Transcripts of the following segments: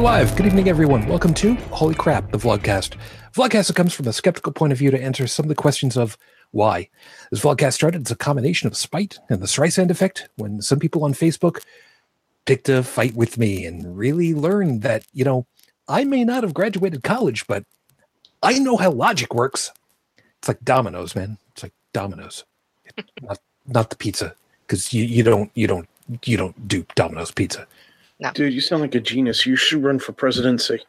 are live. Good evening, everyone. Welcome to Holy Crap, the Vlogcast. Vlogcast comes from a skeptical point of view to answer some of the questions of why. This Vlogcast started as a combination of spite and the Streisand effect when some people on Facebook picked a fight with me and really learned that, you know, I may not have graduated college, but I know how logic works. It's like dominoes, man. It's like dominoes. not not the pizza. Because you, you don't you don't you don't do Domino's pizza. Dude, you sound like a genius. You should run for presidency.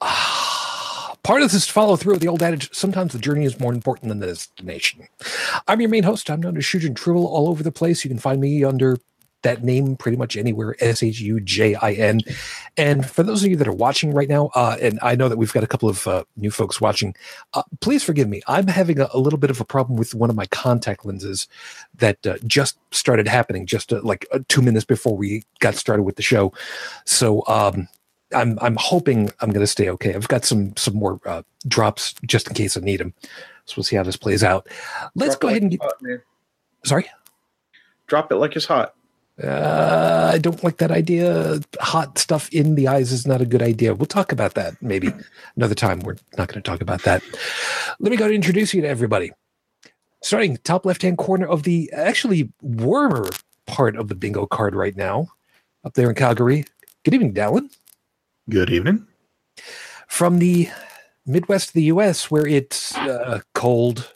Ah, part of this is to follow through with the old adage sometimes the journey is more important than the destination. I'm your main host. I'm known as Shujin Truel all over the place. You can find me under that name pretty much anywhere S H U J I N. And for those of you that are watching right now, uh, and I know that we've got a couple of uh, new folks watching, uh, please forgive me. I'm having a, a, little bit of a problem with one of my contact lenses that uh, just started happening just uh, like uh, two minutes before we got started with the show. So, um, I'm I'm hoping I'm going to stay okay. I've got some some more drops just in case I need them. So we'll see how this plays out. Let's Drop go ahead and get. hot. Sorry. Drop it like it's hot. Uh, I don't like that idea. Hot stuff in the eyes is not a good idea. We'll talk about that maybe another time. We're not going to talk about that. Let me go to introduce you to everybody. Starting top left hand corner of the actually warmer part of the bingo card right now, up there in Calgary. Good evening, Dalan. Good evening. From the Midwest of the U.S., where it's uh, cold.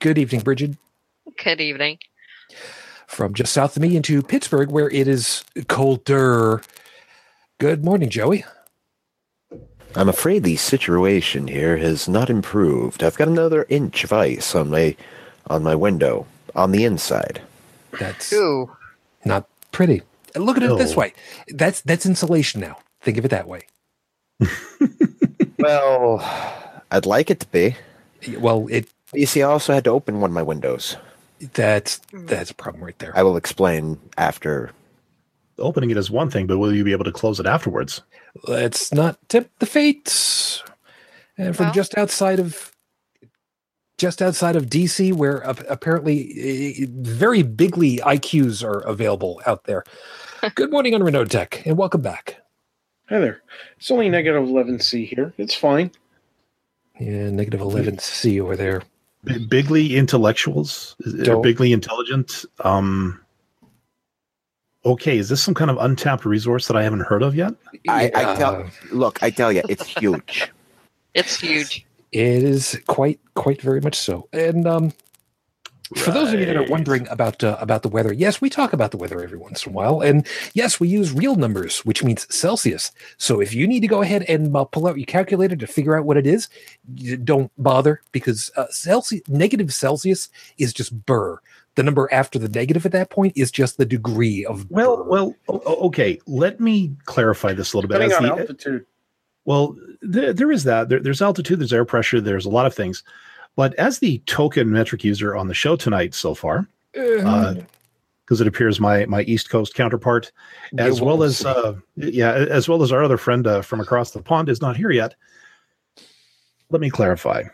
Good evening, Bridget. Good evening. From just south of me into Pittsburgh, where it is colder. Good morning, Joey. I'm afraid the situation here has not improved. I've got another inch of ice on my on my window on the inside. That's Ooh. not pretty. Look at it this way. That's that's insulation now. Think of it that way. Well, I'd like it to be. Well, it You see, I also had to open one of my windows. That's that's a problem right there. I will explain after. Opening it is one thing, but will you be able to close it afterwards? Let's not tip the fates. And from Well- just outside of just outside of DC, where ap- apparently uh, very bigly IQs are available out there. Good morning on Renault Tech, and welcome back. Hi there. It's only negative 11C here. It's fine. Yeah, negative eleven C over there. B- bigly intellectuals, Is- or bigly intelligent. Um, okay, is this some kind of untapped resource that I haven't heard of yet? I, I Uh, tell, look, I tell you, it's huge. It's huge. It is quite, quite very much so. And um, for those of you that are wondering about uh, about the weather, yes, we talk about the weather every once in a while, and yes, we use real numbers, which means Celsius. So if you need to go ahead and uh, pull out your calculator to figure out what it is, you don't bother because uh, Celsius negative Celsius is just burr. The number after the negative at that point is just the degree of Well, burr. well, o- o- okay. Let me clarify this a little bit. Depending As on the- altitude. Well, there, there is that. There, there's altitude, there's air pressure, there's a lot of things. But as the token metric user on the show tonight so far, uh, because it appears my my East Coast counterpart, as well as uh, yeah, as well as our other friend uh, from across the pond is not here yet. Let me clarify.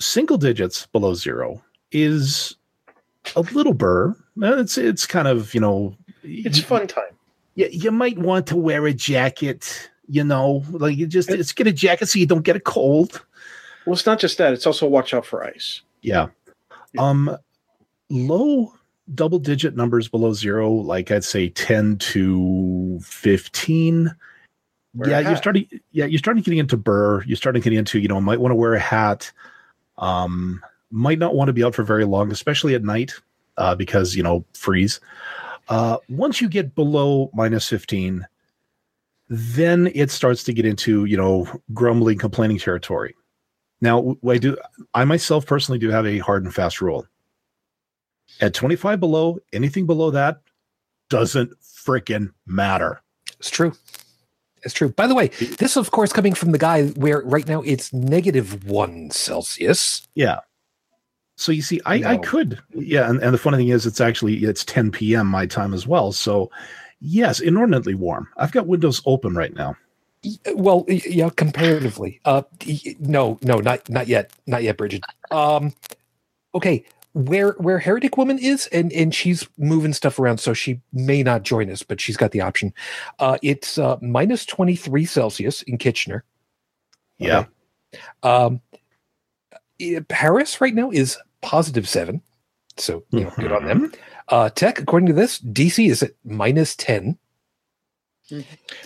Single digits below zero is a little burr. Uh, It's it's kind of you know It's fun time. you, you might want to wear a jacket you know like you just it's get a jacket so you don't get a cold Well, it's not just that. It's also watch out for ice. yeah. Um low double digit numbers below zero like i'd say 10 to 15 Wear yeah you're starting yeah you're starting getting into burr. You're starting getting into you know might want to wear a hat. Um might not want to be out for very long especially at night uh because you know freeze. Uh once you get below minus 15 then it starts to get into you know grumbling complaining territory now I do i myself personally do have a hard and fast rule at 25 below anything below that doesn't freaking matter It's true. It's true. By the way, this of course coming from the guy where right now it's negative one Celsius. Yeah. So you see, I, I could, yeah, and, and the funny thing is, it's actually it's 10 p.m. my time as well. So, yes, inordinately warm. I've got windows open right now. Well, yeah, comparatively. Uh, no, no, not not yet, not yet, Bridget. Um, okay, where where Heretic Woman is, and and she's moving stuff around, so she may not join us, but she's got the option. Uh, it's uh, minus twenty three Celsius in Kitchener. Yeah. Um, eh, Paris right now is positive seven, so you know, good on them. Uh, Tech, according to this, DC is at minus ten.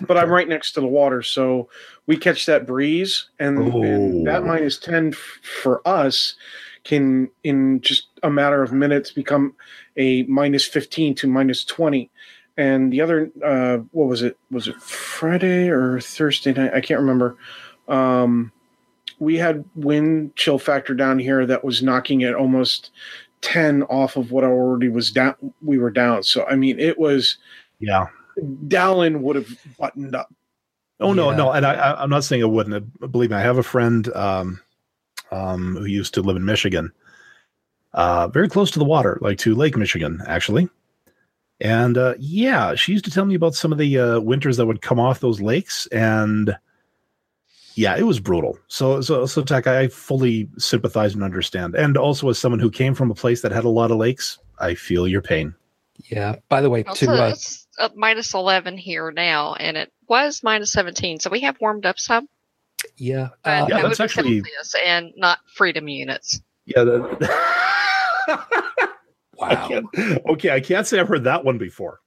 But I'm right next to the water, so we catch that breeze, and, and that minus ten f- for us can, in just a matter of minutes, become a minus fifteen to minus twenty. And the other, uh, what was it? Was it Friday or Thursday night? I can't remember. Um, we had wind chill factor down here that was knocking it almost ten off of what already was down. We were down, so I mean, it was. Yeah. Dalan would have buttoned up. Oh no, Yeah. no, and I, I, I'm not saying it wouldn't. Believe me, I have a friend um, um, who used to live in Michigan, uh, very close to the water, like to Lake Michigan, actually. And uh, yeah, she used to tell me about some of the uh, winters that would come off those lakes, and yeah, it was brutal. So, so, so, Tech, I fully sympathize and understand. And also, as someone who came from a place that had a lot of lakes, I feel your pain. Yeah. By the way, Also, to uh, it's uh, minus 11 here now, and it was minus 17, so we have warmed up some. yeah, But uh, Yeah, that that's actually- and not freedom units. Yeah. That, I wow. can't, okay, I can't say I've heard that one before.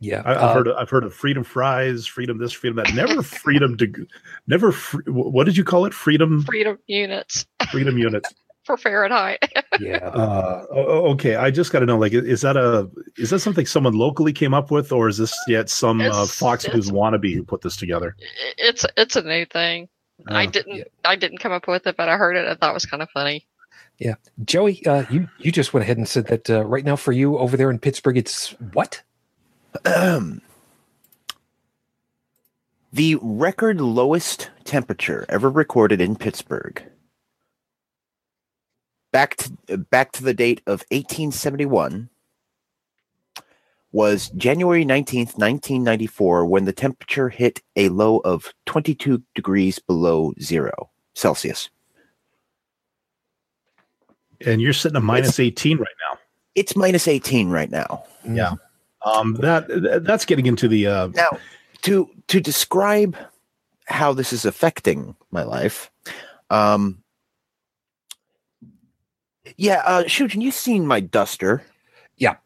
Yeah, I, I've uh, heard I've heard of freedom fries, freedom this, freedom that. Never freedom to, never. Fr- what did you call it? Freedom, Freedom units freedom units. For Fahrenheit. yeah. Uh, o- o- okay, I just got to know. Like, is that a is that something someone locally came up with, or is this yet some uh, Fox News wannabe who put this together? It's it's a new thing. I Uh, didn't yeah. I didn't come up with it, but I heard it. I thought it was kind of funny. Yeah, Joey, uh, you you just went ahead and said that uh, right now for you over there in Pittsburgh, it's what? Ahem. the record lowest temperature ever recorded in Pittsburgh. Back to back to the date of 1871 was January 19th, 1994 when the temperature hit a low of 22 degrees below 0 Celsius. And you're sitting at minus eighteen right now. It's minus 18 right now. Yeah. Um, that that's getting into the uh, Now, to to describe how this is affecting my life, um, yeah, uh, Shujin, you've seen my duster. Yeah.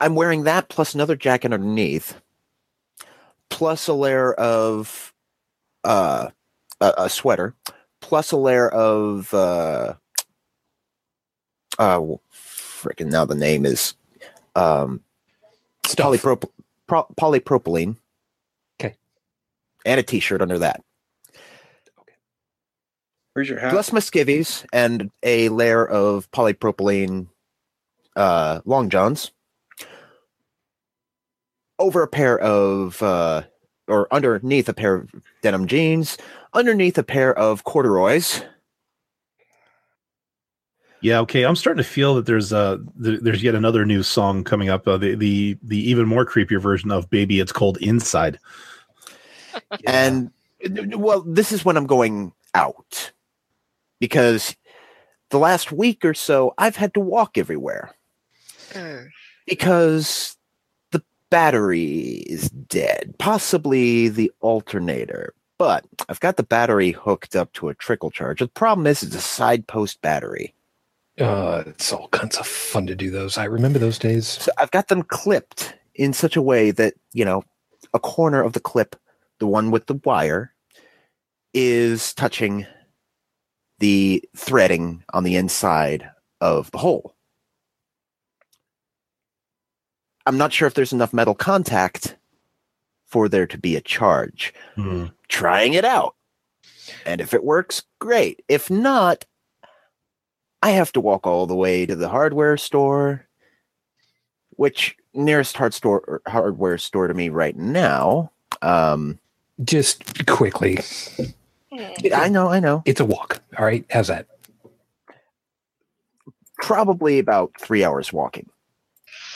I'm wearing that plus another jacket underneath, plus a layer of uh, a, a sweater, plus a layer of uh, uh, freaking now the name is um, polyprop- pro- polypropylene. 'Kay. And a t-shirt under that. Where's your hat? Plus my skivvies and a layer of polypropylene uh, long johns. Over a pair of uh, or underneath a pair of denim jeans, underneath a pair of corduroys. Yeah, okay. I'm starting to feel that there's uh th- there's yet another new song coming up. Uh, the the the even more creepier version of "Baby." It's called "Inside." And well, this is when I'm going out because the last week or so I've had to walk everywhere because the battery is dead, possibly the alternator. But I've got the battery hooked up to a trickle charge. The problem is it's a side post battery. Uh, it's all kinds of fun to do those. I remember those days. So I've got them clipped in such a way that, you know, a corner of the clip, the one with the wire, is touching the threading on the inside of the hole. I'm not sure if there's enough metal contact for there to be a charge. Hmm. Trying it out. And if it works, great. If not, I have to walk all the way to the hardware store, which nearest hard store hardware store to me right now. Um, Just quickly, I know, I know. it's a walk. All right, how's that? Probably about three hours walking.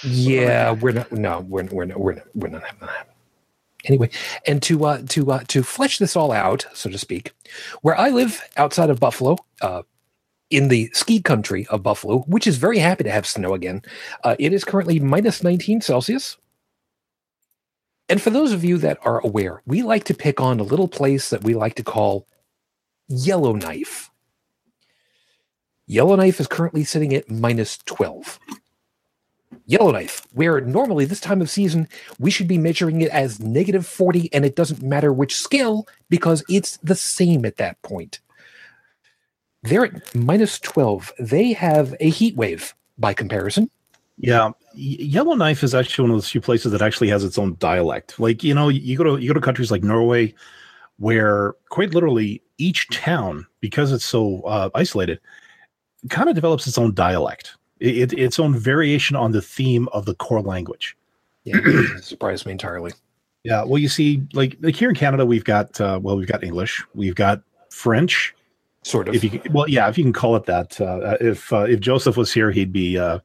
Yeah, we're not. No, we're we're not. We're not. We're not having that. Anyway, and to uh, to uh, to flesh this all out, so to speak, where I live outside of Buffalo, uh, in the ski country of Buffalo, which is very happy to have snow again, uh, it is currently minus 19 Celsius. And for those of you that are aware, we like to pick on a little place that we like to call Yellowknife. Yellowknife is currently sitting at minus 12. Yellowknife, where normally this time of season we should be measuring it as negative 40, and it doesn't matter which scale because it's the same at that point. They're at minus 12. They have a heat wave by comparison. Yeah, Yellowknife is actually one of those few places that actually has its own dialect. Like you know, you go to you go to countries like Norway, where quite literally each town, because it's so uh, isolated, kind of develops its own dialect, it, it, its own variation on the theme of the core language. Yeah, it surprised me entirely. Yeah, well, you see, like like here in Canada, we've got uh, well, we've got English, we've got French. Sort of. If you well, yeah, if you can call it that. Uh, if uh, if Joseph was here, he'd be uh,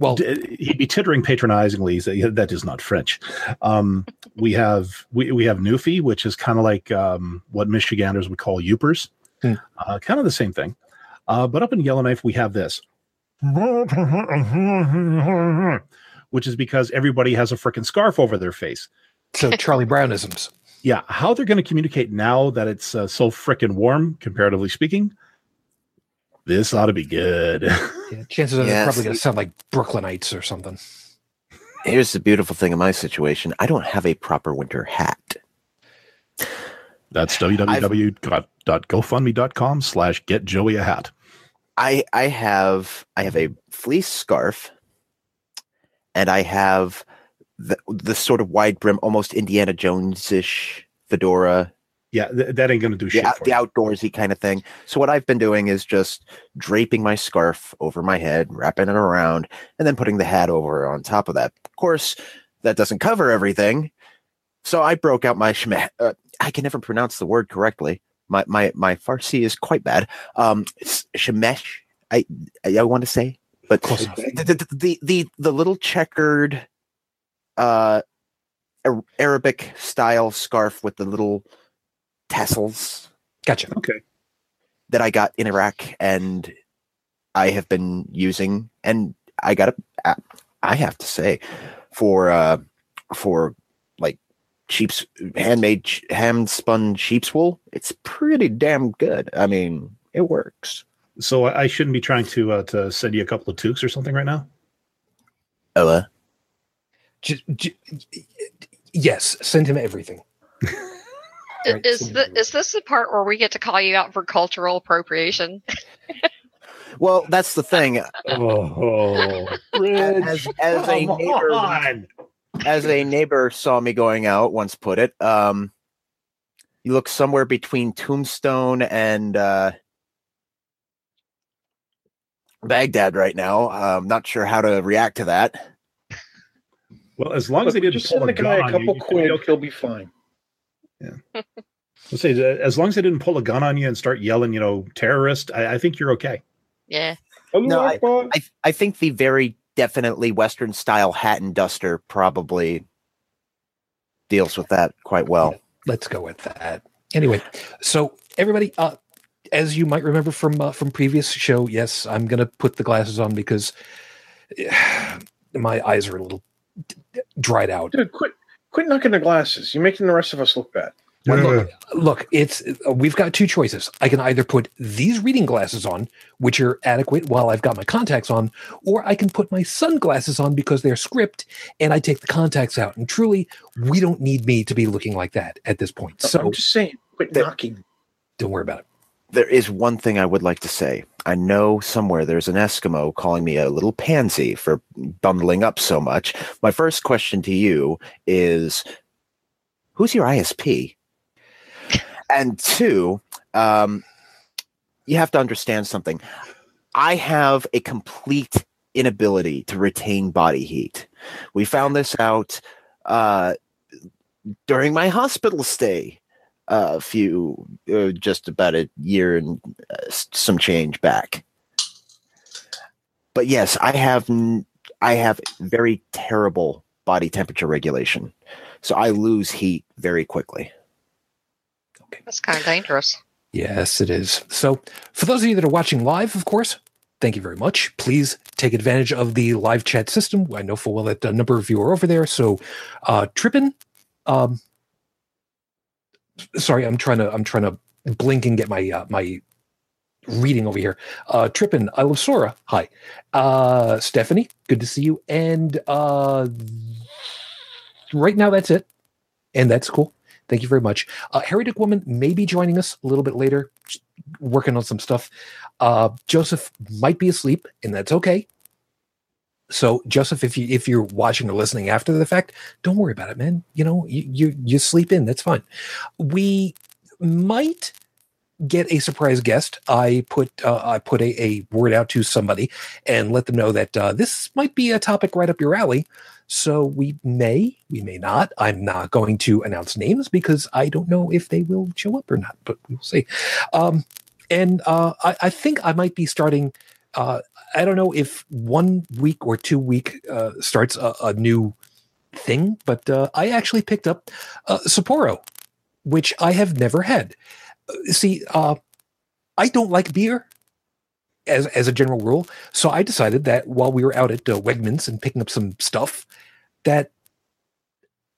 well, d- he'd be tittering patronizingly. Say, that is not French. Um, we have we, we have Newfie, which is kind of like um, what Michiganders would call Yoopers, Hmm. uh, kind of the same thing. Uh, but up in Yellowknife, we have this, which is because everybody has a freaking scarf over their face. so Charlie Brownisms. Yeah, how they're going to communicate now that it's uh, so freaking warm, comparatively speaking. This ought to be good. Yeah, chances are they're probably going to sound like Brooklynites or something. Here's the beautiful thing in my situation. I don't have a proper winter hat. That's www.gofundme.com slash get Joey a hat. I I have I have a fleece scarf, and I have the the sort of wide brim, almost Indiana Jones ish fedora, Yeah, th- that ain't going to do shit the, the outdoorsy kind of thing. So what I've been doing is just draping my scarf over my head, wrapping it around, and then putting the hat over on top of that. Of course, that doesn't cover everything. So I broke out my shme. Uh, I can never pronounce the word correctly. My my my Farsi is quite bad. Um, shemesh. I I, I want to say, but the, the, the the the little checkered, uh, Arabic style scarf with the little tassels Gotcha. Okay. that I got in Iraq and I have been using and I got a I have to say for uh for like sheep's handmade hand spun sheep's wool it's pretty damn good I mean it works So I I shouldn't be trying to uh, to send you a couple of toques or something right now. oh uh, J- j- yes, send him everything. I- Right, Is so- the, is this the part where we get to call you out for cultural appropriation? well that's the thing Oh, as, as a neighbor as a neighbor saw me going out once put it um you look somewhere between tombstone and uh baghdad right now i'm not sure how to react to that Well, as long as they Look, didn't just pull send a the guy a couple you, you quid, okay. he'll be fine. Let's say uh, as long as they didn't pull a gun on you and start yelling, you know, terrorist. I, I think you're okay. Yeah. No, I, I think the very definitely Western style hat and duster probably deals with that quite well. Let's go with that. Anyway, so everybody, uh, as you might remember from uh, from previous show, yes, I'm gonna put the glasses on because my eyes are a little d- d- dried out. Dude, quit quit knocking the glasses. You're making the rest of us look bad. Well, look, look, it's uh, we've got two choices. I can either put these reading glasses on, which are adequate while I've got my contacts on, or I can put my sunglasses on because they're script and I take the contacts out. And truly, we don't need me to be looking like that at this point. So I'm just saying, quit That- knocking. don't worry about it. There is one thing I would like to say. I know somewhere there's an Eskimo calling me a little pansy for bundling up so much. My first question to you is who's your ISP? And two, um, you have to understand something. I have a complete inability to retain body heat. We found this out uh, during my hospital stay a few, uh, just about a year and uh, some change back. But yes, I have n- I have very terrible body temperature regulation. So I lose heat very quickly. Okay, That's kind of dangerous. Yes, it is. So, for those of you that are watching live, of course, thank you very much. Please take advantage of the live chat system. I know full well that a number of you are over there. So, uh, Trippin, um, sorry, I'm trying to I'm trying to blink and get my uh, my reading over here. Uh, Trippin, I love Sora. Hi, uh, Stephanie. Good to see you. And uh, right now, that's it, and that's cool. Thank you very much. Uh, Heretic Woman may be joining us a little bit later, working on some stuff. Uh, Joseph might be asleep, and that's okay. So, Joseph, if you if you're watching or listening after the fact, don't worry about it, man. You know, you you, you sleep in. That's fine. We might get a surprise guest. I put uh, I put a, a word out to somebody and let them know that uh, this might be a topic right up your alley. So we may, we may not. I'm not going to announce names because I don't know if they will show up or not, but we'll see. Um, and uh, I, I, think I might be starting. Uh, I don't know if one week or two week uh, starts a, a, new thing, but uh, I actually picked up uh, Sapporo, which I have never had. Uh, see, I don't like beer as as a general rule. So I decided that while we were out at uh, Wegmans and picking up some stuff, that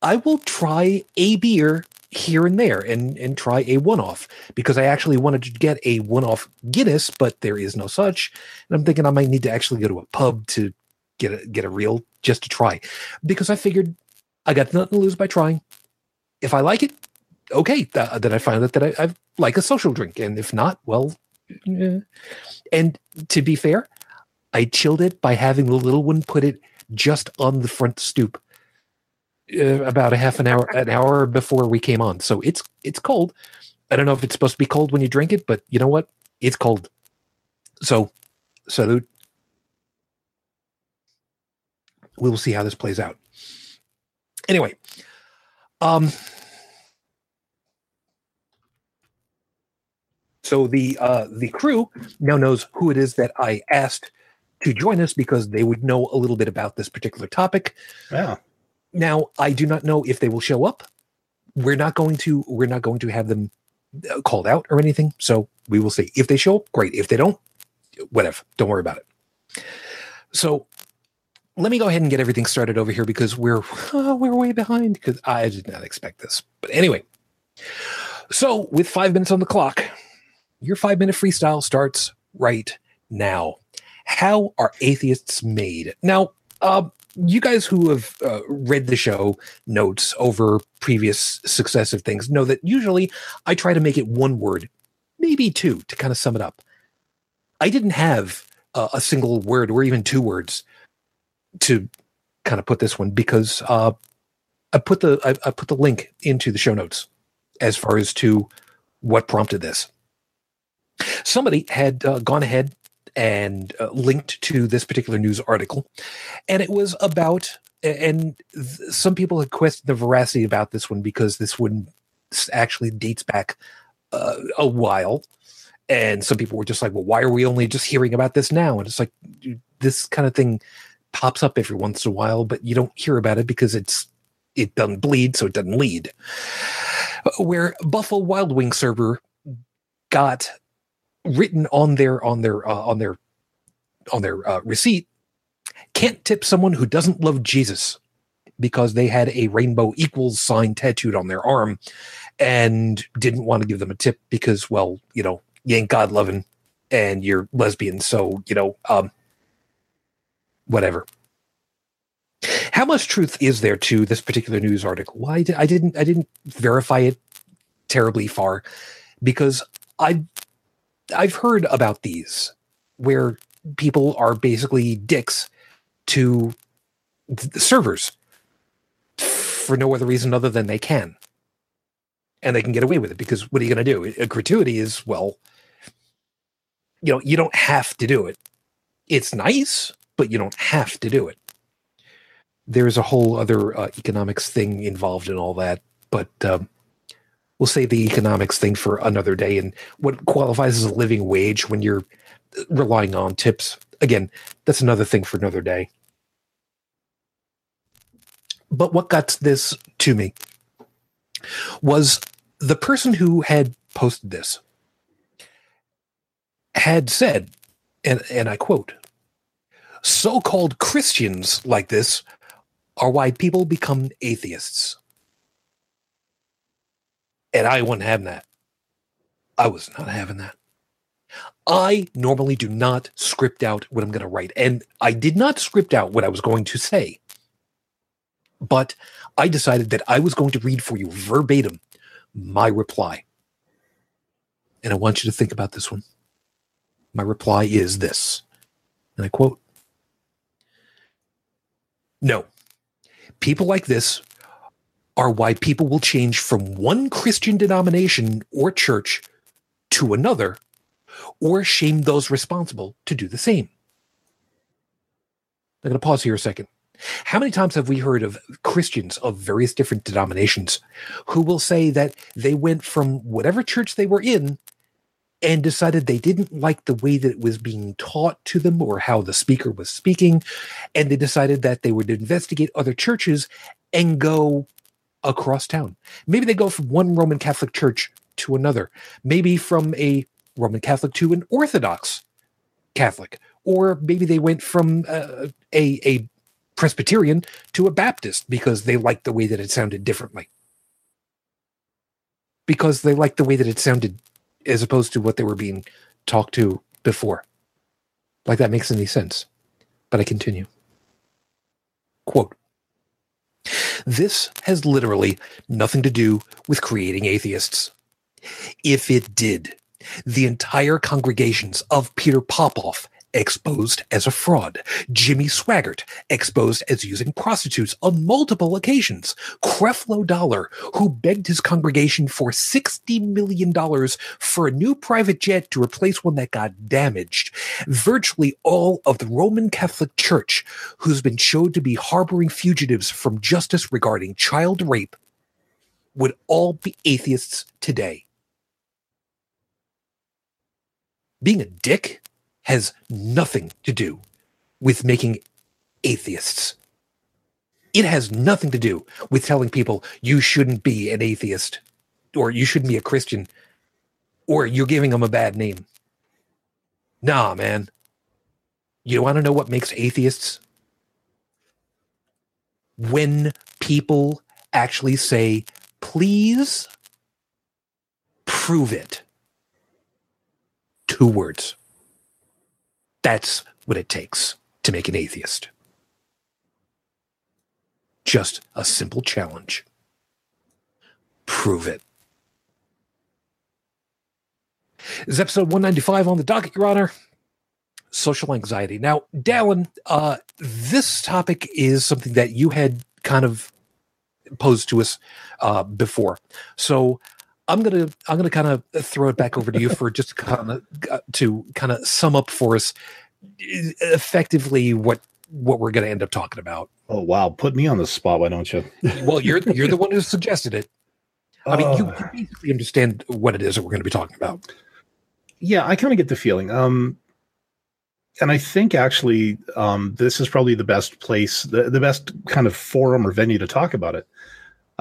I will try a beer here and there and and try a one off because I actually wanted to get a one off Guinness, but there is no such. And I'm thinking I might need to actually go to a pub to get a get a real just to try because I figured I got nothing to lose by trying. If I like it, okay, th- uh, then I find out that I, I like a social drink, and if not, well, yeah. And to be fair, I chilled it by having the little one put it just on the front stoop uh, about a half an hour an hour before we came on. So it's it's cold. I don't know if it's supposed to be cold when you drink it, but you know what? It's cold. So salute. We will see how this plays out. Anyway, um So the uh, the crew now knows who it is that I asked to join us because they would know a little bit about this particular topic. Yeah. Now I do not know if they will show up. We're not going to we're not going to have them uh, called out or anything. So we will see. If they show up, great. If they don't, whatever. Don't worry about it. So let me go ahead and get everything started over here because we're oh, we're way behind because I did not expect this. But anyway, so with five minutes on the clock, your five minute freestyle starts right now. How are atheists made? Now, uh, you guys who have uh, read the show notes over previous successive things know that usually I try to make it one word, maybe two, to kind of sum it up. I didn't have uh, a single word or even two words to kind of put this one because uh, I put the I, I put the link into the show notes as far as to what prompted this somebody had uh, gone ahead and uh, linked to this particular news article, and it was about. And th- some people had questioned the veracity about this one because this one actually dates back uh, a while, and some people were just like, "Well, why are we only just hearing about this now?" And it's like this kind of thing pops up every once in a while, but you don't hear about it because it's it doesn't bleed, so it doesn't lead. Where Buffalo Wild Wing server got written on their on their uh, on their on their uh, receipt can't tip someone who doesn't love Jesus because they had a rainbow equals sign tattooed on their arm and didn't want to give them a tip because well you know you ain't god loving and you're lesbian so you know um whatever. How much truth is there to this particular news article? Well, I, I didn't i didn't verify it terribly far because i I've heard about these where people are basically dicks to the servers for no other reason other than they can. And they can get away with it because what are you going to do? A gratuity is, well, you know, you don't have to do it. It's nice, but you don't have to do it. There's a whole other uh, economics thing involved in all that. But um, we'll save the economics thing for another day and what qualifies as a living wage when you're relying on tips again that's another thing for another day But what got this to me was the person who had posted this had said, and, and I quote, so called Christians like this are why people become atheists. And I wasn't having that. I was not having that. I normally do not script out what I'm going to write. And I did not script out what I was going to say. But I decided that I was going to read for you verbatim my reply. And I want you to think about this one. My reply is this, and I quote No, people like this are why people will change from one Christian denomination or church to another or shame those responsible to do the same. I'm going to pause here a second. How many times have we heard of Christians of various different denominations who will say that they went from whatever church they were in and decided they didn't like the way that it was being taught to them or how the speaker was speaking, and they decided that they would investigate other churches and go across town. Maybe they go from one Roman Catholic church to another, maybe from a Roman Catholic to an Orthodox Catholic, or maybe they went from uh, a a Presbyterian to a Baptist because they liked the way that it sounded differently. Because they liked the way that it sounded as opposed to what they were being talked to before. Like that makes any sense. But I continue. Quote This has literally nothing to do with creating atheists. If it did, the entire congregations of Peter Popoff exposed as a fraud. Jimmy Swaggart exposed as using prostitutes on multiple occasions. Creflo Dollar, who begged his congregation for $60 million for a new private jet to replace one that got damaged. Virtually all of the Roman Catholic Church, who's been shown to be harboring fugitives from justice regarding child rape, would all be atheists today. Being a dick has nothing to do with making atheists. It has nothing to do with telling people you shouldn't be an atheist or you shouldn't be a Christian or you're giving them a bad name. Nah, man. You want to know what makes atheists? When people actually say, please prove it. Two words. That's what it takes to make an atheist. Just a simple challenge. Prove it. This is episode 195 on the docket, Your Honor. Social anxiety. Now, Dalan, uh, this topic is something that you had kind of posed to us uh, before. So I'm gonna I'm gonna kind of throw it back over to you for just kind of uh, to kind of sum up for us effectively what what we're going to end up talking about. Oh wow, put me on the spot, why don't you? well, you're you're the one who suggested it. I mean, you, you basically understand what it is that we're going to be talking about. Yeah, I kind of get the feeling. Um, and I think actually, um, this is probably the best place, the, the best kind of forum or venue to talk about it.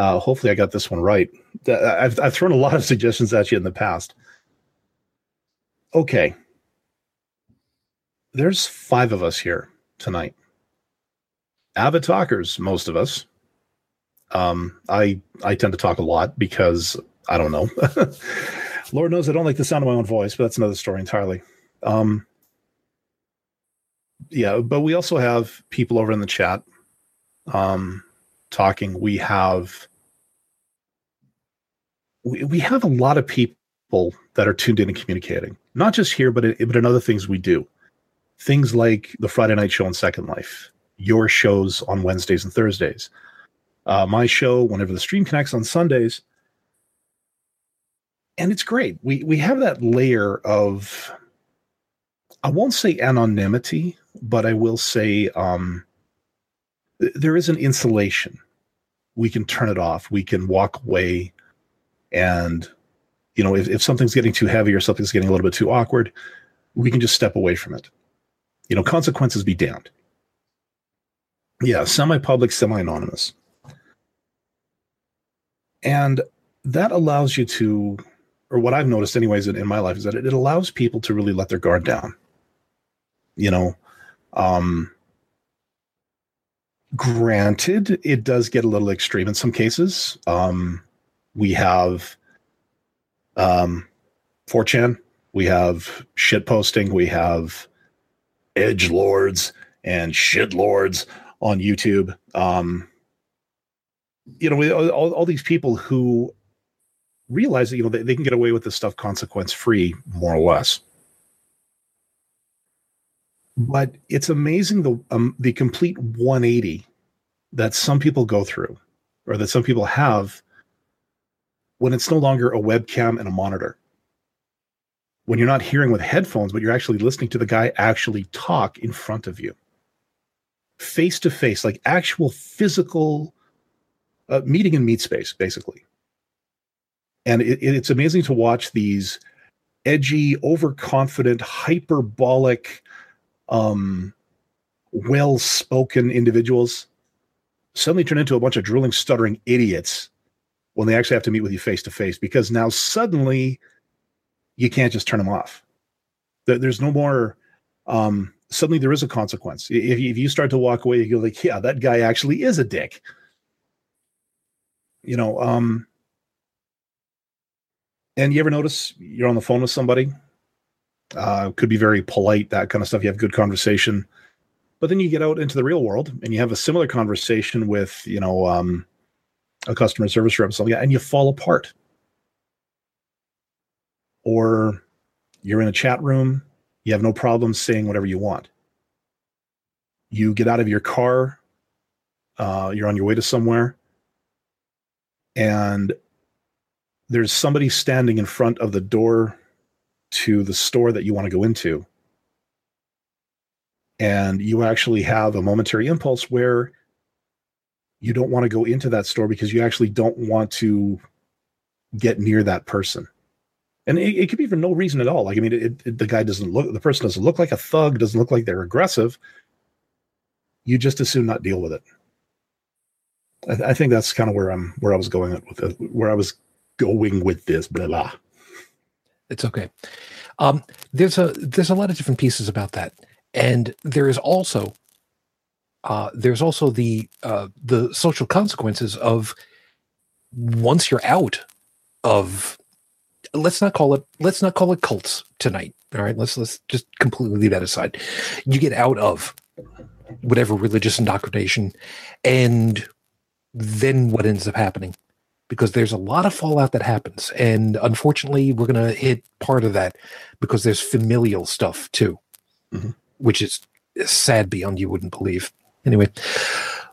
Uh, hopefully, I got this one right. I've, I've thrown a lot of suggestions at you in the past. Okay. There's five of us here tonight. Avid talkers, most of us. Um, I I tend to talk a lot because I don't know. Lord knows I don't like the sound of my own voice, but that's another story entirely. Um, yeah, but we also have people over in the chat um, talking. We have we, we have a lot of people that are tuned in and communicating, not just here, but in, but in other things we do. Things like the Friday night show on Second Life, your shows on Wednesdays and Thursdays, uh, my show whenever the stream connects on Sundays, and it's great. We we have that layer of, I won't say anonymity, but I will say um, th- there is an insulation. We can turn it off. We can walk away and, you know, if, if something's getting too heavy or something's getting a little bit too awkward, we can just step away from it. You know, consequences be damned. Yeah, semi public, semi anonymous. And that allows you to, or what I've noticed, anyways, in, in my life, is that it, it allows people to really let their guard down. You know, um, granted, it does get a little extreme in some cases. Um, we have um, 4chan, we have shit posting, we have edge lords and shit lords on YouTube. Um, you know, all, all these people who realize that you know they, they can get away with this stuff consequence free, more or less. But it's amazing the um, the complete 180 that some people go through, or that some people have, when it's no longer a webcam and a monitor. When you're not hearing with headphones, but you're actually listening to the guy actually talk in front of you, face to face, like actual physical uh, meeting in meet space, basically. And it, it's amazing to watch these edgy, overconfident, hyperbolic, um, well spoken individuals suddenly turn into a bunch of drooling, stuttering idiots when they actually have to meet with you face to face because now suddenly you can't just turn them off. There's no more. Um, suddenly there is a consequence. If, you start to walk away, you're like, yeah, that guy actually is a dick. You know, um, and you ever notice you're on the phone with somebody? Uh, could be very polite, that kind of stuff. You have good conversation, but then you get out into the real world and you have a similar conversation with, you know, um, a customer service rep, something, and you fall apart. Or you're in a chat room, you have no problem saying whatever you want. You get out of your car, uh, you're on your way to somewhere, and there's somebody standing in front of the door to the store that you want to go into. And you actually have a momentary impulse where you don't want to go into that store because you actually don't want to get near that person. And it, it could be for no reason at all. Like, I mean, it, it, the guy doesn't look, the person doesn't look like a thug, doesn't look like they're aggressive. You just as soon not deal with it. I, I think that's kind of where I'm, where I was going with it, where I was going with this, blah blah. It's okay. Um, there's a there's a lot of different pieces about that, and there is also uh, there's also the uh, the social consequences of once you're out of let's not call it let's not call it cults tonight. All right, let's let's just completely leave that aside. You get out of whatever religious indoctrination, and then what ends up happening? because there's a lot of fallout that happens. And unfortunately, we're going to hit part of that because there's familial stuff too, mm-hmm. which is sad beyond you wouldn't believe. Anyway,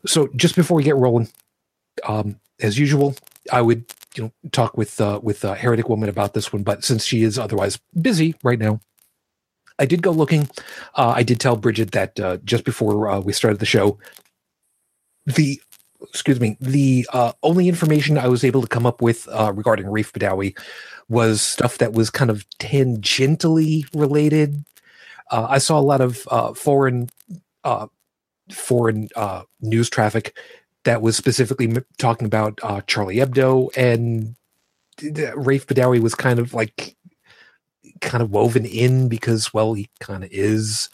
so just before we get rolling, um, as usual, I would you know talk with uh, with uh, heretic woman about this one, but since she is otherwise busy right now, I did go looking. Uh, I did tell Bridget that uh, just before uh, we started the show, the excuse me, the uh, only information I was able to come up with uh, regarding Raif Badawi was stuff that was kind of tangentially related. Uh, I saw a lot of uh, foreign uh, foreign uh, news traffic that was specifically talking about uh, Charlie Hebdo, and Raif Badawi was kind of like kind of woven in because, well, he kind of is.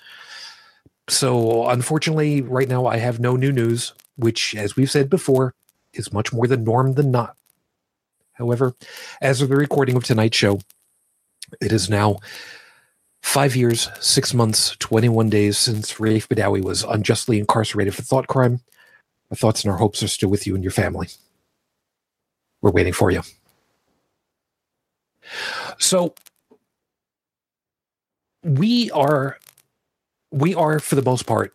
So, unfortunately, right now I have no new news which, as we've said before, is much more the norm than not. However, as of the recording of tonight's show, it is now five years, six months, 21 days since Raif Badawi was unjustly incarcerated for thought crime. Our thoughts and our hopes are still with you and your family. We're waiting for you. So, we are, we are for the most part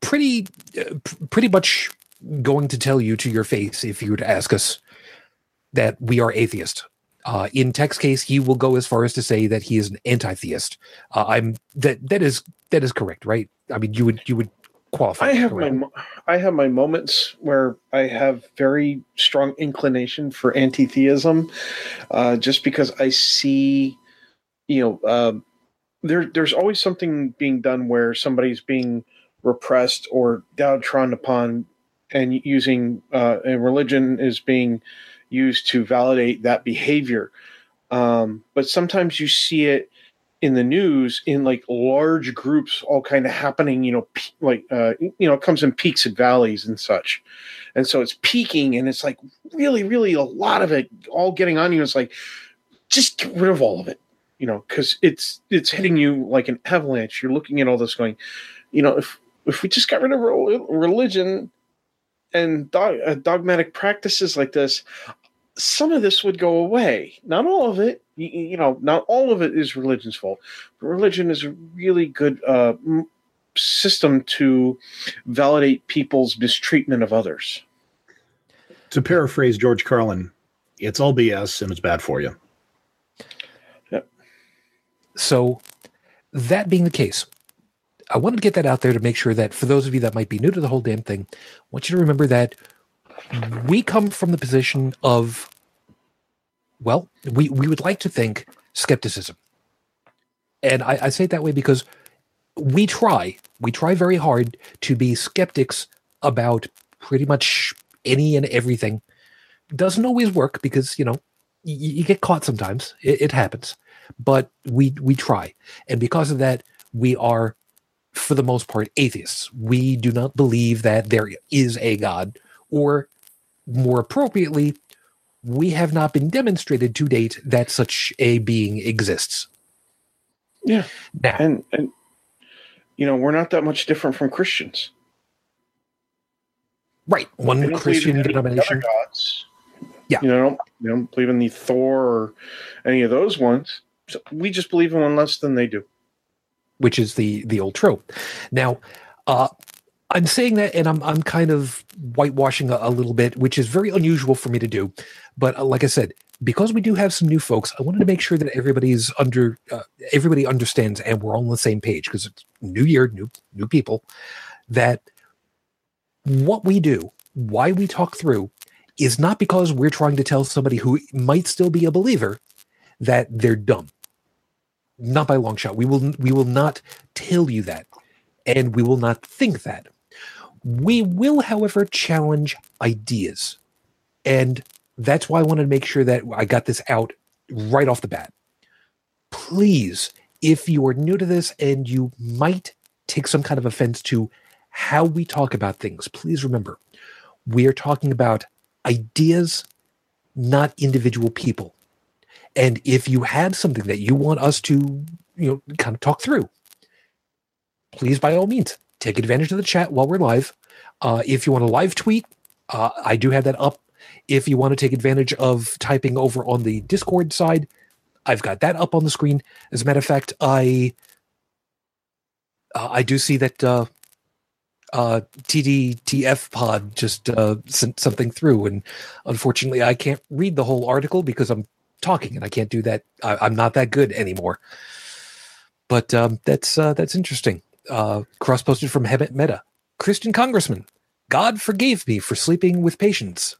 pretty uh, pretty much going to tell you to your face if you were to ask us that we are atheist. Uh, in Tech's case, he will go as far as to say that he is an anti-theist. Uh, I'm that that is that is correct, right? I mean, you would you would qualify. I have my I have my moments where I have very strong inclination for anti-theism, uh, just because I see, you know, uh, there there's always something being done where somebody's being repressed or downtrodden upon and using uh, and religion is being used to validate that behavior. Um, but sometimes you see it in the news in like large groups, all kind of happening. You know, like uh, you know, it comes in peaks and valleys and such. And so it's peaking, and it's like really, really a lot of it all getting on you. It's like just get rid of all of it, you know, because it's it's hitting you like an avalanche. You're looking at all this, going, you know, if if we just got rid of re- religion and dog, uh, dogmatic practices like this, some of this would go away. Not all of it, you, you know, not all of it is religion's fault. But religion is a really good uh, m- system to validate people's mistreatment of others. To paraphrase George Carlin, it's all BS and it's bad for you. Yep. So, that being the case, I wanted to get that out there to make sure that for those of you that might be new to the whole damn thing, I want you to remember that we come from the position of, well, we, we would like to think skepticism. And I, I say it that way because we try, we try very hard to be skeptics about pretty much any and everything. Doesn't always work because, you know, y- you get caught sometimes. It, it happens. But we we try. And because of that, we are for the most part atheists. We do not believe that there is a God, or more appropriately, we have not been demonstrated to date that such a being exists. Yeah. Now, And and you know, we're not that much different from Christians. right, one Christian denomination. gods. Yeah. You know, don't, don't believe in the Thor or any of those ones. So we just believe in one less than they do. which is the the old trope. Now, uh, I'm saying that, and I'm I'm kind of whitewashing a, a little bit, which is very unusual for me to do. But uh, like I said, because we do have some new folks, I wanted to make sure that everybody's under uh, everybody understands, and we're all on the same page because it's new year, new new people. That what we do, why we talk through, is not because we're trying to tell somebody who might still be a believer that they're dumb not by long shot. We will we will not tell you that, and we will not think that. We will, however, challenge ideas, and that's why I wanted to make sure that I got this out right off the bat. Please, if you are new to this and you might take some kind of offense to how we talk about things, please remember we are talking about ideas, not individual people. And if you have something that you want us to, you know, kind of talk through, please, by all means, take advantage of the chat while we're live. Uh, if you want to live tweet, uh, I do have that up. If you want to take advantage of typing over on the Discord side, I've got that up on the screen. As a matter of fact, I uh, I do see that uh, uh, TDTF Pod just uh, sent something through, and unfortunately, I can't read the whole article because I'm talking, and I can't do that. I, I'm not that good anymore. But um, that's uh, that's interesting. Uh, Cross posted from Hemant Mehta. Christian Congressman, God forgave me for sleeping with patients,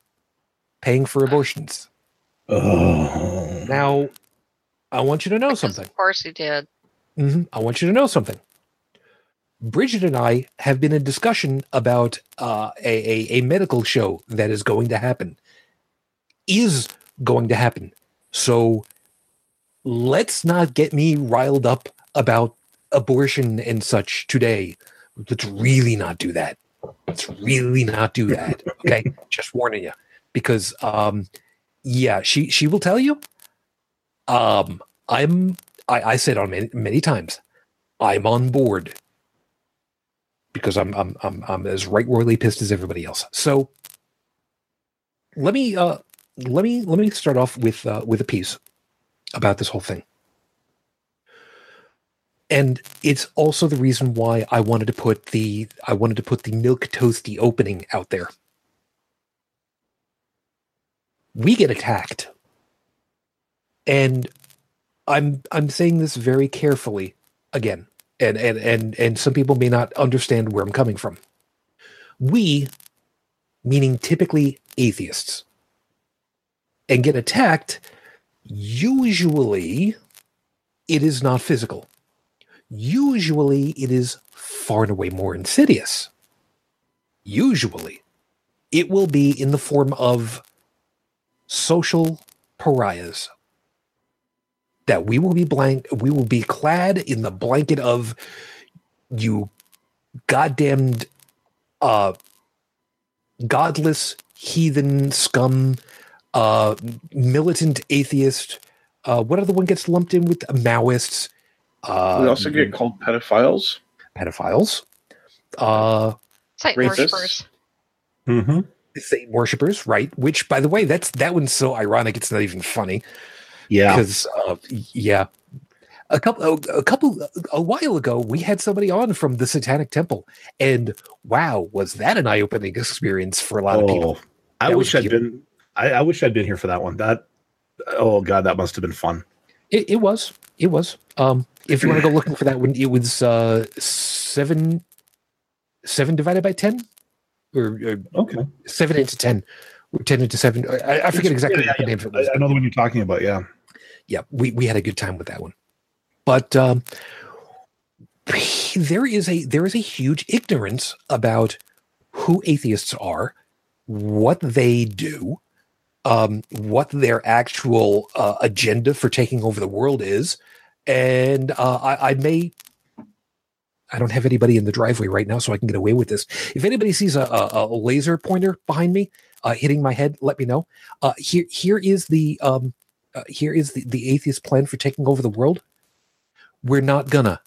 paying for abortions. Oh. Now, I want you to know Because something. Of course he did. Mm-hmm. I want you to know something. Bridget and I have been in discussion about uh, a, a, a medical show that is going to happen. Is going to happen. So let's not get me riled up about abortion and such today. Let's really not do that. Let's really not do that. Okay. Just warning you. Because um yeah, she she will tell you. Um I'm I, I said on many, many times, I'm on board because I'm I'm I'm I'm as right royally pissed as everybody else. So let me uh let me let me start off with uh, with a piece about this whole thing. And it's also the reason why I wanted to put the I wanted to put the milk toasty opening out there. We get attacked. And I'm I'm saying this very carefully again. And and and and some people may not understand where I'm coming from. We meaning typically atheists and get attacked usually it is not physical. Usually it is far and away more insidious. Usually. it will be in the form of social pariahs that we will be blank we will be clad in the blanket of you goddamned uh godless heathen scum uh militant atheist uh what other one gets lumped in with maoists uh we also get called pedophiles. pedophiles uh Satan Rapists. worshippers. Mm-hmm. Satan worshippers, right? Which, by the way, that's that one's so ironic. It's not even funny Yeah. because, uh, yeah, a couple, a couple, a while ago, we had somebody on from the Satanic Temple, and wow, was that an eye-opening experience for a lot of people? Oh, I That wish was I'd been. I, I wish I'd been here for that one. That. Oh God, that must have been fun. It, it was, it was. Um, if you want to go looking for that one, it was uh, seven, seven divided by ten, or, or Okay. seven into ten, or ten into seven. I, I forget exactly Yeah, what the yeah, name of it was. I, I know the one you're talking about. Yeah. yeah, we, we had a good time with that one. But um, there is a there is a huge ignorance about who atheists are, what they do, um, what their actual uh, agenda for taking over the world is, and uh, I, I may. I don't have anybody in the driveway right now, so I can get away with this. If anybody sees a, a, a laser pointer behind me uh, hitting my head, let me know. Uh, here, here is the um, uh, here is the, the atheist plan for taking over the world. We're not gonna.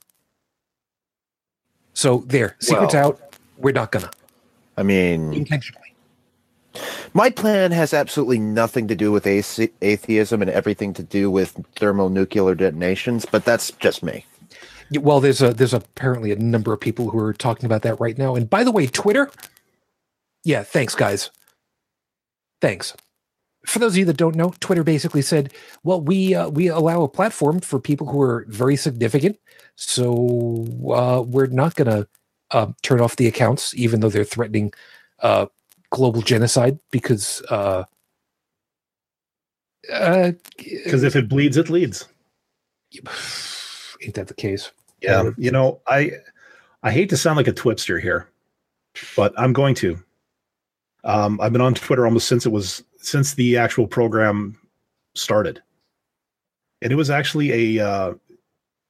So there, secrets Well- out. We're not gonna I mean, intentionally. My plan has absolutely nothing to do with athe- atheism and everything to do with thermonuclear detonations, but that's just me. Well, there's a there's apparently a number of people who are talking about that right now. And by the way, Twitter. Yeah, thanks, guys. Thanks. For those of you that don't know, Twitter basically said, "Well, we uh, we allow a platform for people who are very significant, so uh, we're not going to uh, turn off the accounts, even though they're threatening uh, global genocide, because uh, uh, Because if it bleeds, it leads. ain't that the case? Yeah. You know, I I hate to sound like a twipster here, but I'm going to. Um, I've been on Twitter almost since it was since the actual program started, and it was actually a uh,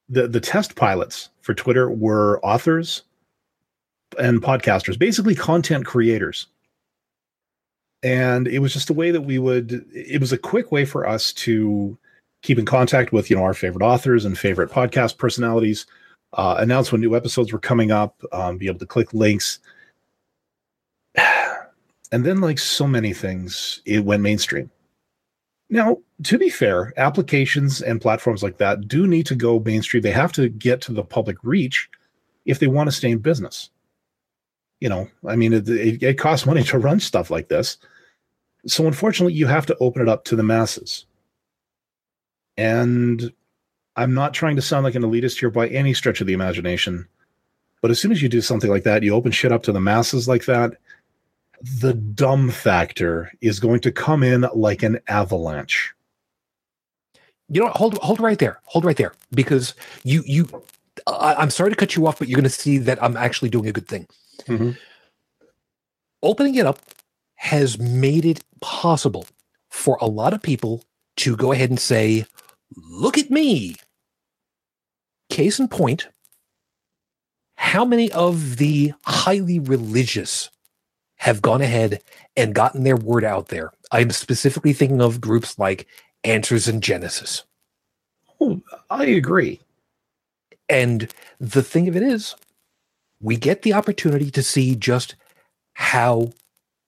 the the test pilots for Twitter were authors and podcasters, basically content creators. And it was just a way that we would. It was a quick way for us to keep in contact with you know our favorite authors and favorite podcast personalities uh, announce when new episodes were coming up um, be able to click links. And then like so many things it went mainstream. Now to be fair applications and platforms like that do need to go mainstream. They have to get to the public reach if they want to stay in business. You know i mean it, it, it costs money to run stuff like this so unfortunately you have to open it up to the masses and I'm not trying to sound like an elitist here by any stretch of the imagination. But as soon as you do something like that, you open shit up to the masses like that, the dumb factor is going to come in like an avalanche. You know, what? hold hold right there, hold right there, because you you. I, I'm sorry to cut you off, but you're going to see that I'm actually doing a good thing. Mm-hmm. Opening it up has made it possible for a lot of people to go ahead and say, "Look at me." Case in point, how many of the highly religious have gone ahead and gotten their word out there? I'm specifically thinking of groups like Answers in Genesis. Oh, I agree. And the thing of it is, we get the opportunity to see just how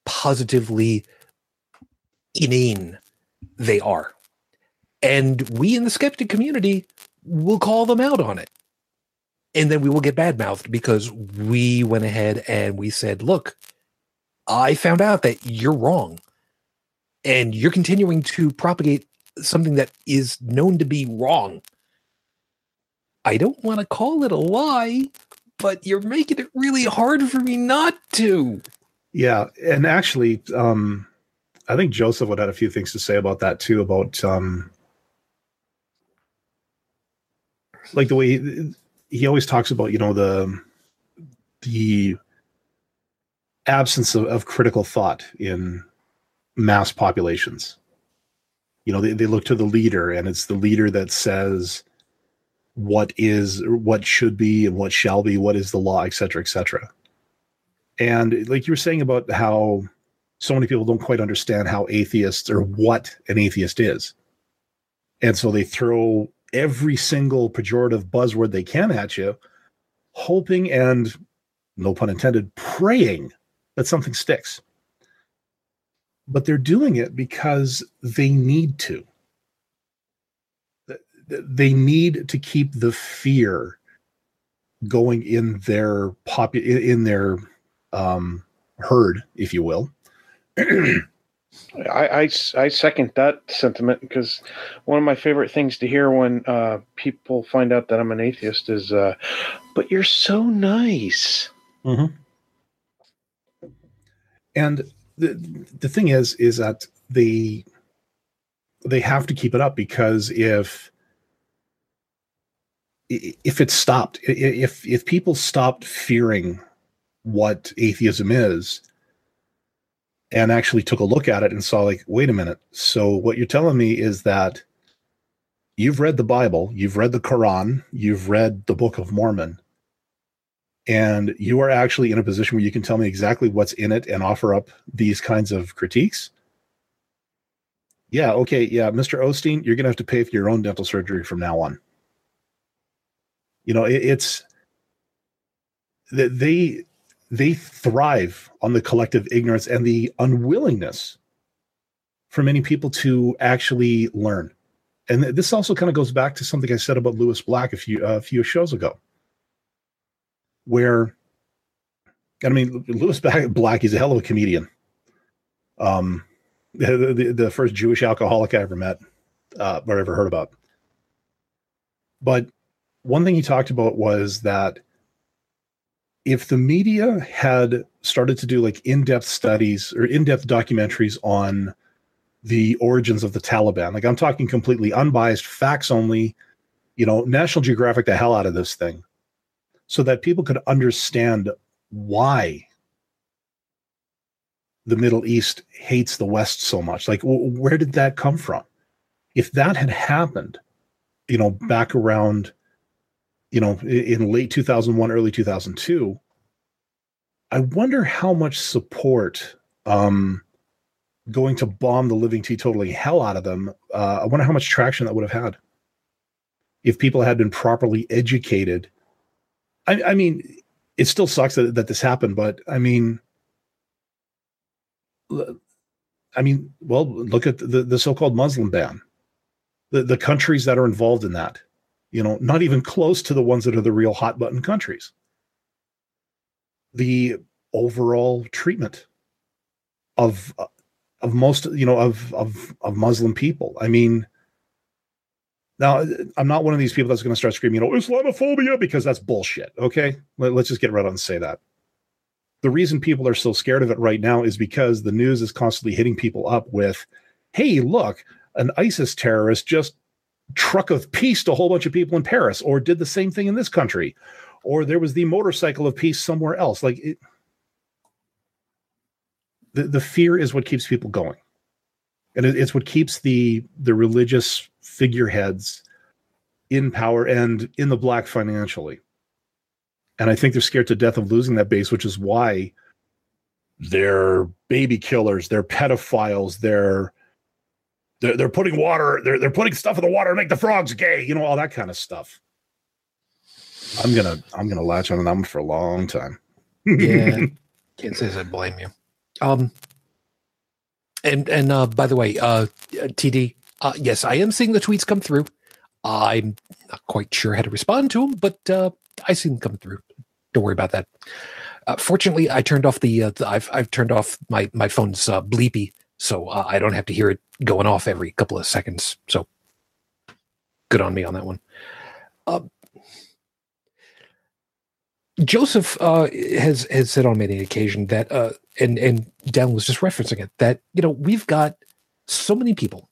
positively inane they are. And we in the skeptic community will call them out on it. And then we will get badmouthed because we went ahead and we said, look, I found out that you're wrong. And you're continuing to propagate something that is known to be wrong. I don't want to call it a lie, but you're making it really hard for me not to. Yeah, and actually, um, I think Joseph would have a few things to say about that too. About um, like the way he, he always talks about, you know, the the absence of, of critical thought in mass populations. You know, they, they look to the leader, and it's the leader that says what is, what should be, and what shall be, what is the law, et cetera, et cetera. And like you were saying about how so many people don't quite understand how atheists or what an atheist is. And so they throw every single pejorative buzzword they can at you, hoping and, no pun intended, praying that something sticks. But they're doing it because they need to. They need to keep the fear going in their popu- in their um, herd, if you will. I, I, I second that sentiment because one of my favorite things to hear when uh, people find out that I'm an atheist is, uh, "But you're so nice." Mm-hmm. And the the thing is, is that they they have to keep it up because if if it stopped, if if people stopped fearing what atheism is and actually took a look at it and saw like wait a minute. So what you're telling me is that you've read the bible you've read the quran you've read the book of mormon and you are actually in a position where you can tell me exactly what's in it and offer up these kinds of critiques? Yeah okay yeah mr osteen you're going to have to pay for your own dental surgery from now on. You know it, it's they they thrive on the collective ignorance and the unwillingness for many people to actually learn. And this also kind of goes back to something I said about Lewis Black a few uh, a few shows ago, where I mean Lewis Black is a hell of a comedian. Um, the, the, the first Jewish alcoholic I ever met uh, or ever heard about. But one thing he talked about was that if the media had started to do like in-depth studies or in-depth documentaries on the origins of the Taliban, like I'm talking completely unbiased, facts only, you know, National Geographic the hell out of this thing, so that people could understand why the Middle East hates the West so much. Like, where did that come from? If that had happened, you know, back around you know, in late 2001, early 2002, I wonder how much support um, going to bomb the living teetotaling hell out of them. Uh, I wonder how much traction that would have had if people had been properly educated. I, I mean, it still sucks that, that this happened, but I mean, I mean, well, look at the, the so-called Muslim ban, the, the countries that are involved in that you know, not even close to the ones that are the real hot button countries. The overall treatment of uh, of most, you know, of of of Muslim people. I mean, now I'm not one of these people that's going to start screaming, you know, Islamophobia because that's bullshit. Okay, Let, us just get right on and say that. The reason people are so scared of it right now is because the news is constantly hitting people up with, "Hey, look, an ISIS terrorist just truck of peace to a whole bunch of people in Paris, or did the same thing in this country, or there was the motorcycle of peace somewhere else. Like it, the the fear is what keeps people going, and it, it's what keeps the the religious figureheads in power and in the black financially. And I think they're scared to death of losing that base, which is why they're baby killers, they're pedophiles, they're they're, they're putting water, they're, they're putting stuff in the water to make the frogs gay, you know, all that kind of stuff. I'm gonna I'm gonna latch on to them for a long time. yeah, can't say I blame you. Um, and and uh, by the way, uh, TD, uh, yes, I am seeing the tweets come through. I'm not quite sure how to respond to them, but uh, I see them come through. Don't worry about that. Uh, fortunately, I turned off the, uh, the I've I've turned off my my phone's uh, bleepy so uh, I don't have to hear it going off every couple of seconds. So good on me on that one. Uh, Joseph uh, has has said on many occasions that, uh, and and Dan was just referencing it that you know we've got so many people,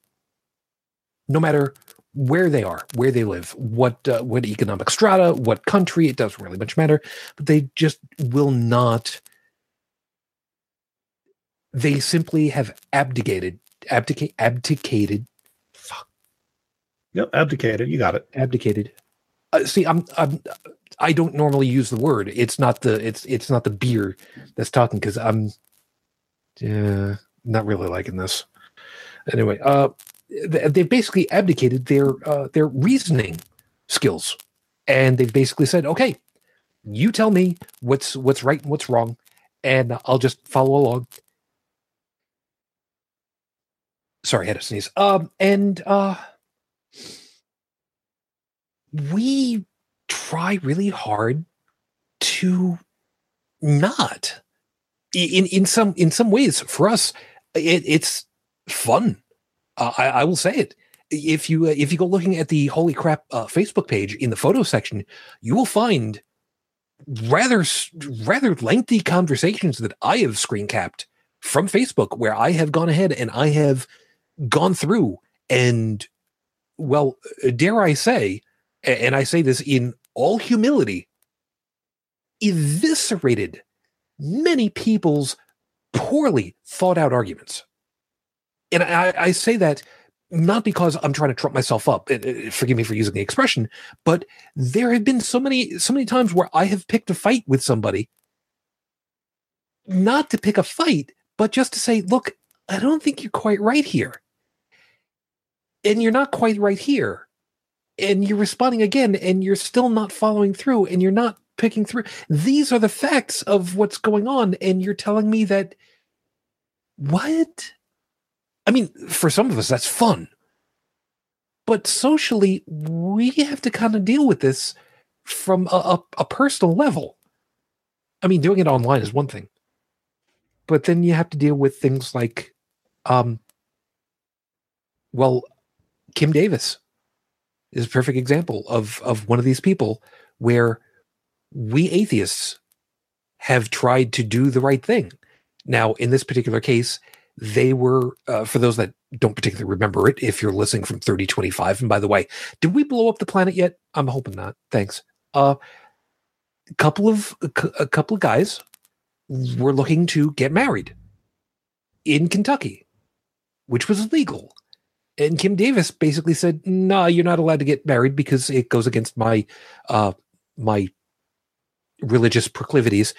no matter where they are, where they live, what uh, what economic strata, what country, it doesn't really much matter, but they just will not they simply have abdicated, abdicate, abdicated, Fuck. Yep, abdicated. You got it. abdicated. Uh, see, I'm, I'm, I don't normally use the word. It's not the, it's, it's not the beer that's talking because I'm, yeah, not really liking this. Anyway, uh, they've basically abdicated their, uh, their reasoning skills, and they've basically said, okay, you tell me what's what's right and what's wrong, and I'll just follow along. Sorry, I had a sneeze. Um, and uh, we try really hard to not. In in some in some ways for us it, it's fun. Uh, I, I will say it. If you uh, if you go looking at the holy crap uh, facebook page in the photo section you will find rather rather lengthy conversations that i have screen capped from facebook where i have gone ahead and i have gone through and well dare i say and I say this in all humility, eviscerated many people's poorly thought out arguments. And I, I say that not because I'm trying to trump myself up. uh, Forgive me for using the expression, but there have been so many, so many times where I have picked a fight with somebody, not to pick a fight, but just to say, look, I don't think you're quite right here. And you're not quite right here. And you're responding again and you're still not following through and you're not picking through. These are the facts of what's going on and you're telling me that what? I mean for some of us that's fun. But socially we have to kind of deal with this from a, a, a personal level. I mean doing it online is one thing but then you have to deal with things like um well kim davis is a perfect example of of one of these people where we atheists have tried to do the right thing. Now, in this particular case, they were uh, for those that don't particularly remember it. If you're listening from 3025, and by the way, did we blow up the planet yet? I'm hoping not. Thanks. Uh, a couple of a couple of guys were looking to get married in Kentucky, which was illegal and Kim Davis basically said, "No, you're not allowed to get married because it goes against my uh, my religious proclivities."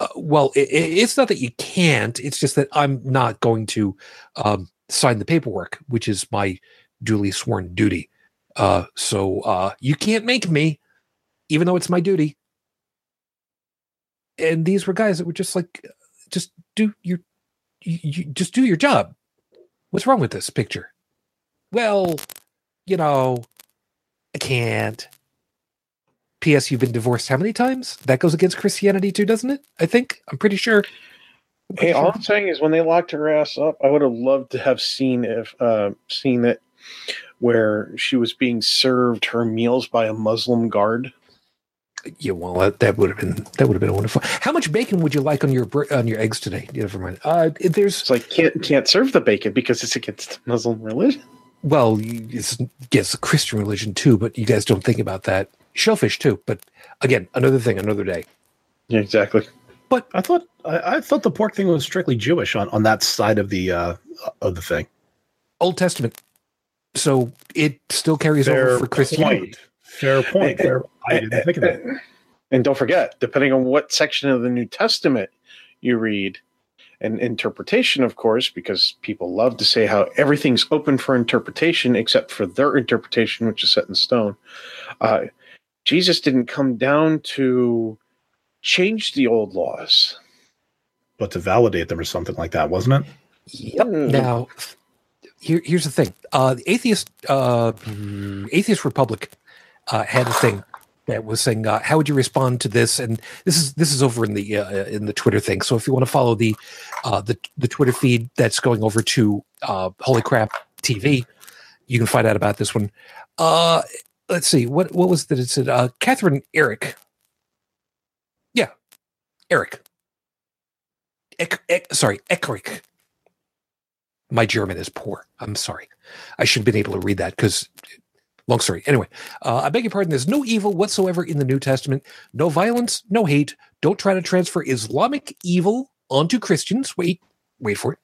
Uh, well, it, it's not that you can't; it's just that I'm not going to um, sign the paperwork, which is my duly sworn duty. Uh, so uh, you can't make me, even though it's my duty. And these were guys that were just like, just do your, you, you just do your job. What's wrong with this picture? Well, you know, I can't. P.S. You've been divorced how many times? That goes against Christianity too, doesn't it? I think. I'm pretty sure. I'm pretty Hey, all. I'm saying is when they locked her ass up, I would have loved to have seen if uh, seen it where she was being served her meals by a Muslim guard. Yeah, well, that, that would have been that would have been wonderful. How much bacon would you like on your on your eggs today? Yeah, Never mind. Uh, there's It's like can't can't serve the bacon because it's against Muslim religion. Well, it's yes, Christian religion too, but you guys don't think about that. Shellfish too, but again, another thing, another day. Yeah, exactly. But I thought I, I thought the pork thing was strictly Jewish on, on that side of the uh, of the thing. Old Testament, so it still carries over for Christianity. point. Fair point. Fair. I didn't think of that. And don't forget, depending on what section of the New Testament you read, and interpretation, of course, because people love to say how everything's open for interpretation except for their interpretation, which is set in stone. Uh, Jesus didn't come down to change the old laws. But to validate them or something like that, wasn't it? Yep. Now, here, here's the thing: uh, the atheist, uh, atheist Republic, uh, had a thing that was saying, uh, "How would you respond to this?" And this is this is over in the uh, in the Twitter thing. So if you want to follow the uh, the the Twitter feed that's going over to uh, Holy Crap TV, you can find out about this one. Uh, let's see what what was that? It said uh, Catherine Eric. Yeah, Eric. Ek, Ek, sorry, Eckrick my German is poor. I'm sorry. I should have been able to read that because, long story. Anyway, uh, I beg your pardon. There's no evil whatsoever in the New Testament. No violence, no hate. Don't try to transfer Islamic evil onto Christians. Wait, wait for it.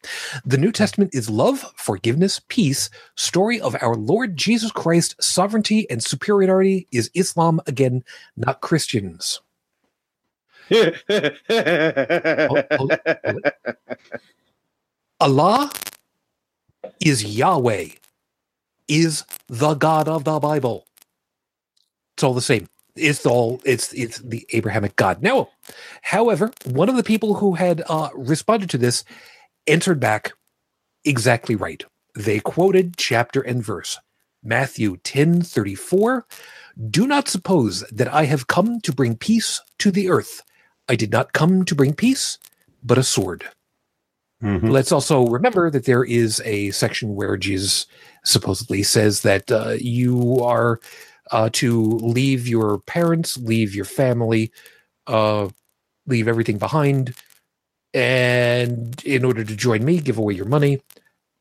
The New Testament is love, forgiveness, peace, story of our Lord Jesus Christ, sovereignty and superiority is Islam again, not Christians. Allah is Yahweh, is the God of the Bible. It's all the same. It's all it's it's the Abrahamic God. Now, however, one of the people who had uh, responded to this entered back exactly right. They quoted chapter and verse. Matthew 10 34. Do not suppose that I have come to bring peace to the earth. I did not come to bring peace, but a sword. Mhm. Let's also remember that there is a section where Jesus supposedly says that uh, you are uh, to leave your parents, leave your family, uh, leave everything behind, and in order to join me, give away your money,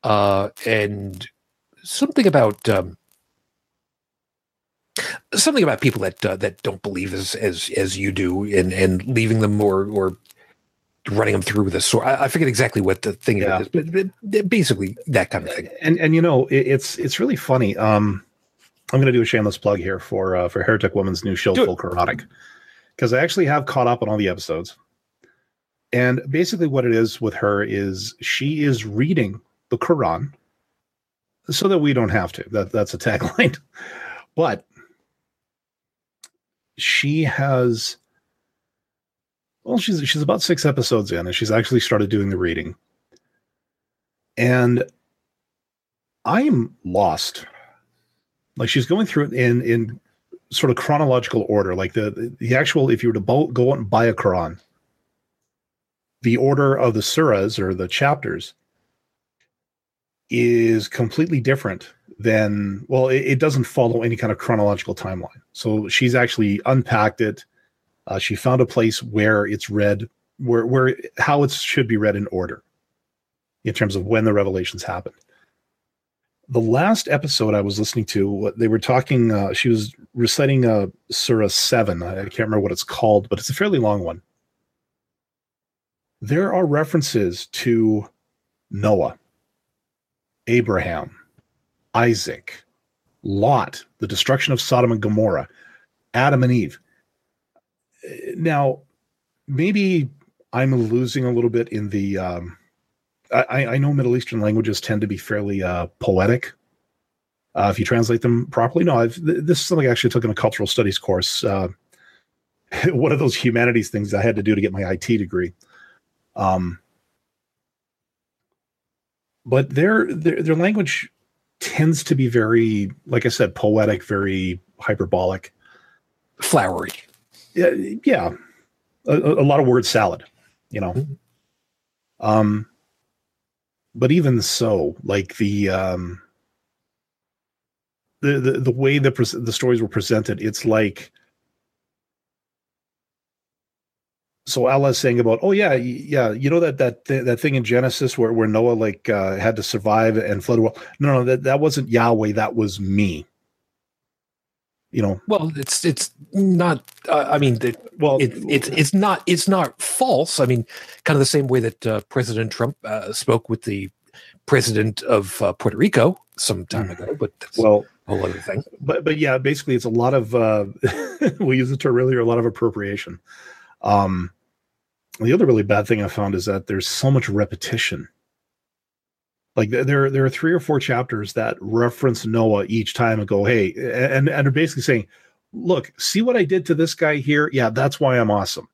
uh, and something about um, something about people that uh, that don't believe as as as you do, and and leaving them or or running them through with a sword. I, I forget exactly what the thing Yeah. is, but, but basically that kind of thing. and and you know it, it's it's really funny. Um, I'm going to do a shameless plug here for uh, for Heretic Woman's new show, Full Quranic, because I actually have caught up on all the episodes. And basically, what it is with her is she is reading the Quran, so that we don't have to. That that's a tagline, but she has. Well, she's she's about six episodes in, and she's actually started doing the reading. And I'm lost. Like she's going through it in in sort of chronological order. Like the the actual, if you were to bo- go out and buy a Quran, the order of the surahs or the chapters is completely different than well, it, it doesn't follow any kind of chronological timeline. So she's actually unpacked it. Uh, she found a place where it's read, where where how it should be read in order in terms of when the revelations happened. The last episode I was listening to, what they were talking, uh, she was reciting uh, Surah 7. I, I can't remember what it's called, but it's a fairly long one. There are references to Noah, Abraham, Isaac, Lot, the destruction of Sodom and Gomorrah, Adam and Eve. Now, maybe I'm losing a little bit in the um, I, I know Middle Eastern languages tend to be fairly uh, poetic. Uh, if you translate them properly, no, I've, th- this is something I actually took in a cultural studies course. Uh, one of those humanities things I had to do to get my IT degree. Um, but their, their their language tends to be very, like I said, poetic, very hyperbolic. Flowery. Yeah, yeah, a, a lot of word salad, you know. Mhm. Um, but even so, like the um, the the, the way the pres- the stories were presented, it's like so Allah is saying about oh yeah yeah you know that that th- that thing in Genesis where where Noah like uh, had to survive and flood. Well, no no that that wasn't Yahweh, that was me. You know, Well, it's it's not. Uh, I mean, the, well it, it's it's not it's not false. I mean, kind of the same way that uh, President Trump uh, spoke with the president of uh, Puerto Rico some time ago, but that's well a whole other thing. but but yeah, basically it's a lot of uh we used the term earlier, a lot of appropriation. Um the other really bad thing I found is that there's so much repetition. Like there- there are three or four chapters that reference Noah each time and go, hey, and and are basically saying, look, see what I did to this guy here? Yeah, that's why I'm awesome.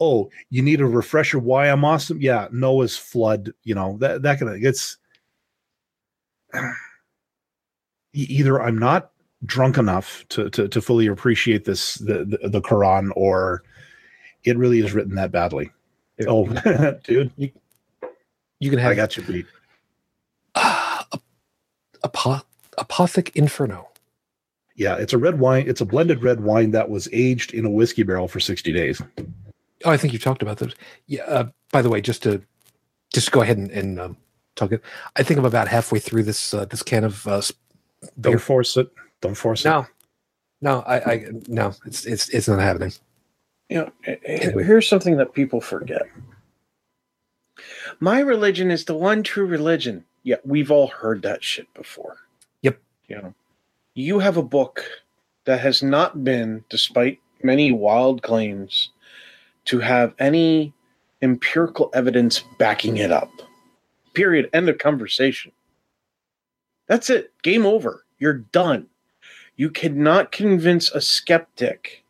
Oh, you need a refresher why I'm awesome? Yeah, Noah's flood, you know, that that kind of it's either I'm not drunk enough to to, to fully appreciate this the, the the Quran, or it really is written that badly. Oh, dude, You can have I got you beat. uh, apo- apothic inferno. Yeah, it's a red wine. It's a blended red wine that was aged in a whiskey barrel for sixty days. Oh, I think you talked about those. Yeah. Uh, by the way, just to just go ahead and, and um, talk it. I think I'm about halfway through this uh, this can of uh, sp- Don't force it. Don't force it. No, no, I, I no, it's it's it's not happening. You know, h- h- Anyway. here's something that people forget. My religion is the one true religion. Yeah, we've all heard that shit before. Yep. You have a book that has not been, despite many wild claims, to have any empirical evidence backing it up. Period. End of conversation. That's it. Game over. You're done. You cannot convince a skeptic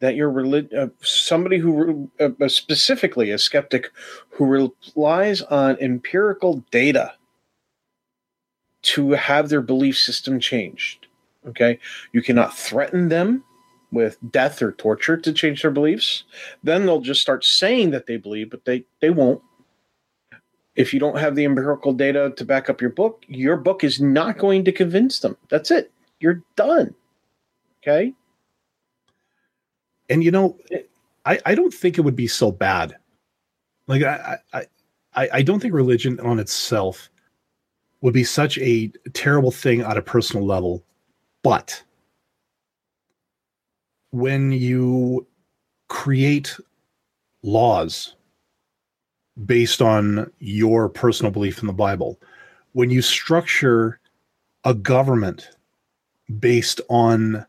that you're relig- uh, somebody who uh, specifically a skeptic who relies on empirical data to have their belief system changed. Okay, you cannot threaten them with death or torture to change their beliefs. Then they'll just start saying that they believe, but they they won't. If you don't have the empirical data to back up your book, your book is not going to convince them. That's it. You're done. Okay. And you know, I, I don't think it would be so bad. Like I, I I I don't think religion on itself would be such a terrible thing on a personal level, but when you create laws based on your personal belief in the Bible, when you structure a government based on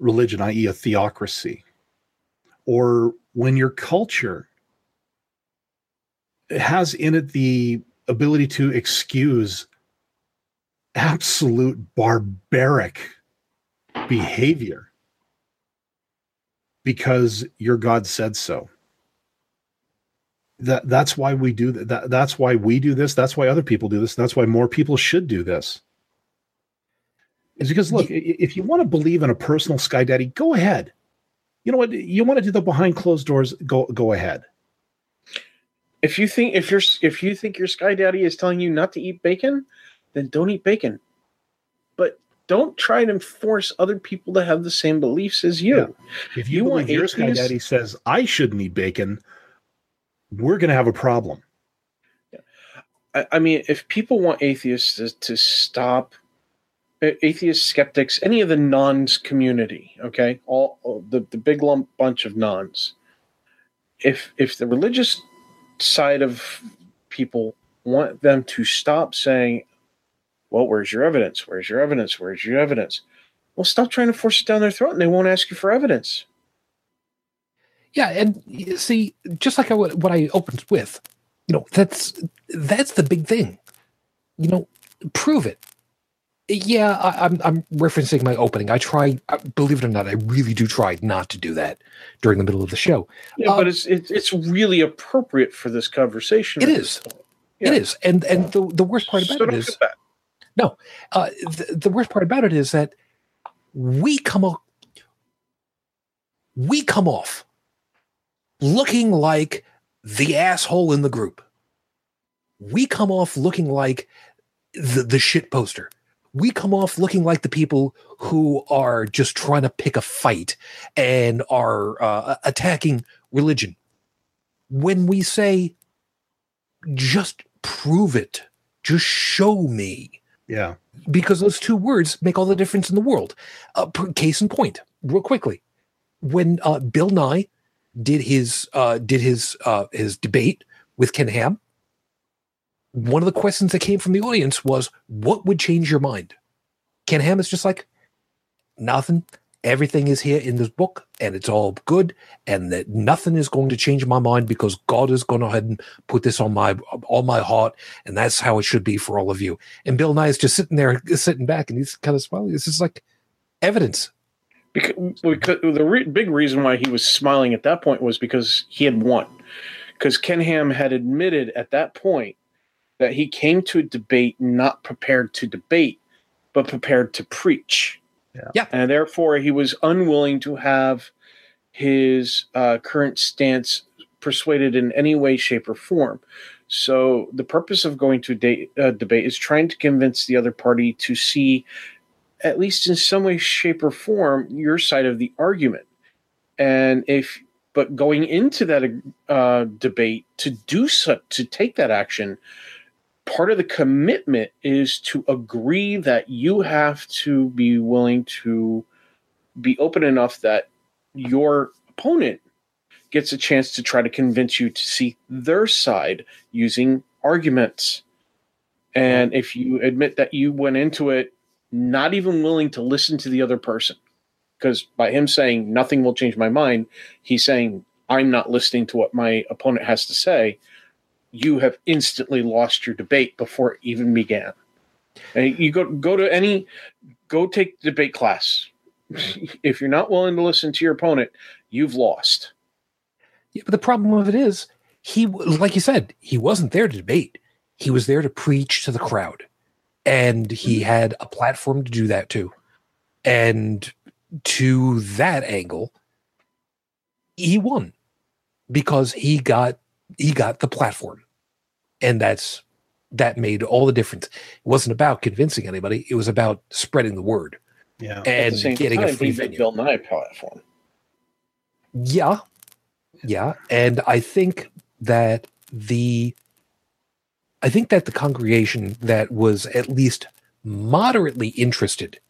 religion, i.e., a theocracy, or when your culture has in it the ability to excuse absolute barbaric behavior because your God said so. That that's why we do that. That's why we do this. That's why other people do this. That's why more people should do this. Is because look, if you want to believe in a personal sky daddy, go ahead. You know what? You want to do the behind closed doors, go go ahead. If you think if you're if you think your sky daddy is telling you not to eat bacon, then don't eat bacon. But don't try to force other people to have the same beliefs as you. Yeah. If you, you want your sky daddy says I shouldn't eat bacon, we're going to have a problem. I, I mean, if people want atheists to, to stop atheist skeptics, any of the nons community, okay, all, all the, the big lump bunch of nons. If if the religious side of people want them to stop saying, "Well, where's your evidence? Where's your evidence? Where's your evidence?" Well, stop trying to force it down their throat, and they won't ask you for evidence. Yeah, and see, just like I, what I opened with, you know, that's that's the big thing. You know, prove it yeah, I, am I'm, I'm referencing my opening. I try, believe it or not, I really do try not to do that during the middle of the show. Yeah, but uh, it's it, it's really appropriate for this conversation. It is. Yeah. It is, and and the the worst part about so it is no, uh, the, worst part about it is that we come off we come off looking like the asshole in the group. We come off looking like the the shit poster we come off looking like the people who are just trying to pick a fight and are uh, attacking religion. When we say, just prove it, just show me. Yeah. Because those two words make all the difference in the world. Uh, case in point, real quickly, when uh, Bill Nye did his uh, did his uh, his debate with Ken Ham, one of the questions that came from the audience was, "What would change your mind?" Ken Ham is just like, "Nothing. Everything is here in this book, and it's all good, and that nothing is going to change my mind because God is going to ahead and put this on my on my heart, and that's how it should be for all of you." And Bill Nye is just sitting there, sitting back, and he's kind of smiling. This is like evidence. Because, because the re- big reason why he was smiling at that point was because he had won. Because Ken Ham had admitted at that point that he came to a debate not prepared to debate, but prepared to preach. Yeah. yeah. And therefore, he was unwilling to have his uh, current stance persuaded in any way, shape, or form. So, the purpose of going to a de- uh, debate is trying to convince the other party to see, at least in some way, shape, or form, your side of the argument. And if, but going into that uh, debate to do so, to take that action, part of the commitment is to agree that you have to be willing to be open enough that your opponent gets a chance to try to convince you to see their side using arguments. And if you admit that you went into it not even willing to listen to the other person, because by him saying nothing will change my mind, he's saying I'm not listening to what my opponent has to say. You have instantly lost your debate before it even began. And you go go to any go take debate class. if you're not willing to listen to your opponent, you've lost. Yeah, but the problem of it is, he, like you said, he wasn't there to debate. He was there to preach to the crowd. And he mm-hmm. had a platform to do that too. And to that angle, he won because he got he got the platform. And that's that made all the difference. It wasn't about convincing anybody, it was about spreading the word Yeah. At the and same getting a free he's the venue. Bill Nye platform. Yeah. Yeah. And I think that the I think that the congregation that was at least moderately interested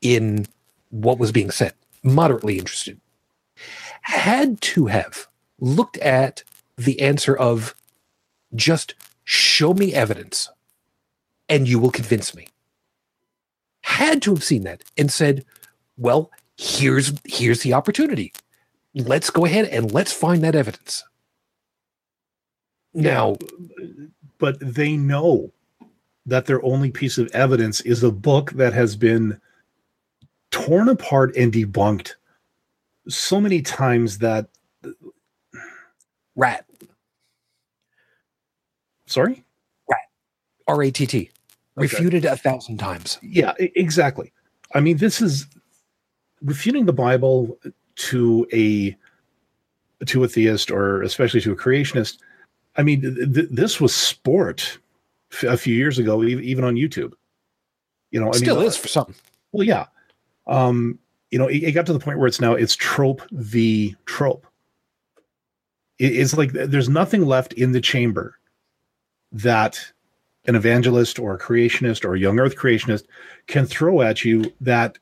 in what was being said, moderately interested, had to have looked at the answer of just show me evidence and you will convince me. Had to have seen that and said, well, here's here's the opportunity let's go ahead and let's find that evidence. Now, but they know that their only piece of evidence is a book that has been torn apart and debunked so many times that rat, sorry R A T T, refuted a thousand times. yeah exactly i mean this is refuting the bible to a to a theist or especially to a creationist i mean th- th- this was sport f- a few years ago e- even on youtube you know I Still mean, is for some. Well, yeah. Um, you know, it, it got to the point where it's now it's trope v trope. It- it's like there's nothing left in the chamber that an evangelist or a creationist or a young earth creationist can throw at you that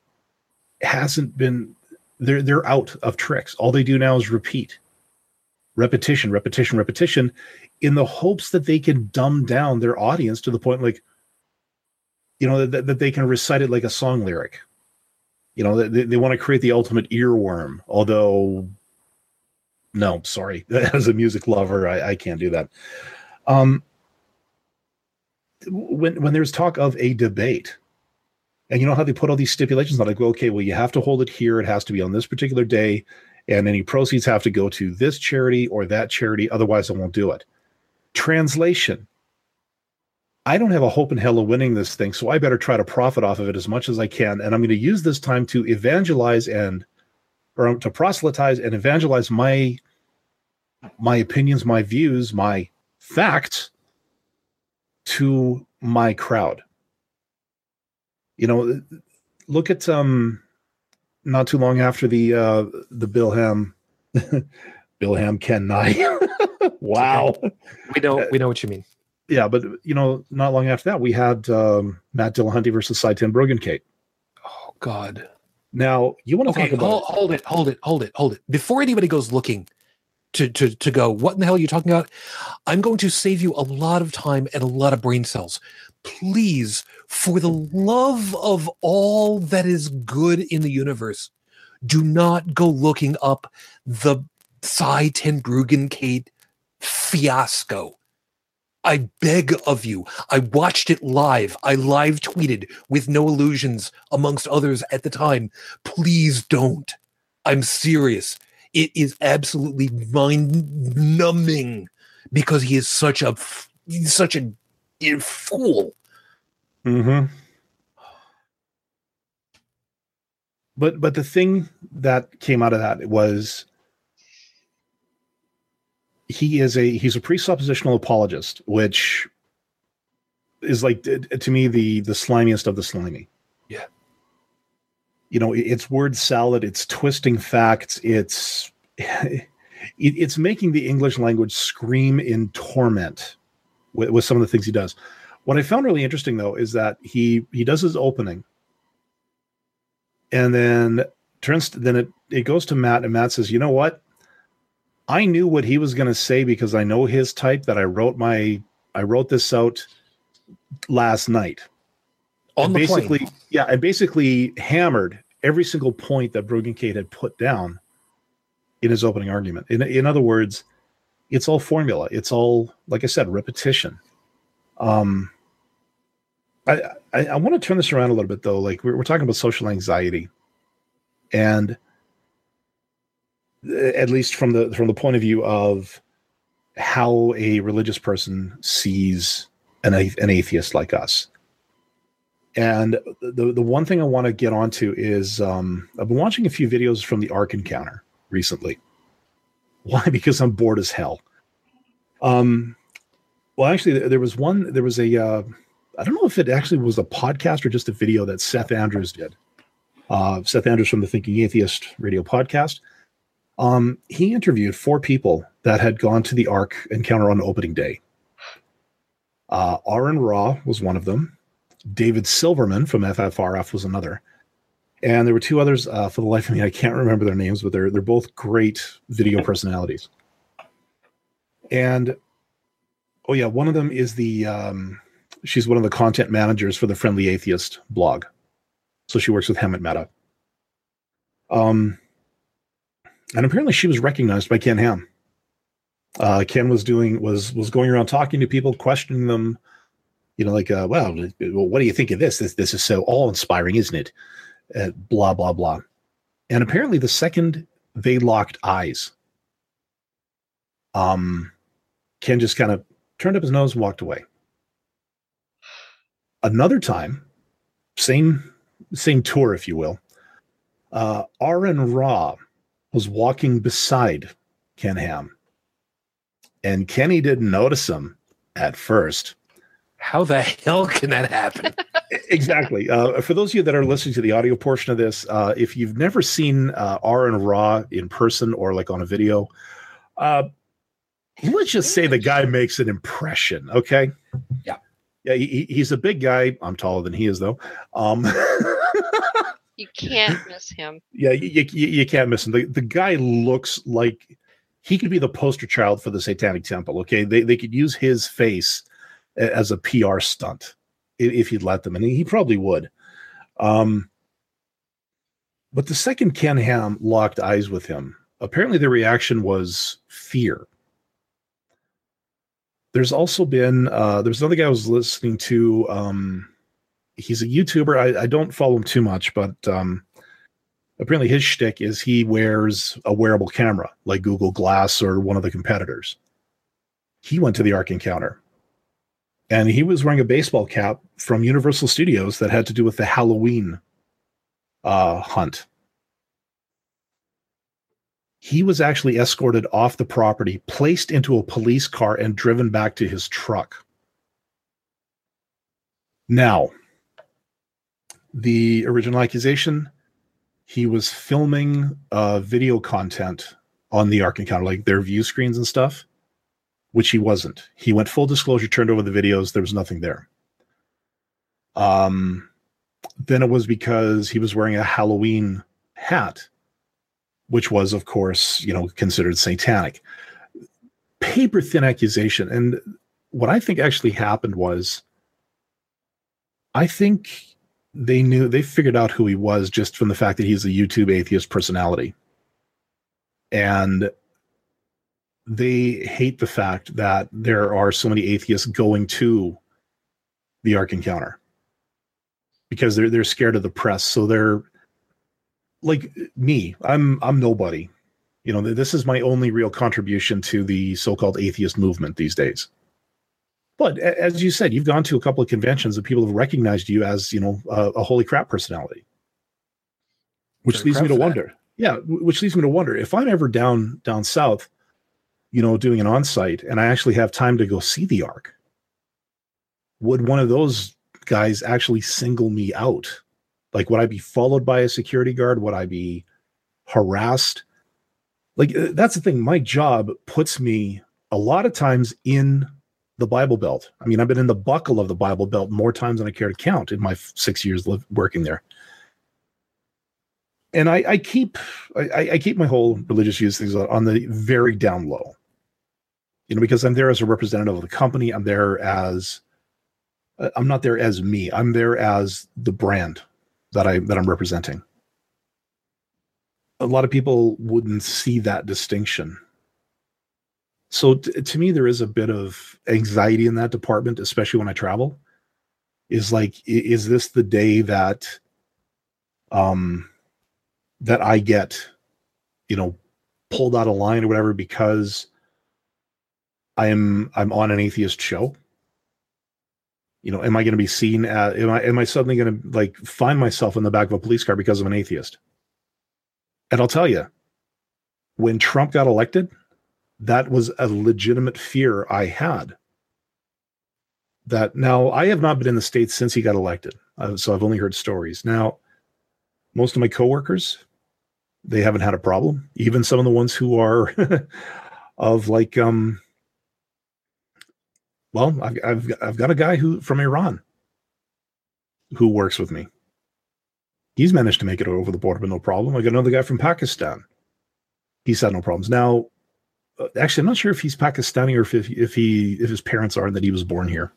hasn't been they're they're out of tricks. All they do now is repeat. Repetition, repetition, repetition in the hopes that they can dumb down their audience to the point like you know that, that they can recite it like a song lyric you know they, they want to create the ultimate earworm although no sorry as a music lover i, I can't do that um when when there's talk of a debate and you know how they put all these stipulations on like okay well you have to hold it here it has to be on this particular day and any proceeds have to go to this charity or that charity otherwise i won't do it translation I don't have a hope in hell of winning this thing, so I better try to profit off of it as much as I can. And I'm going to use this time to evangelize and or to proselytize and evangelize my my opinions, my views, my facts to my crowd. You know, look at um not too long after the uh the Bill Ham Bill Ham Ken Nye. wow We know we know what you mean. yeah, but you know, not long after that, we had um, Matt Dillahunty versus Sye Ten Bruggencate. Oh God. Now, you want to Okay, talk about hold, hold it, hold it, hold it, hold it. Before anybody goes looking to to to go, what in the hell are you talking about? I'm going to save you a lot of time and a lot of brain cells. Please, for the love of all that is good in the universe, do not go looking up the Sye Ten Bruggencate fiasco. I beg of you. I watched it live. I live tweeted with no illusions, amongst others at the time. Please don't. I'm serious. It is absolutely mind numbing because he is such a he's such a, a fool. hmm But but the thing that came out of that was he is a he's a presuppositional apologist, which is like to me the the slimiest of the slimy. Yeah. You know, it's word salad, it's twisting facts, it's it's making the English language scream in torment with, with some of the things he does. What I found really interesting though is that he he does his opening, and then turns to, then it it goes to Matt, and Matt says, "You know what? I knew what he was going to say because I know his type that I wrote my I wrote this out last night. On the basically, plane. yeah, I basically hammered every single point that Bruggencate had put down in his opening argument. In in other words, it's all formula. It's all like I said, repetition. Um, I I, I want to turn this around a little bit though. Like we're, we're talking about social anxiety, and uh, at least from the from the point of view of how a religious person sees an an atheist like us. And the the one thing I want to get onto is um, I've been watching a few videos from the Ark Encounter recently. Why? Because I'm bored as hell. Um, well, actually, there was one. There was a. Uh, I don't know if it actually was a podcast or just a video that Seth Andrews did. Uh, Seth Andrews from the Thinking Atheist radio podcast. Um, he interviewed four people that had gone to the Ark Encounter on opening day. Uh, Aron Ra was one of them. David Silverman from FFRF was another. And there were two others. Uh, for the life of me, I can't remember their names, but they're they're both great video personalities. And oh yeah, one of them is the um, she's one of the content managers for the Friendly Atheist blog. So she works with Hemant Mehta. Um, and apparently she was recognized by Ken Ham. Uh, Ken was doing was was going around talking to people, questioning them. You know, like, uh, well, what do you think of this? This this is so awe inspiring, isn't it? Uh, blah blah blah. And apparently, the second they locked eyes, um, Ken just kind of turned up his nose and walked away. Another time, same same tour, if you will. Uh, Aron Ra was walking beside Ken Ham, and Kenny didn't notice him at first. How the hell can that happen? exactly. Uh, for those of you that are listening to the audio portion of this, uh, if you've never seen uh, Aron Ra in person or like on a video, uh, let's just say the guy makes an impression. Okay. Yeah. Yeah. He, he's a big guy. I'm taller than he is, though. Um, You can't miss him. yeah, you, you, you can't miss him. The, the guy looks like he could be the poster child for the Satanic Temple. Okay. They, they could use his face a- as a PR stunt if he'd let them, and he probably would. Um, but the second Ken Ham locked eyes with him, apparently the reaction was fear. There's also been uh, there's another guy I was listening to. Um, he's a YouTuber. I, I don't follow him too much, but um, apparently his shtick is he wears a wearable camera like Google Glass or one of the competitors. He went to the Ark Encounter, and he was wearing a baseball cap from Universal Studios that had to do with the Halloween uh, hunt. He was actually escorted off the property, placed into a police car, and driven back to his truck. Now, the original accusation he was filming uh, video content on the Ark Encounter, like their view screens and stuff, which he wasn't. He went full disclosure, turned over the videos. There was nothing there. Um, then it was because he was wearing a Halloween hat, which was, of course, you know, considered satanic. Paper thin accusation. And what I think actually happened was, I think they knew they figured out who he was just from the fact that he's a YouTube atheist personality. And they hate the fact that there are so many atheists going to the Ark Encounter because they're they're scared of the press. So they're like me. I'm I'm nobody. You know, this is my only real contribution to the so-called atheist movement these days. But as you said, you've gone to a couple of conventions and people have recognized you as, you know, a, a holy crap personality. Which leads me to for that. wonder. Yeah, which leads me to wonder if I'm ever down down south, you know, doing an on-site and I actually have time to go see the ark, would one of those guys actually single me out? Like, would I be followed by a security guard? Would I be harassed? Like, uh, that's the thing. My job puts me a lot of times in the Bible Belt. I mean, I've been in the buckle of the Bible Belt more times than I care to count in my six years live, working there. and I, I keep I, I keep my whole religious views things on the very down low. You know, because I'm there as a representative of the company. I'm there as uh, I'm not there as me. I'm there as the brand that I that I'm representing. A lot of people wouldn't see that distinction. So t- to me, there is a bit of anxiety in that department, especially when I travel. Is like, is this the day that, um, that I get, you know, pulled out of line or whatever because I'm I'm on an atheist show? You know, am I going to be seen as am I am I suddenly going to like find myself in the back of a police car because I'm an atheist? And I'll tell you, when Trump got elected, that was a legitimate fear I had. That now I have not been in the states since he got elected, uh, so I've only heard stories. Now, most of my coworkers, they haven't had a problem. Even some of the ones who are of like, um, well, I've, I've I've got a guy who from Iran who works with me. He's managed to make it over the border with no problem. I got another guy from Pakistan. He's had no problems. Now, uh, actually, I'm not sure if he's Pakistani or if if, he if his parents are and that he was born here.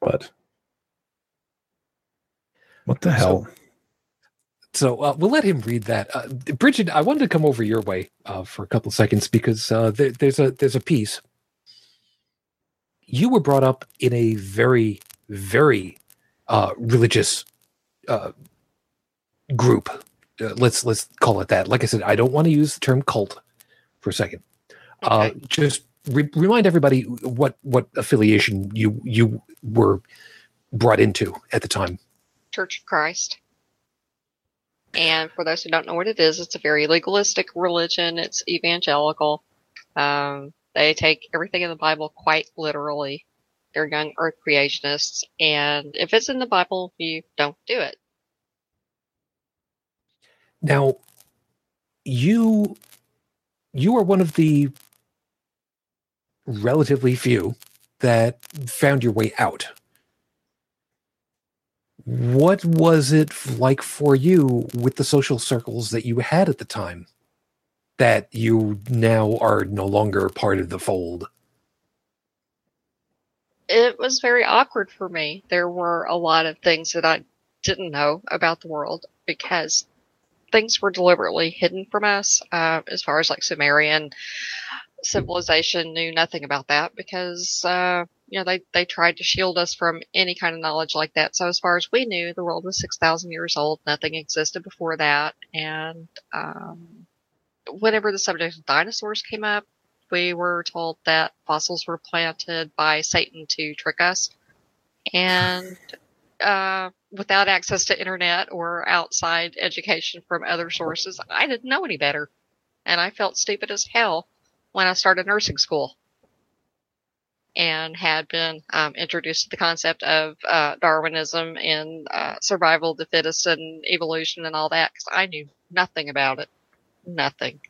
But what the hell? So uh, we'll let him read that. Uh, Bridget, I wanted to come over your way uh, for a couple seconds because uh, there, there's a there's a piece. You were brought up in a very very uh, religious uh, group. Uh, let's let's call it that. Like I said, I don't want to use the term cult for a second. Uh, Okay. just re- remind everybody what what affiliation you you were brought into at the time. Church of Christ. And for those who don't know what it is, it's a very legalistic religion. It's evangelical. Um, they take everything in the Bible quite literally. They're young earth creationists. And if it's in the Bible, you don't do it. Now, you you are one of the relatively few that found your way out. What was it like for you with the social circles that you had at the time that you now are no longer part of the fold? It was very awkward for me. There were a lot of things that I didn't know about the world because things were deliberately hidden from us. Uh, as far as like Sumerian civilization, knew nothing about that because uh, you know they they tried to shield us from any kind of knowledge like that. So as far as we knew, the world was six thousand years old. Nothing existed before that, and um, whenever the subject of dinosaurs came up, we were told that fossils were planted by Satan to trick us. And uh, without access to internet or outside education from other sources, I didn't know any better. And I felt stupid as hell when I started nursing school and had been um, introduced to the concept of uh, Darwinism and uh, survival of the fittest and evolution and all that because I knew nothing about it. Nothing.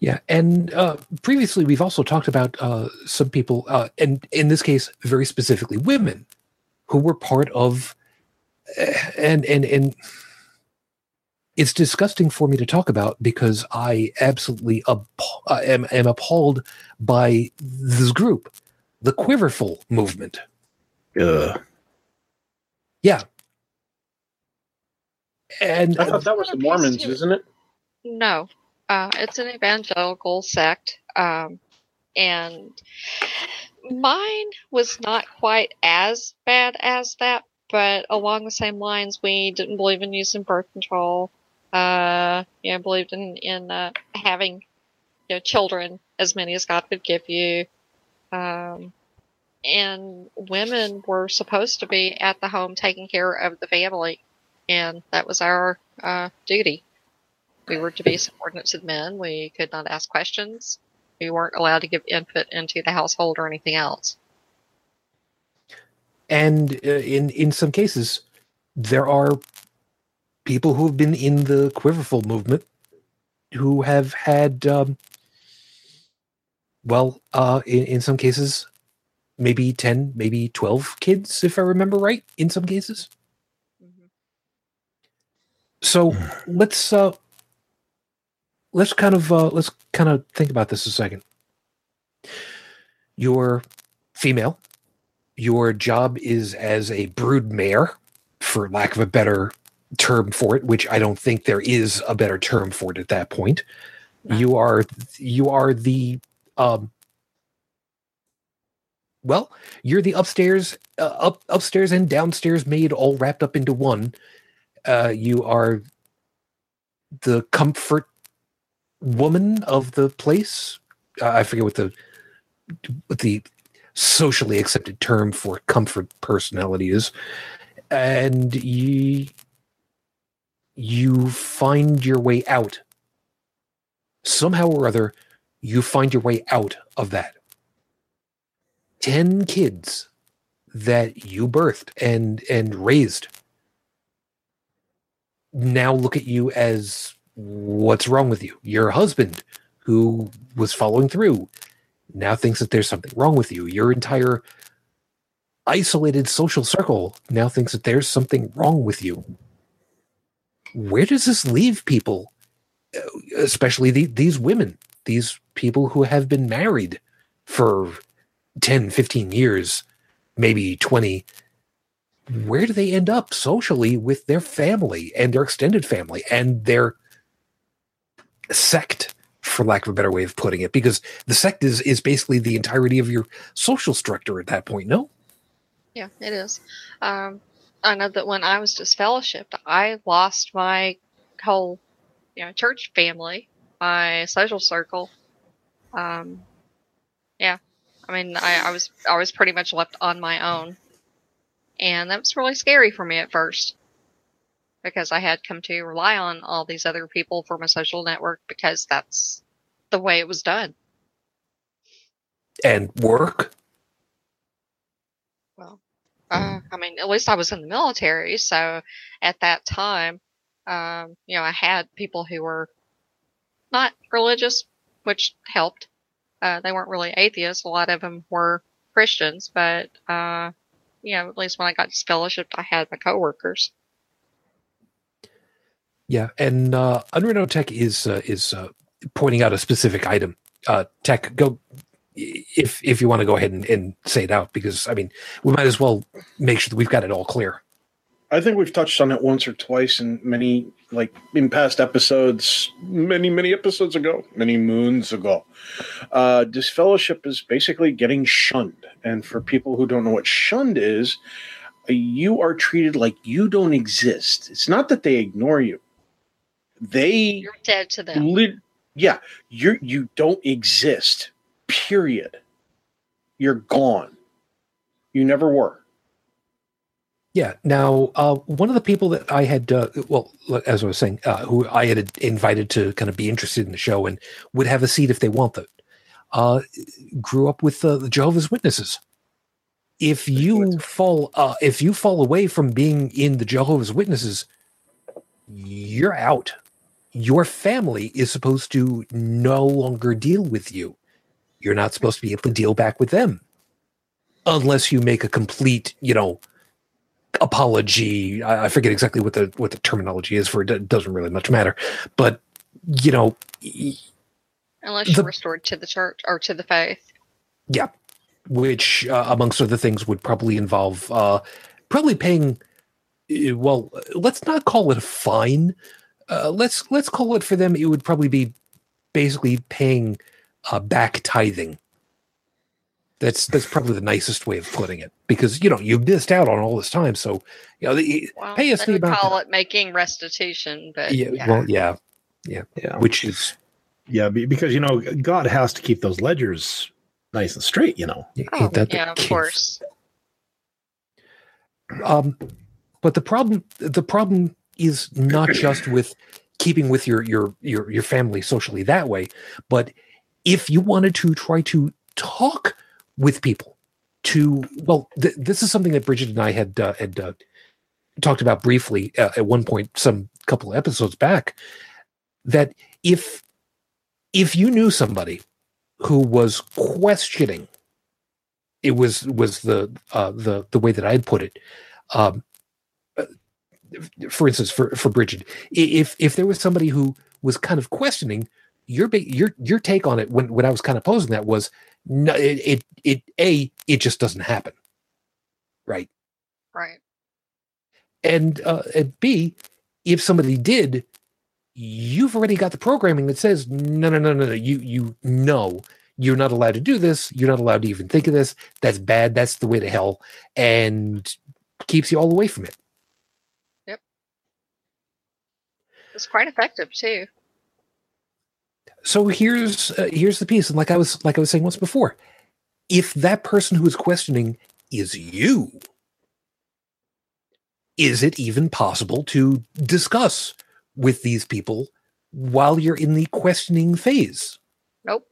Yeah, and uh, previously we've also talked about uh, some people, uh, and in this case, very specifically women, who were part of, eh, and and and it's disgusting for me to talk about because I absolutely app- uh, am, am appalled by this group, the Quiverful movement. Uh, Yeah, and I thought that was the Mormons, isn't it? No, uh, it's an evangelical sect, um, and mine was not quite as bad as that. But along the same lines, we didn't believe in using birth control. Uh, you know, believed in in uh, having you know children as many as God could give you. Um, and women were supposed to be at the home taking care of the family, and that was our uh, duty. We were to be subordinate to the men. We could not ask questions. We weren't allowed to give input into the household or anything else. and uh, in in some cases there are people who have been in the quiverful movement who have had um, well uh, in, in some cases maybe 10 maybe 12 kids if i remember right in some cases So let's uh let's kind of uh let's kind of think about this a second. You're female. Your job is as a brood mare, for lack of a better term for it, which I don't think there is a better term for it at that point. You are you are the um well, you're the upstairs uh, up upstairs and downstairs maid all wrapped up into one. Uh you are the comfort woman of the place. I forget what the what the socially accepted term for comfort personality is, and you you find your way out somehow or other. You find your way out of that. Ten kids that you birthed and and raised now look at you as what's wrong with you? Your husband, who was following through, now thinks that there's something wrong with you. Your entire isolated social circle now thinks that there's something wrong with you. Where does this leave people, especially the, these women, these people who have been married for 10, 15 years, maybe 20? Where do they end up socially with their family and their extended family and their sect for lack of a better way of putting it because the sect is is basically the entirety of your social structure at that point no Yeah, it is. Um, I know that when I was just disfellowshipped, I lost my whole, you know, church family, my social circle. Um, yeah, I mean, I, I was I was pretty much left on my own, and that was really scary for me at first because I had come to rely on all these other people for my social network because that's the way it was done. and work Well, uh, I mean, at least I was in the military, so at that time, um, you know, I had people who were not religious, which helped. Uh, they weren't really atheists. A lot of them were Christians, but uh, you know, at least when I got disfellowshipped, I had my coworkers. Yeah and uh unreal tech is uh, is uh, pointing out a specific item uh tech go if if you want to go ahead and, and say it out because i mean we might as well make sure that we've got it all clear I think we've touched on it once or twice in many, like in past episodes, many, many episodes ago, many moons ago. Uh, disfellowship is basically getting shunned. And for people who don't know what shunned is, you are treated like you don't exist. It's not that they ignore you. They You're dead to them. Lit- yeah, you you don't exist. Period. You're gone. You never were. Yeah. Now, uh, one of the people that I had, uh, well, as I was saying, uh, who I had invited to kind of be interested in the show and would have a seat if they wanted, uh, grew up with uh, the Jehovah's Witnesses. If you fall, uh, if you fall away from being in the Jehovah's Witnesses, you're out. Your family is supposed to no longer deal with you. You're not supposed to be able to deal back with them, unless you make a complete, you know, apology. I, I forget exactly what the what the terminology is for it. It doesn't really much matter, but you know, Unless The- you're restored to the church or to the faith. yeah, which uh, amongst other things would probably involve uh, probably paying. uh, Well, let's not call it a fine. Uh, let's let's call it for them. It would probably be basically paying uh, back tithing. That's that's probably the nicest way of putting it because you know you've missed out on all this time. So you know, the, Well, Pay us they the would amount call it making restitution, but yeah, yeah. well, yeah, Yeah. which is Yeah, because you know God has to keep those ledgers nice and straight. You know. Oh, that yeah, of case? course. Um, but the problem the problem is not just with keeping with your your your your family socially that way, but if you wanted to try to talk with people to well, th- this is something that Bridget and I had uh, had uh, talked about briefly uh, at one point some couple of episodes back that if if you knew somebody who was questioning it was was the uh, the the way that I'd put it um, for instance, for for Bridget, if if there was somebody who was kind of questioning your your your take on it when when I was kind of posing that was no, it it, it a it just doesn't happen, right? Right. And uh, and b if somebody did, you've already got the programming that says no no no no no you you know you're not allowed to do this you're not allowed to even think of this that's bad that's the way to hell and keeps you all away from it It's quite effective too. so here's uh, here's the piece and like i was like i was saying once before if that person who is questioning is you is it even possible to discuss with these people while you're in the questioning phase Nope.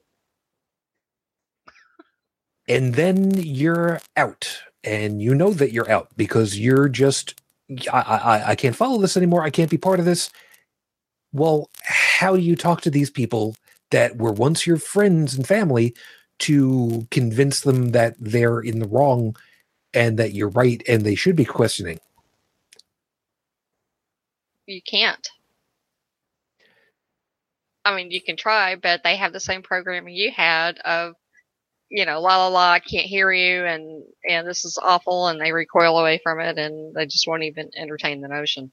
and then you're out and you know that you're out because you're just I, I i can't follow this anymore i can't be part of this well how do you talk to these people that were once your friends and family to convince them that they're in the wrong and that you're right and they should be questioning You can't. I mean, you can try, but they have the same programming you had of, you know, la la la, I can't hear you, and and this is awful, and they recoil away from it, and they just won't even entertain the notion.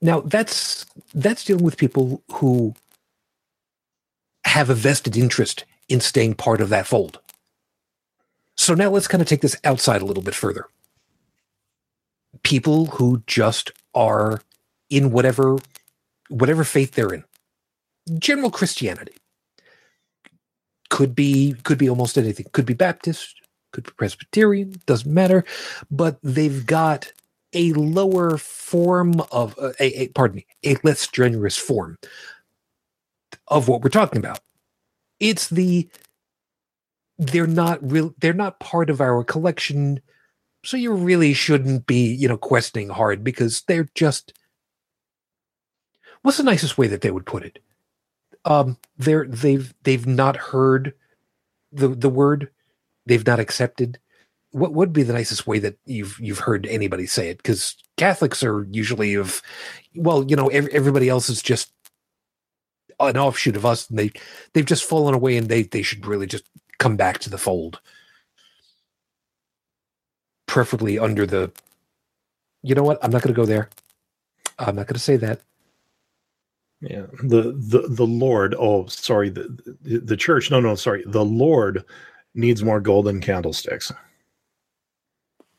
Now that's that's dealing with people who have a vested interest in staying part of that fold. So now let's kind of take this outside a little bit further. People who just are in whatever whatever faith they're in. General Christianity. Could be could be almost anything. Could be Baptist, could be Presbyterian, doesn't matter, but they've got a lower form of uh, a, a pardon me a less strenuous form of what we're talking about. It's the they're not real they're not part of our collection so you really shouldn't be you know questioning hard because they're just what's the nicest way that they would put it? Um they're they've they've not heard the the word. They've not accepted what would be the nicest way that you've you've heard anybody say it because catholics are usually of well you know ev- everybody else is just an offshoot of us and they they've just fallen away and they they should really just come back to the fold preferably under the you know what i'm not going to go there i'm not going to say that Yeah, the the the Lord. Oh, sorry, the, the church. No, no, sorry. The Lord needs more golden candlesticks.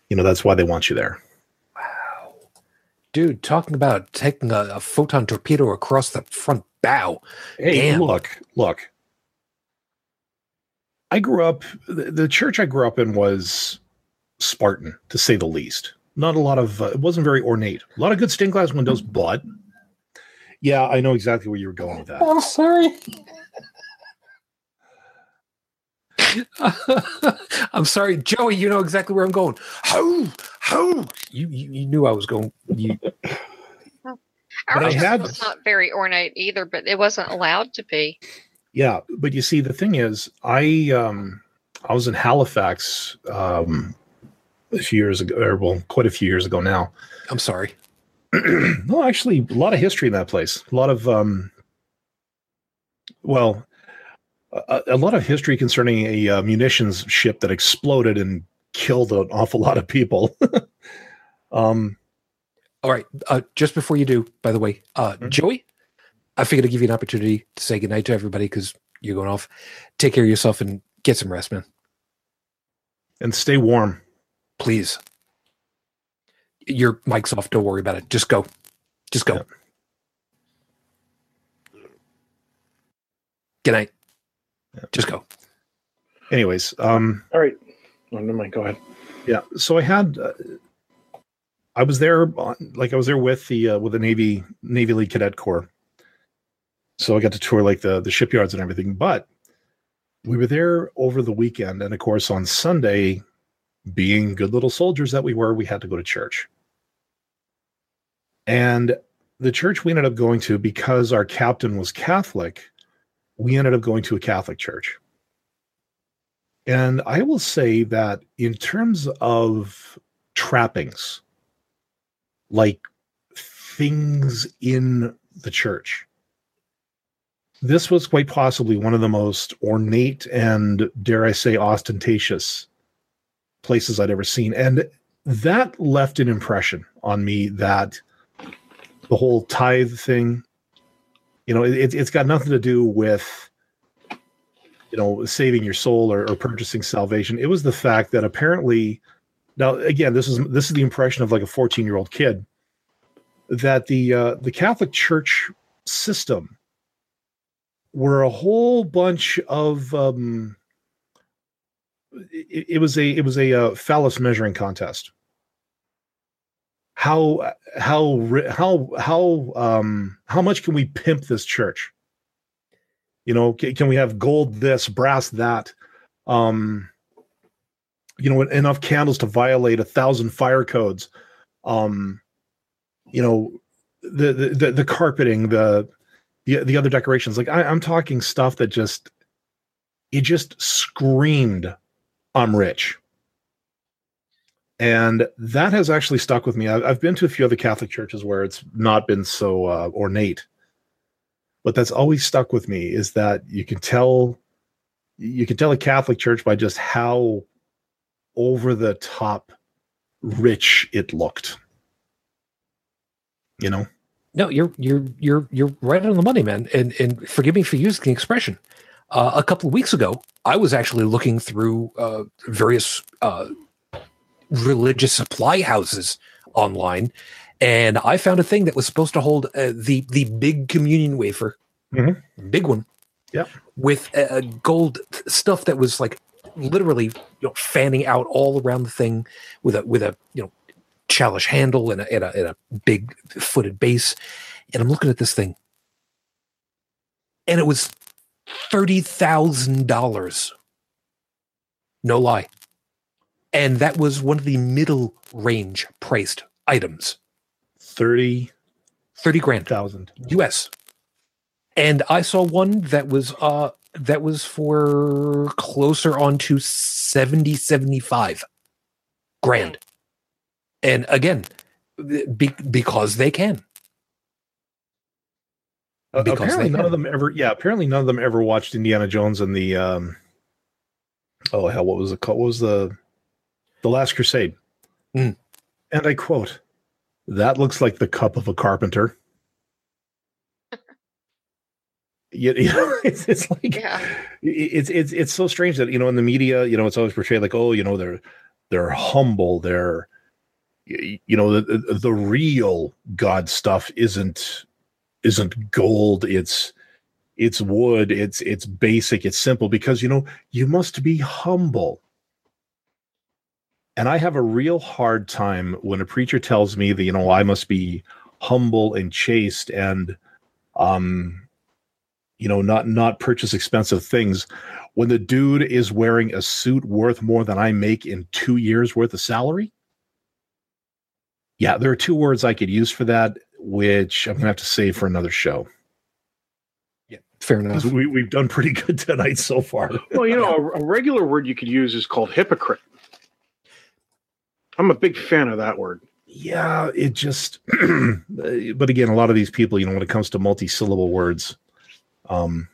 You know that's why they want you there. wow dude talking about taking a, a photon torpedo across the front bow Hey, Damn. look, look. I grew up. The, the church I grew up in was Spartan, to say the least. Not a lot of. Uh, it wasn't very ornate. A lot of good stained glass windows, but yeah, I know exactly where you were going with that. i'm sorry I'm sorry, Joey. You know exactly where I'm going. How? How? You, you you knew I was going. You, Our But I had- was not very ornate either, but it wasn't allowed to be. Yeah, but you see, the thing is, I um, I was in Halifax um, a few years ago, or well, quite a few years ago now. I'm sorry. no, actually, a lot of history in that place. A lot of, um, well, a, a lot of history concerning a uh, munitions ship that exploded and killed an awful lot of people. um, All right. Uh, just before you do, by the way, uh, Mhm. Joey, I figured I'd give you an opportunity to say goodnight to everybody because you're going off. Take care of yourself and get some rest, man. and stay warm. Please. Your mic's off. Don't worry about it. Just go. Just go. Yeah. Good night. Yeah. Just go. Anyways, um, All right. Oh, never mind. Go ahead. yeah. So I had, uh, I was there, on- like I was there with the uh, with the Navy Navy League Cadet Corps. So I got to tour like the the shipyards and everything. But we were there over the weekend, and of course on Sunday, being good little soldiers that we were, we had to go to church. And the church we ended up going to because our captain was Catholic, we ended up going to a Catholic church. And I will say that in terms of trappings, like things in the church. This was quite possibly one of the most ornate and, dare I say, ostentatious places I'd ever seen. And that left an impression on me that the whole tithe thing, you know, it, it's got nothing to do with, you know, saving your soul or, or purchasing salvation. It was the fact that apparently, now again, this is this is the impression of like a 14 year old kid that the uh, the Catholic Church system were a whole bunch of um, it, it was a it was a uh, phallus measuring contest. How how how how um how much can we pimp this church? You know, can, can we have gold this, brass that? Um, you know, enough candles to violate a thousand fire codes. Um, you know, the the the, carpeting, the the the other decorations. Like I, I'm talking stuff that just it just screamed I'm rich. And that has actually stuck with me. I've, been to a few other Catholic churches where it's not been so uh, ornate, but that's always stuck with me is that you can tell you can tell a Catholic church by just how over the top rich it looked. You know? No, you're you're you're you're right on the money, man. And and forgive me for using the expression. Uh, a couple of weeks ago, I was actually looking through uh, various uh, religious supply houses online, and I found a thing that was supposed to hold uh, the the big communion wafer, Mhm. big one, Yep. with uh, gold stuff that was like literally you know fanning out all around the thing with a with a you know chalice handle and a, and a, and a big footed base. And I'm looking at this thing, and it was thirty thousand dollars. No lie, and that was one of the middle range priced items, Thirty thirty grand thousand. U.S. And I saw one that was uh that was for closer on to 70 75 grand. And again, be, because they can. Uh, Because apparently, none of them ever. Yeah, apparently none of them ever watched Indiana Jones and the. um Oh hell! What was it called? What was the, the Last Crusade? Mm. And I quote, "That looks like the cup of a carpenter." you, you know, it's, it's like Yeah. it's it's it's so strange that you know in the media, you know, it's always portrayed like, oh, you know, they're they're humble, they're y- you know, the the, the real God stuff isn't isn't gold, it's it's wood, it's it's basic, it's simple because you know, you must be humble. And I have a real hard time when a preacher tells me that, you know, I must be humble and chaste and um you know, not not purchase expensive things when the dude is wearing a suit worth more than I make in two years worth of salary. Yeah, there are two words I could use for that, which I'm gonna have to save for another show. Yeah, fair enough. We, we've done pretty good tonight so far. Well, you know, a, a regular word you could use is called hypocrite. I'm a big fan of that word. yeah, it just, but again, a lot of these people, you know, when it comes to multi-syllable words, um,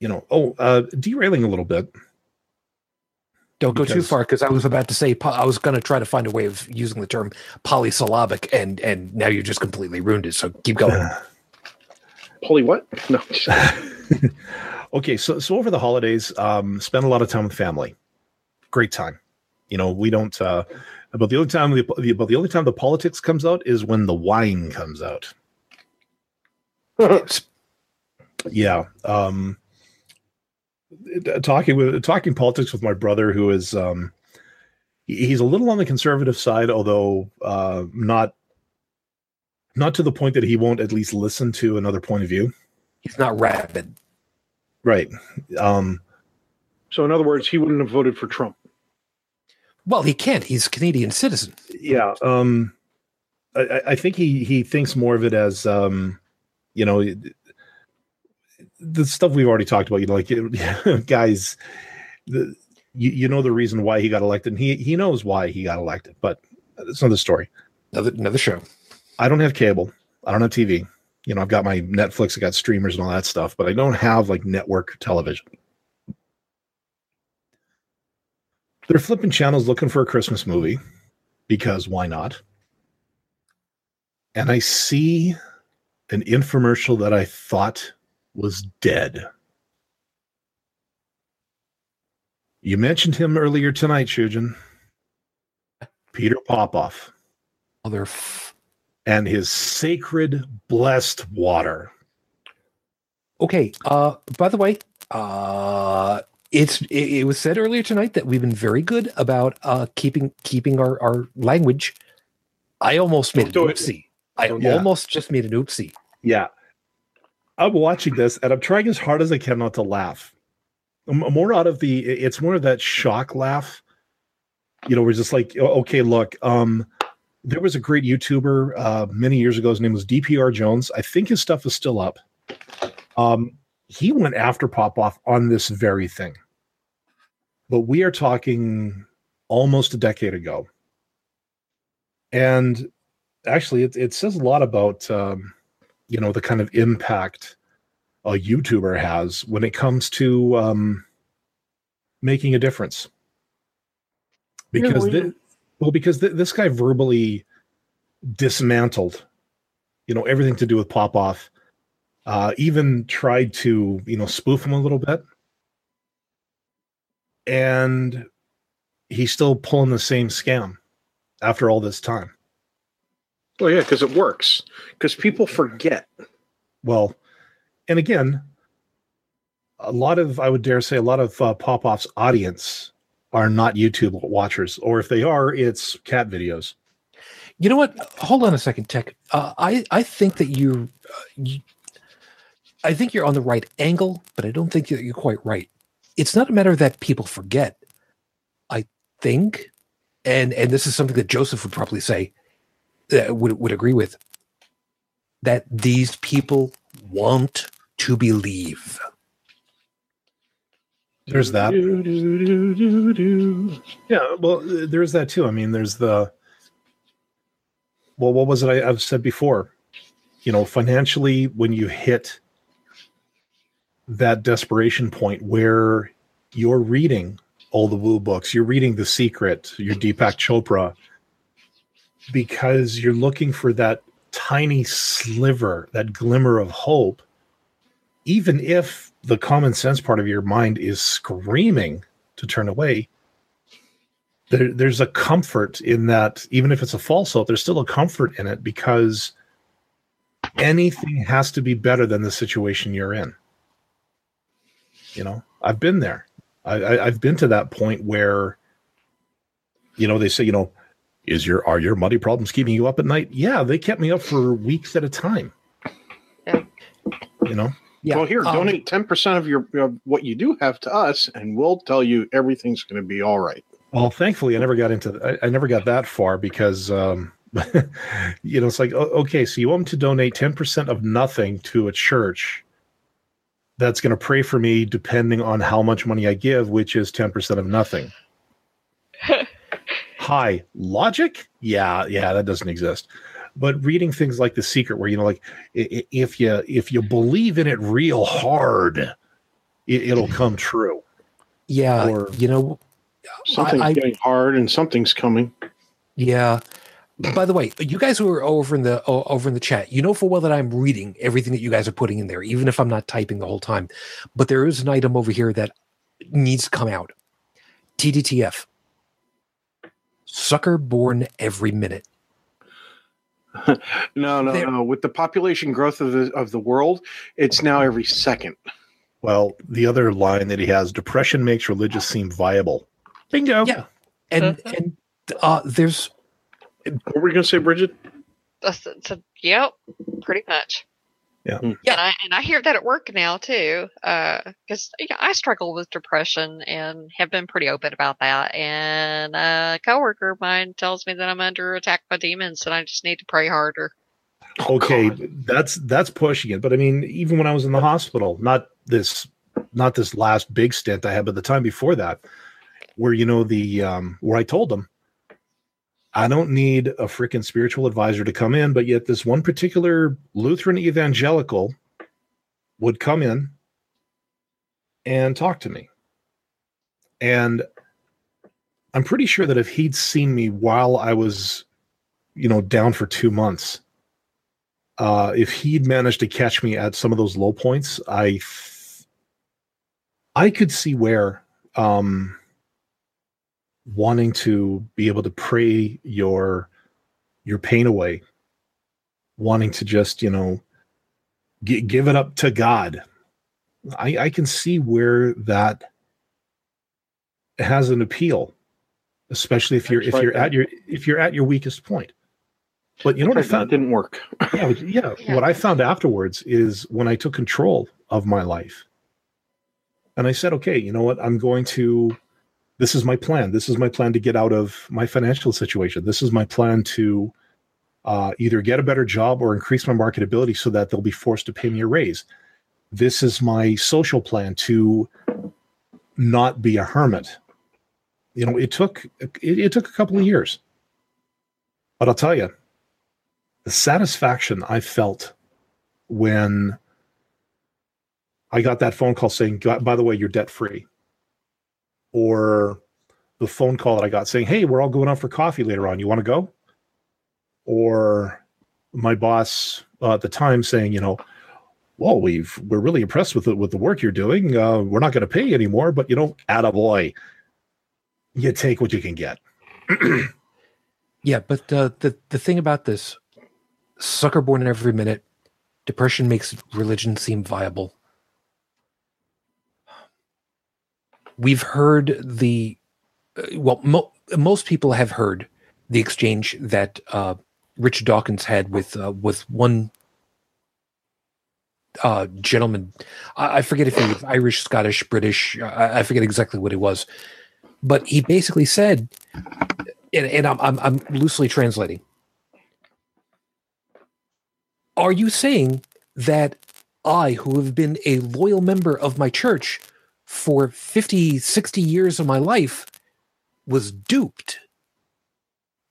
you know, oh, uh, derailing a little bit. Don't go too far because I was about to say I was going to try to find a way of using the term polysyllabic, and and now you just completely ruined it. So keep going. Polly, what? No. okay, so so over the holidays, um, spend a lot of time with family. Great time. You know, we don't. Uh, about the only time the, the about the only time the politics comes out is when the wine comes out. Yeah. Um, talking with talking politics with my brother, who is um, he's a little on the conservative side, although uh, not not to the point that he won't at least listen to another point of view. He's not rabid. Right. Um, so, in other words, he wouldn't have voted for Trump. Well, he can't. He's a Canadian citizen. yeah um I, I- think he he thinks more of it as um you know the stuff we've already talked about you know like guys the you, you know the reason why he got elected and he he knows why he got elected but That's another story. Another another show. I don't have cable. I don't have TV. You know, I've got my Netflix, I got streamers and all that stuff, but I don't have like network television. They're flipping channels looking for a Christmas movie because why not? And I see an infomercial that I thought was dead. You mentioned him earlier tonight, Shujin. Peter Popoff Other f- and his sacred blessed water. okay. Uh, by the way, uh, it's it, was said earlier tonight that we've been very good about uh keeping keeping our our language. I almost made an Don't do it. oopsie. I Yeah. almost just made an oopsie. Yeah. I'm watching this and I'm trying as hard as I can not to laugh. M- More out of the it's more of that shock laugh. You know, we're just like, okay, look, um, there was a great YouTuber uh many years ago. His name was DPR Jones. I think his stuff is still up. Um, he went after Popoff on this very thing. But we are talking almost a decade ago. And actually it, it says a lot about um, you know the kind of impact a YouTuber has when it comes to um, making a difference. Because Yeah, thi- well, because th- this guy verbally dismantled, you know, everything to do with Popoff. Uh, even tried to you know spoof him a little bit, and he's still pulling the same scam after all this time. Well, yeah, because it works. Because people forget. Well, and again, a lot of I would dare say a lot of uh, Popoff's audience are not YouTube watchers, or if they are, it's cat videos. You know what? Hold on a second, Tech. Uh, I I think that you, uh, you, I think you're on the right angle, but I don't think that you're quite right. It's not a matter that people forget. I think, and and this is something that Joseph would probably say, uh, would would agree with, that these people want to believe. There's that. Yeah, well, there's that too. I mean, there's the well, what was it I, I've said before? You know, financially, when you hit that desperation point where you're reading all the woo books, you're reading The Secret, your Deepak Chopra, because you're looking for that tiny sliver, that glimmer of hope, even if the common sense part of your mind is screaming to turn away, there, there's a comfort in that, even if it's a false hope, there's still a comfort in it because anything has to be better than the situation you're in. You know, I've been there. I, I, I've been to that point where, you know, they say, you know, is your are your money problems keeping you up at night? Yeah, they kept me up for weeks at a time. Yeah. You know, Yeah. Well, here, um, donate ten percent of your of what you do have to us, and we'll tell you everything's going to be all right. Well, thankfully, I never got into. I, I never got that far because, um, you know, it's like, okay, so you want me to donate ten percent of nothing to a church that's going to pray for me, depending on how much money I give, which is ten percent of nothing. Hi, logic? Yeah, yeah, that doesn't exist. But reading things like The Secret, where you know, like i- i- if you if you believe in it real hard, it, it'll come true. Yeah, or- you know, Something's I- getting hard, and something's coming. Yeah. By the way, you guys who are over in the over in the chat, you know full well that I'm reading everything that you guys are putting in there, even if I'm not typing the whole time. But there is an item over here that needs to come out. TDTF. Sucker born every minute. No, no, There- no. With the population growth of the of the world, it's now every second. Well, the other line that he has: depression makes religious seem viable. Bingo. Yeah. And and uh there's What were you going to say, Bridget? That's, that's a, yep, pretty much. Yeah. Hmm. Yeah. And I and I hear that at work now too, because yeah, I struggle with depression and have been pretty open about that. And a coworker of mine tells me that I'm under attack by demons and I just need to pray harder. Okay, God. that's that's pushing it. But I mean, even when I was in the hospital, not this, not this last big stint I had, but the time before that, where you know the um, where I told them, I don't need a freaking spiritual advisor to come in, but yet this one particular Lutheran evangelical would come in and talk to me. And I'm pretty sure that if he'd seen me while I was, you know, down for two months, uh, if he'd managed to catch me at some of those low points, I, I could see where, um, wanting to be able to pray your, your pain away, wanting to just, you know, g- give it up to God. I, I can see where that has an appeal, especially if you're if you're at your if you're at your weakest point. But you know what I found didn't work. yeah, yeah, Yeah. What I found afterwards is when I took control of my life, and I said, okay, you know what, I'm going to. This is my plan. This is my plan to get out of my financial situation. This is my plan to uh, either get a better job or increase my marketability so that they'll be forced to pay me a raise. This is my social plan to not be a hermit. You know, it took it, it took a couple of years, but I'll tell you, the satisfaction I felt when I got that phone call saying, "By the way, you're debt free," or the phone call that I got saying, "Hey, we're all going out for coffee later on. You want to go?" Or my boss uh, at the time saying, "You know, well, we've we're really impressed with the, with the work you're doing. Uh, we're not going to pay you anymore, but you know, attaboy, you take what you can get." Yeah, but uh, the the thing about this, sucker born in every minute, depression makes religion seem viable. We've heard the, uh, well, mo- most people have heard the exchange that uh, Richard Dawkins had with uh, with one uh, gentleman. I, I forget if he was Irish, Scottish, British. I, I forget exactly what it was, but he basically said and, and I'm, I'm I'm loosely translating. Are you saying that I, who have been a loyal member of my church for 50, 60 years of my life, was duped?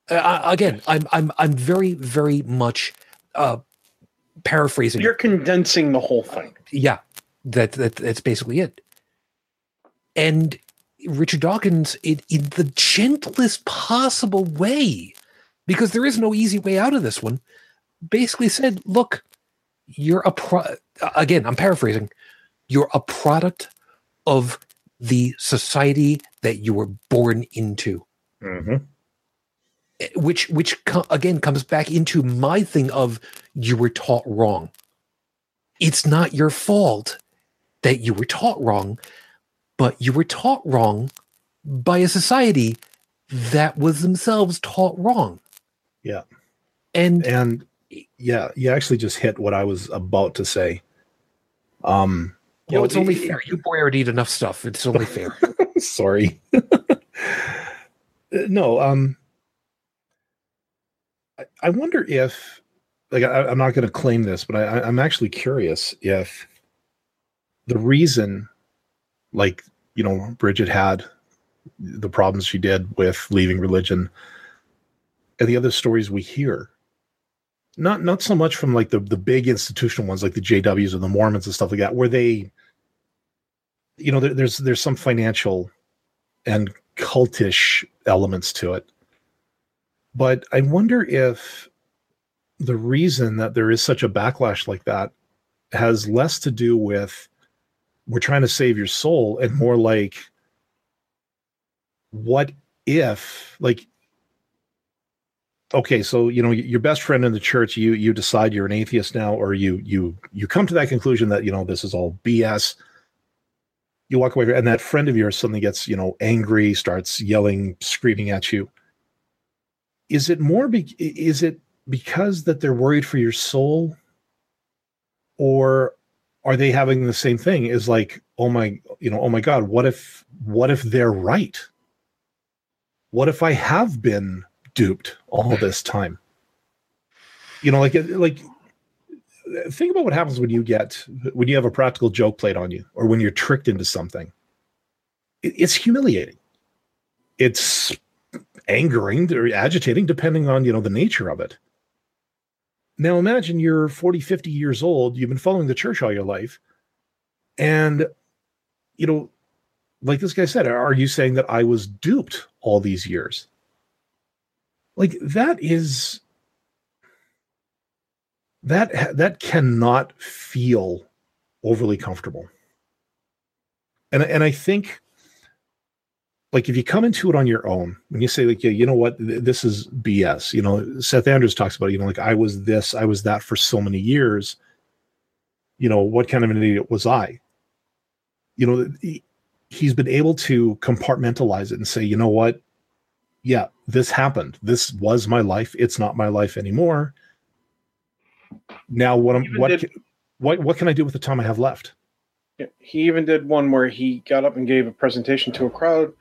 Uh, again, I'm I'm I'm very very much uh, paraphrasing. You're condensing the whole thing. Yeah, that, that that's basically it. And Richard Dawkins, in, in the gentlest possible way, because there is no easy way out of this one, basically said, "Look, you're a pro." Again, I'm paraphrasing. You're a product of the society that you were born into Mm-hmm. which which co- again comes back into my thing of you were taught wrong it's not your fault that you were taught wrong but you were taught wrong by a society that was themselves taught wrong Yeah. and and yeah you actually just hit what i was about to say um you know, it's only it- fair. You boy already eat enough stuff. It's only fair. Sorry. Uh, no um I, I wonder if like I, i'm not going to claim this but I, I- i'm actually curious if the reason like you know bridget had the problems she did with leaving religion and the other stories we hear not not so much from like the the big institutional ones like the jws or the mormons and stuff like that where they you know there, there's there's some financial and cultish elements to it. But i wonder if the reason that there is such a backlash like that has less to do with we're trying to save your soul and more like what if like okay so you know your best friend in the church you you decide you're an atheist now or you you you come to that conclusion that you know this is all bs you walk away and that friend of yours suddenly gets you know angry starts yelling screaming at you. Is it more be- is it because that they're worried for your soul? Or are they having the same thing? Is like oh my you know oh my god what if what if they're right? What if i have been duped all this time? You know like like think about what happens when you get when you have a practical joke played on you or when you're tricked into something it, it's humiliating it's angering or agitating, depending on you know the nature of it. Now imagine you're 40, 50 years old, you've been following the church all your life, and you know, like this guy said, are you saying that I was duped all these years? Like that is that that cannot feel overly comfortable. And and I think like if you come into it on your own, when you say like, yeah, you know what, this is BS. You know, Seth Andrews talks about, you know, like I was this, I was that for so many years. You know, what kind of an idiot was I? You know, he, he's been able to compartmentalize it and say, you know what, yeah, this happened. This was my life. It's not my life anymore. Now, what am what did, what what can I do with the time I have left? He even did one where he got up and gave a presentation to a crowd,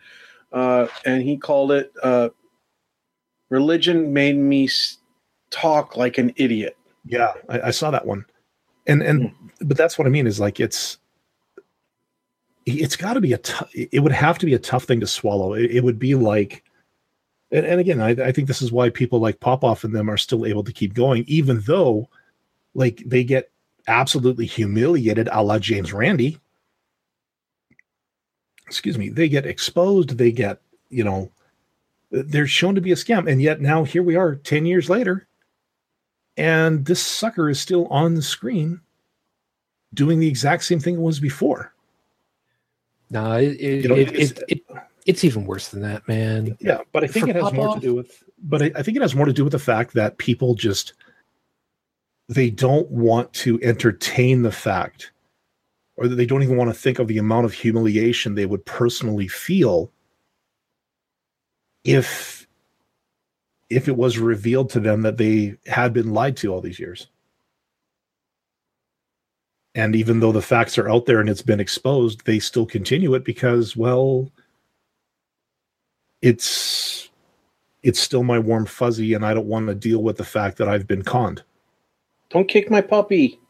uh, and he called it uh, "Religion Made Me Talk Like an Idiot." Yeah, I, I saw that one, and and mm. but that's what I mean is like it's it's got to be a t- it would have to be a tough thing to swallow. It, it would be like, and, and again, I, I think this is why people like Popoff and them are still able to keep going, even though like they get absolutely humiliated a la James Randi. Excuse me, they get exposed, they get, you know, they're shown to be a scam. And yet now here we are 10 years later, and this sucker is still on the screen doing the exact same thing it was before. No, it, it, you know, it, it's, it, it's even worse than that, man. Yeah, but I think For it has more off. to do with. But I, I think it has more to do with the fact that people just they don't want to entertain the fact or that they don't even want to think of the amount of humiliation they would personally feel if if it was revealed to them that they had been lied to all these years. And even though the facts are out there and it's been exposed they still continue it because well it's it's still my warm fuzzy and i don't want to deal with the fact that i've been conned don't kick my puppy.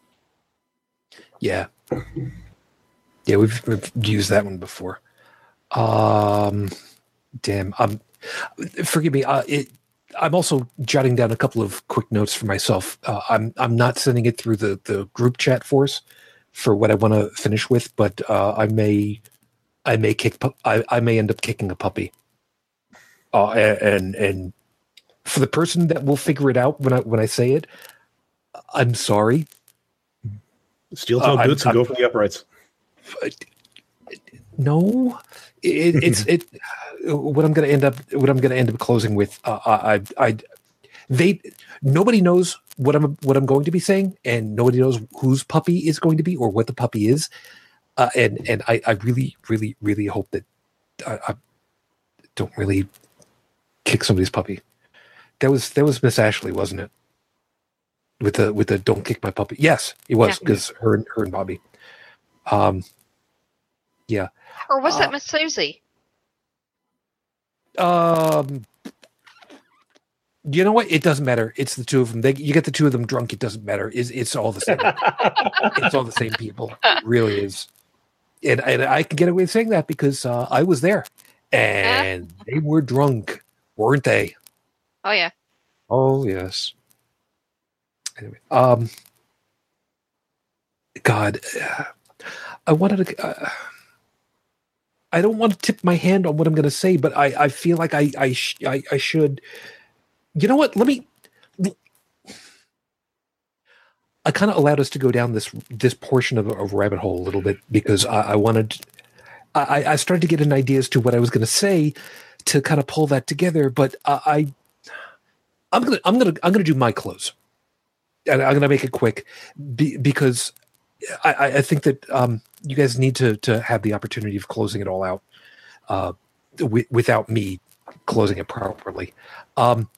Yeah. Yeah, we've, we've used that one before. Um, damn. Um, forgive me. Uh, it, I'm also jotting down a couple of quick notes for myself. Uh, I'm I'm not sending it through the the group chat for us for what I want to finish with, but uh, I may I may kick I, I may end up kicking a puppy. Uh, and and for the person that will figure it out when I when I say it, I'm sorry. Steel toe uh, boots I'm, and go I'm, for the uprights. No, it, it's it. What I'm going to end up, what I'm going to end up closing with, uh, I, I, they, nobody knows what I'm what I'm going to be saying, and nobody knows whose puppy is going to be or what the puppy is, uh, and and I, I really, really, really hope that I, I don't really kick somebody's puppy. That was that was Miss Ashley, wasn't it? With the with the "Don't kick my puppy." Yes, it was because yeah. her and her and Bobby. Um, yeah. Or was uh, that Miss Susie? Um, you know what? It doesn't matter. It's the two of them. They, you get the two of them drunk. It doesn't matter. It's, it's all the same. it's all the same people. It really is. And, and I can get away with saying that because uh, I was there, and they were drunk, weren't they? Oh yeah. Oh yes anyway, um, God, I wanted to. Uh, I don't want to tip my hand on what I'm going to say, but I, I feel like I I, sh- I, I should. You know what? Let me. I kind of allowed us to go down this this portion of a rabbit hole a little bit because I, I wanted. I, I started to get an idea as to what I was going to say to kind of pull that together, but I, I I'm gonna I'm gonna I'm gonna do my close and I'm going to make it quick be, because I, I, think that um, you guys need to to have the opportunity of closing it all out uh, w- without me closing it properly. Um,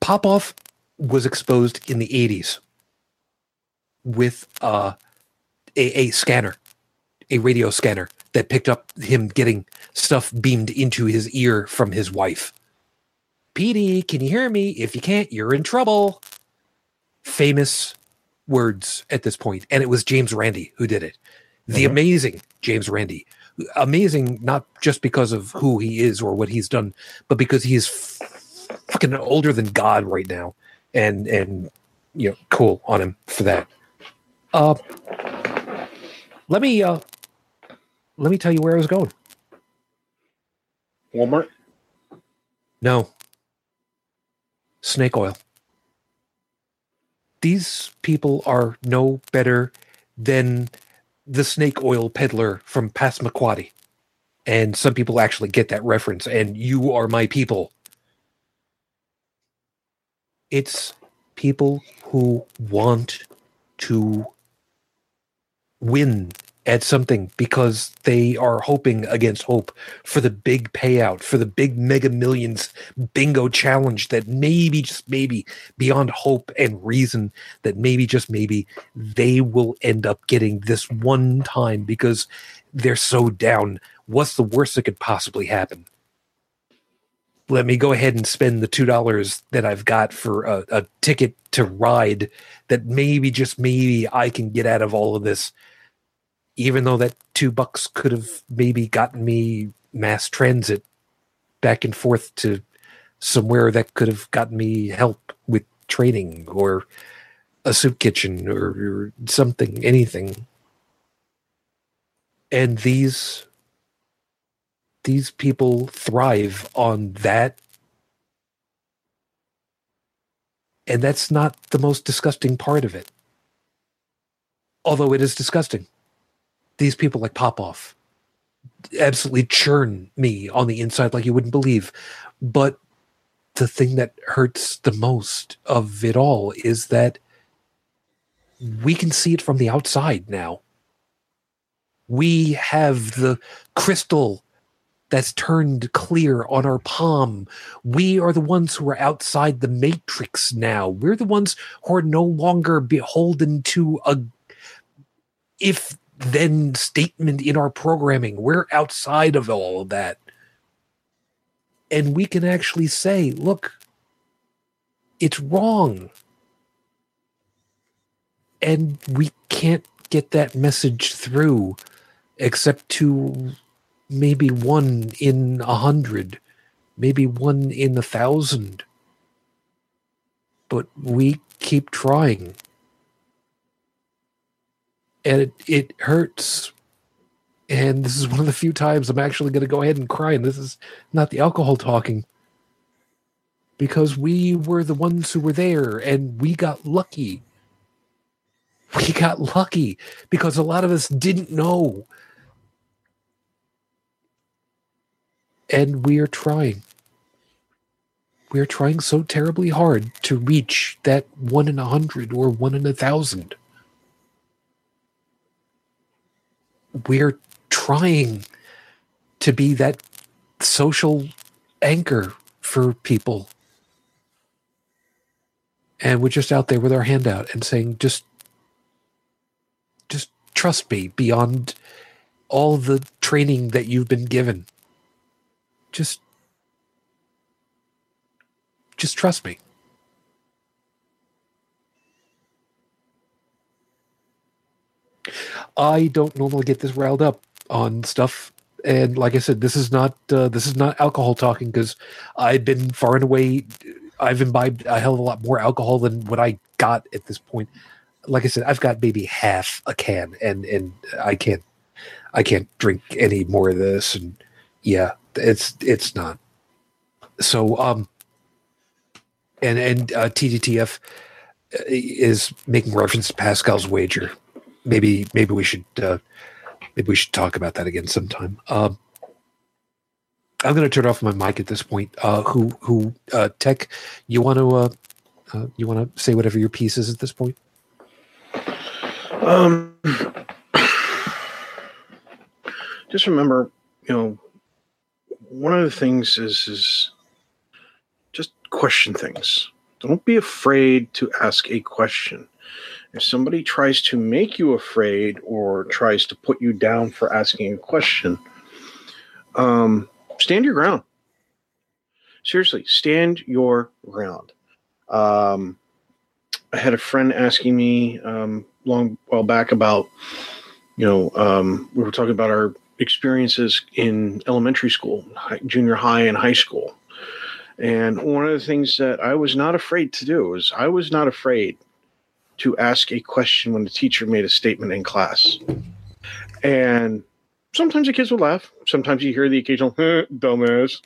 Popoff was exposed in the 80s with uh, a, a scanner, a radio scanner that picked up him getting stuff beamed into his ear from his wife. Petey, can you hear me? If you can't, you're in trouble. Famous words at this point, and it was James Randi who did it. The mm-hmm. amazing James Randi, amazing not just because of who he is or what he's done, but because he is f- fucking older than God right now, and and you know, cool on him for that. Uh, let me uh, let me tell you where I was going. Walmart. No. Snake oil. These people are no better than the snake oil peddler from Passamaquoddy. And some people actually get that reference, and you are my people. It's people who want to win at something because they are hoping against hope for the big payout, for the big mega millions bingo challenge that maybe, just maybe, beyond hope and reason, that maybe, just maybe, they will end up getting this one time because they're so down. What's the worst that could possibly happen? Let me go ahead and spend the two dollars that I've got for a, a ticket to ride that maybe, just maybe, I can get out of all of this even though that two bucks could have maybe gotten me mass transit back and forth to somewhere that could have gotten me help with training or a soup kitchen or, or something, anything. And these these people thrive on that. And that's not the most disgusting part of it. Although it is disgusting these people like Popoff absolutely churn me on the inside like you wouldn't believe. But the thing that hurts the most of it all is that we can see it from the outside now. We have the crystal that's turned clear on our palm. We are the ones who are outside the matrix now. We're the ones who are no longer beholden to a if then statement in our programming. We're outside of all of that. And we can actually say, look, it's wrong. And we can't get that message through except to maybe one in a hundred, maybe one in a thousand. But we keep trying and it, it hurts. And this is one of the few times I'm actually going to go ahead and cry. And this is not the alcohol talking because we were the ones who were there and we got lucky. We got lucky because a lot of us didn't know. And we are trying. We are trying so terribly hard to reach that one in a hundred or one in a thousand. We're trying to be that social anchor for people. And we're just out there with our hand out and saying, just, just trust me beyond all the training that you've been given. Just, just trust me. I don't normally get this riled up on stuff. And like I said, this is not uh, this is not alcohol talking because I've been far and away. I've imbibed a hell of a lot more alcohol than what I got at this point. Like I said, I've got maybe half a can, and and I can't I can't drink any more of this. And yeah, it's it's not. So um, and and uh, TTTF is making reference to Pascal's wager maybe maybe we should uh, maybe we should talk about that again sometime. Um, I'm going to turn off my mic at this point. Uh, who who uh, tech? You want to uh, uh, you want to say whatever your piece is at this point? Um, just remember, you know, one of the things is is just question things. Don't be afraid to ask a question if somebody tries to make you afraid or tries to put you down for asking a question, um, stand your ground. Seriously, stand your ground. Um, I had a friend asking me um, long while back about, you know, um, we were talking about our experiences in elementary school, junior high, and high school. And one of the things that I was not afraid to do is I was not afraid to ask a question when the teacher made a statement in class. And sometimes the kids would laugh. Sometimes you hear the occasional dumbass,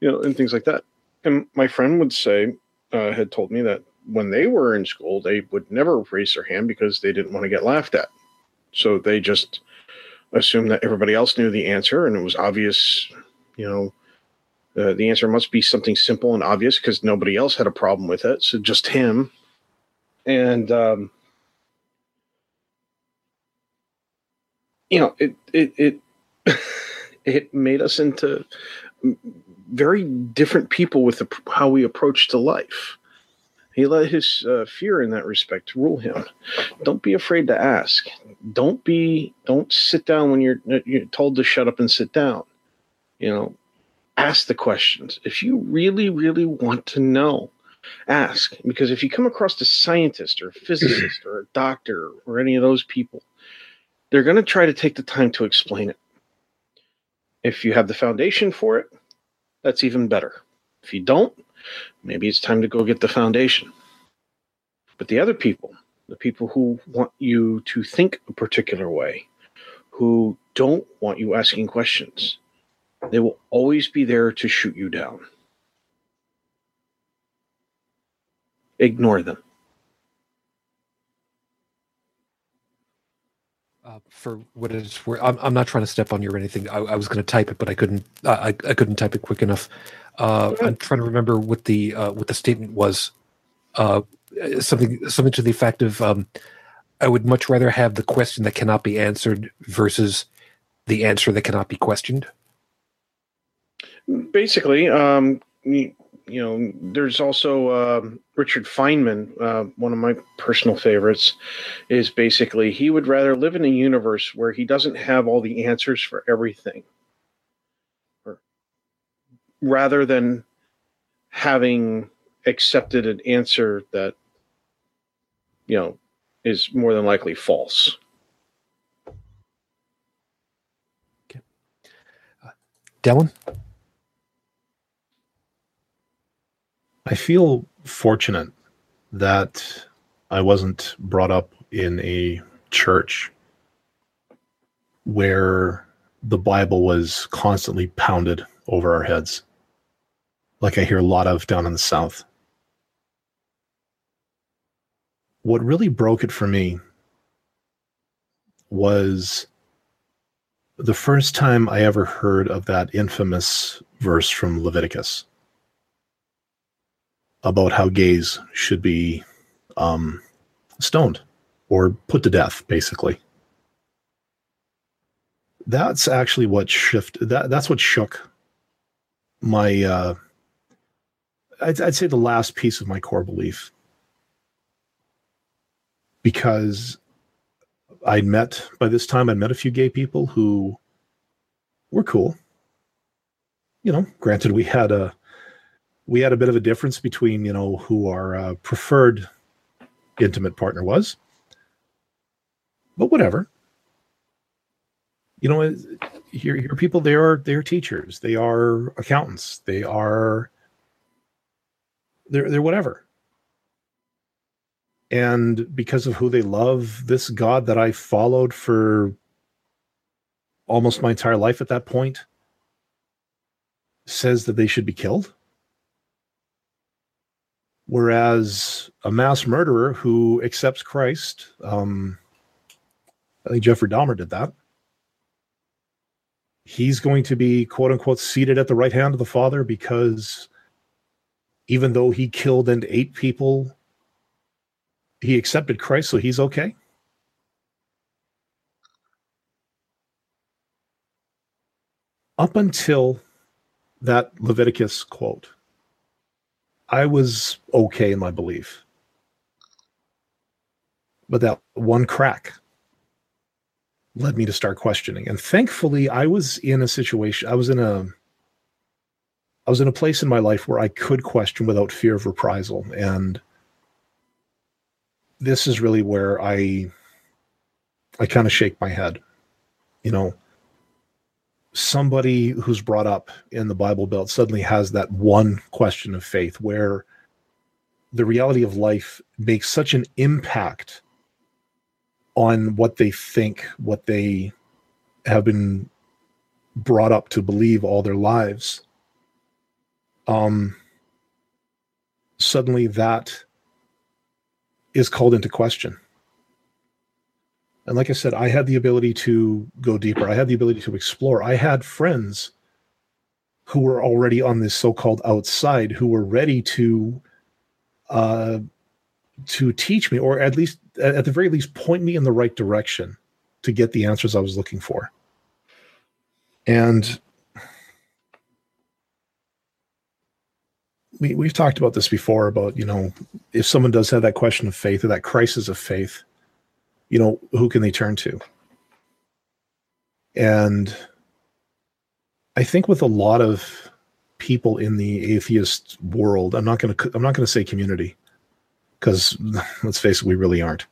you know, and things like that. And my friend would say, uh, had told me that when they were in school, they would never raise their hand because they didn't want to get laughed at. So they just assumed that everybody else knew the answer and it was obvious, you know, uh, the answer must be something simple and obvious because nobody else had a problem with it. So just him. And, um, you know, it, it, it, it made us into very different people with the, how we approach to life. He let his uh, fear in that respect rule him. Don't be afraid to ask. Don't be. Don't sit down when you're you're told to shut up and sit down. You know, ask the questions. If you really, really want to know, ask. Because if you come across a scientist or a physicist or a doctor or any of those people, they're going to try to take the time to explain it. If you have the foundation for it, that's even better. If you don't, maybe it's time to go get the foundation. But the other people, the people who want you to think a particular way, who don't want you asking questions, they will always be there to shoot you down. Ignore them. Uh, for what it's worth, I'm, I'm not trying to step on you or anything. I, I was going to type it, but I couldn't. I, I couldn't type it quick enough. Uh, I'm trying to remember what the uh, what the statement was. Uh, something something to the effect of, um, "I would much rather have the question that cannot be answered versus the answer that cannot be questioned." Basically, um, you, know, there's also uh, Richard Feynman, uh, one of my personal favorites, is basically he would rather live in a universe where he doesn't have all the answers for everything, or rather than having accepted an answer that, you know, is more than likely false. Okay. Uh, Dalan? I feel fortunate that I wasn't brought up in a church where the Bible was constantly pounded over our heads, like I hear a lot of down in the South. What really broke it for me was the first time I ever heard of that infamous verse from Leviticus about how gays should be um, stoned or put to death, basically. That's actually what shifted. That that's what shook my. Uh, I'd, I'd say the last piece of my core belief, because I'd met by this time. I'd met a few gay people who were cool. You know, granted, we had a we had a bit of a difference between you know who our uh, preferred intimate partner was but whatever. You know your, your people they are they're teachers they are accountants they are they're they're whatever. And because of who they love this god that i followed for almost my entire life at that point says that they should be killed Whereas a mass murderer who accepts Christ, um, I think Jeffrey Dahmer did that. He's going to be quote unquote seated at the right hand of the Father because even though he killed and ate people, he accepted Christ, so he's okay. Up until that Leviticus quote, I was okay in my belief. But that one crack led me to start questioning. And thankfully, I was in a situation, I was in a I was in a place in my life where I could question without fear of reprisal. And this is really where I I kind of shake my head. You know, somebody who's brought up in the Bible Belt suddenly has that one question of faith where the reality of life makes such an impact on what they think, what they have been brought up to believe all their lives. Um, suddenly that is called into question. And like I said, I had the ability to go deeper. I had the ability to explore. I had friends who were already on this so-called outside who were ready to uh, to teach me, or at least at the very least point me in the right direction to get the answers I was looking for. And we, we've talked about this before about, you know, if someone does have that question of faith or that crisis of faith, you know, who can they turn to? And I think with a lot of people in the atheist world, I'm not going to I'm not going to say community because let's face it, we really aren't.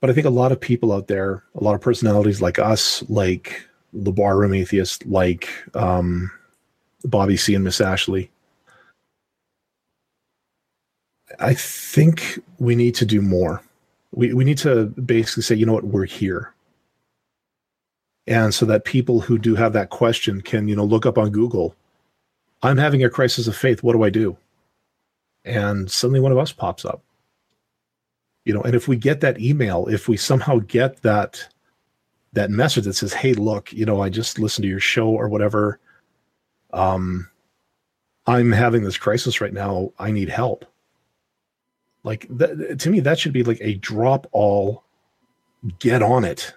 But I think a lot of people out there, a lot of personalities like us, like the barroom atheist, like um, Bobby C and Miss Ashley, I think we need to do more we, we need to basically say, you know what, we're here. And so that people who do have that question can, you know, look up on Google, I'm having a crisis of faith. What do I do? And suddenly one of us pops up. You know, and if we get that email, if we somehow get that that message that says, Hey, look, you know, I just listened to your show or whatever. Um, I'm having this crisis right now. I need help like that, to me, that should be like a drop all, get on it.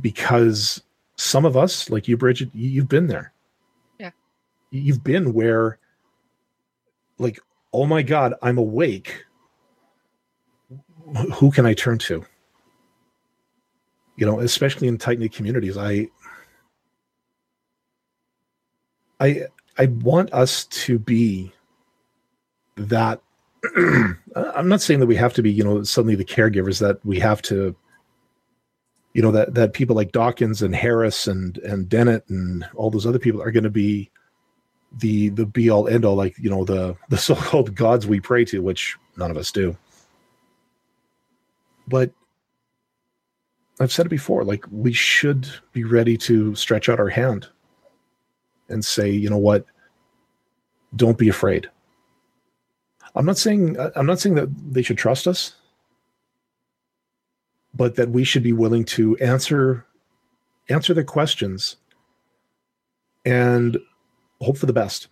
Because some of us, like you, Bridget, you've been there. Yeah. You've been where, like, oh my God, I'm awake. Who can I turn to? You know, especially in tight knit communities. I, I, I want us to be that I'm not saying that we have to be, you know, suddenly the caregivers that we have to, you know, that that people like Dawkins and Harris and and Dennett and all those other people are going to be the the be all end all, like you know the the so called gods we pray to, which none of us do. But I've said it before, like we should be ready to stretch out our hand and say, you know what, don't be afraid I'm not saying I'm not saying that they should trust us, but that we should be willing to answer answer their questions and hope for the best.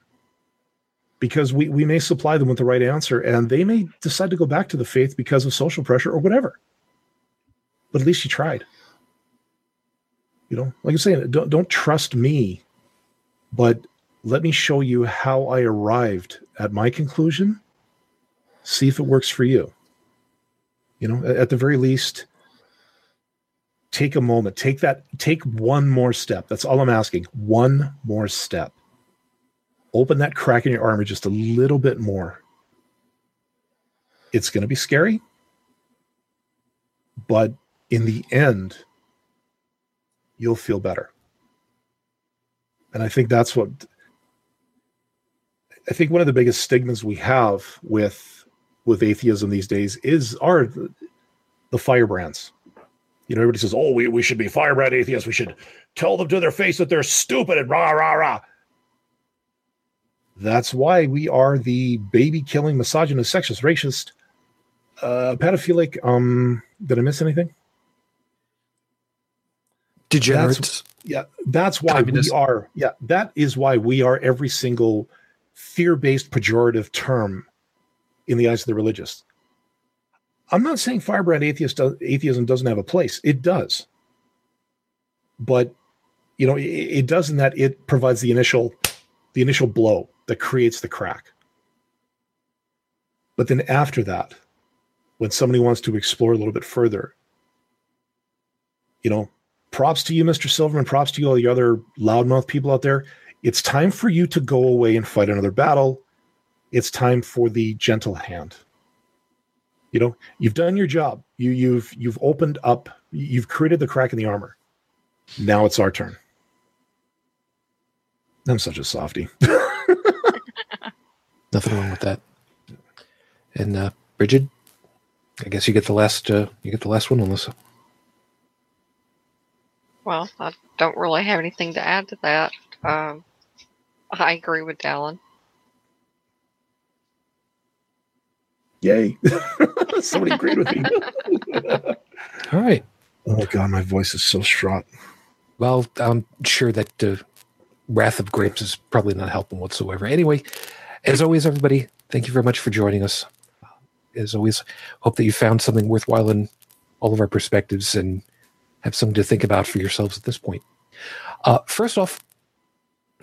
Because we, we may supply them with the right answer and they may decide to go back to the faith because of social pressure or whatever. But at least you tried. You know, like I'm saying, don't, don't trust me, but let me show you how I arrived at my conclusion see if it works for you. You know, at the very least, take a moment, take that, take one more step. That's all I'm asking. One more step. Open that crack in your armor just a little bit more. It's going to be scary, but in the end, you'll feel better. And I think that's what I think one of the biggest stigmas we have with with atheism these days is are the, the firebrands. You know, everybody says, "Oh, we, we should be firebrand atheists. We should tell them to their face that they're stupid and rah rah rah." That's why we are the baby killing, misogynist, sexist, racist, uh, pedophilic. Um, did I miss anything? Degenerates. That's, yeah, that's why Communist. we are. Yeah, that is why we are every single fear-based pejorative term in the eyes of the religious. I'm not saying firebrand atheism doesn't have a place. It does. But you know, it, it does in that it provides the initial the initial blow that creates the crack. But then after that, when somebody wants to explore a little bit further, you know, props to you, Mr. Silverman, props to you, all the other loudmouth people out there. It's time for you to go away and fight another battle it's time for the gentle hand you know you've done your job you you've you've opened up you've created the crack in the armor Now it's our turn. I'm such a softy. Nothing wrong with that. And uh, Bridget, I guess you get the last. Uh, you get the last one on this. Well, I don't really have anything to add to that. Um, I agree with Dalan. Yay! Somebody agreed with me. All right. oh god, my voice is so straught. Well, I'm sure that uh, Wrath of Grapes is probably not helping whatsoever. Anyway, as always, everybody, thank you very much for joining us. As always, hope that you found something worthwhile in all of our perspectives and have something to think about for yourselves at this point. Uh, first off,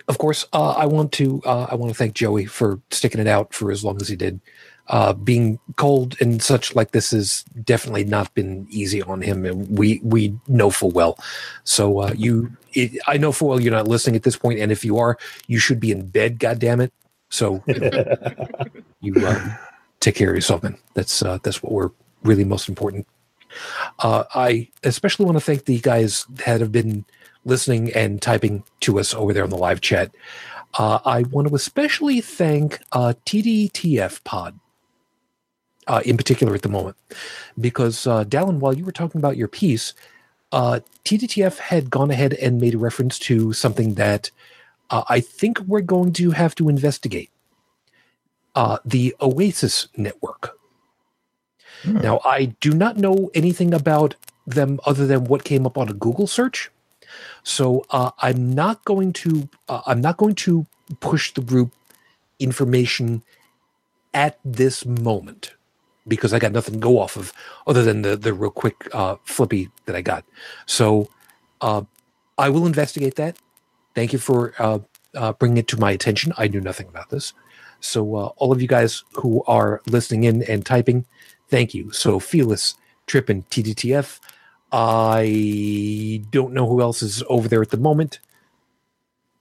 of course, uh, I want to uh, I want to thank Joey for sticking it out for as long as he did. Uh, being cold and such like this has definitely not been easy on him, and we we know full well. So uh, you, it, I know full well you're not listening at this point, and if you are, you should be in bed. God damn it! So you uh, take care of yourself, man. That's uh, that's what we're really most important. Uh, I especially want to thank the guys that have been listening and typing to us over there on the live chat. Uh, I want to especially thank uh, TDTF Pod uh, in particular at the moment, because uh, Dalan, while you were talking about your piece, uh, TDTF had gone ahead and made a reference to something that uh, I think we're going to have to investigate. Uh, the Oasis Network. Hmm. Now, I do not know anything about them other than what came up on a Google search. So uh, I'm not going to uh, I'm not going to push the group information at this moment because I got nothing to go off of other than the the real quick uh, flippy that I got. So uh, I will investigate that. Thank you for uh, uh, bringing it to my attention. I knew nothing about this. So uh, all of you guys who are listening in and typing, thank you. So Fearless, Trippin, TDTF. I don't know who else is over there at the moment.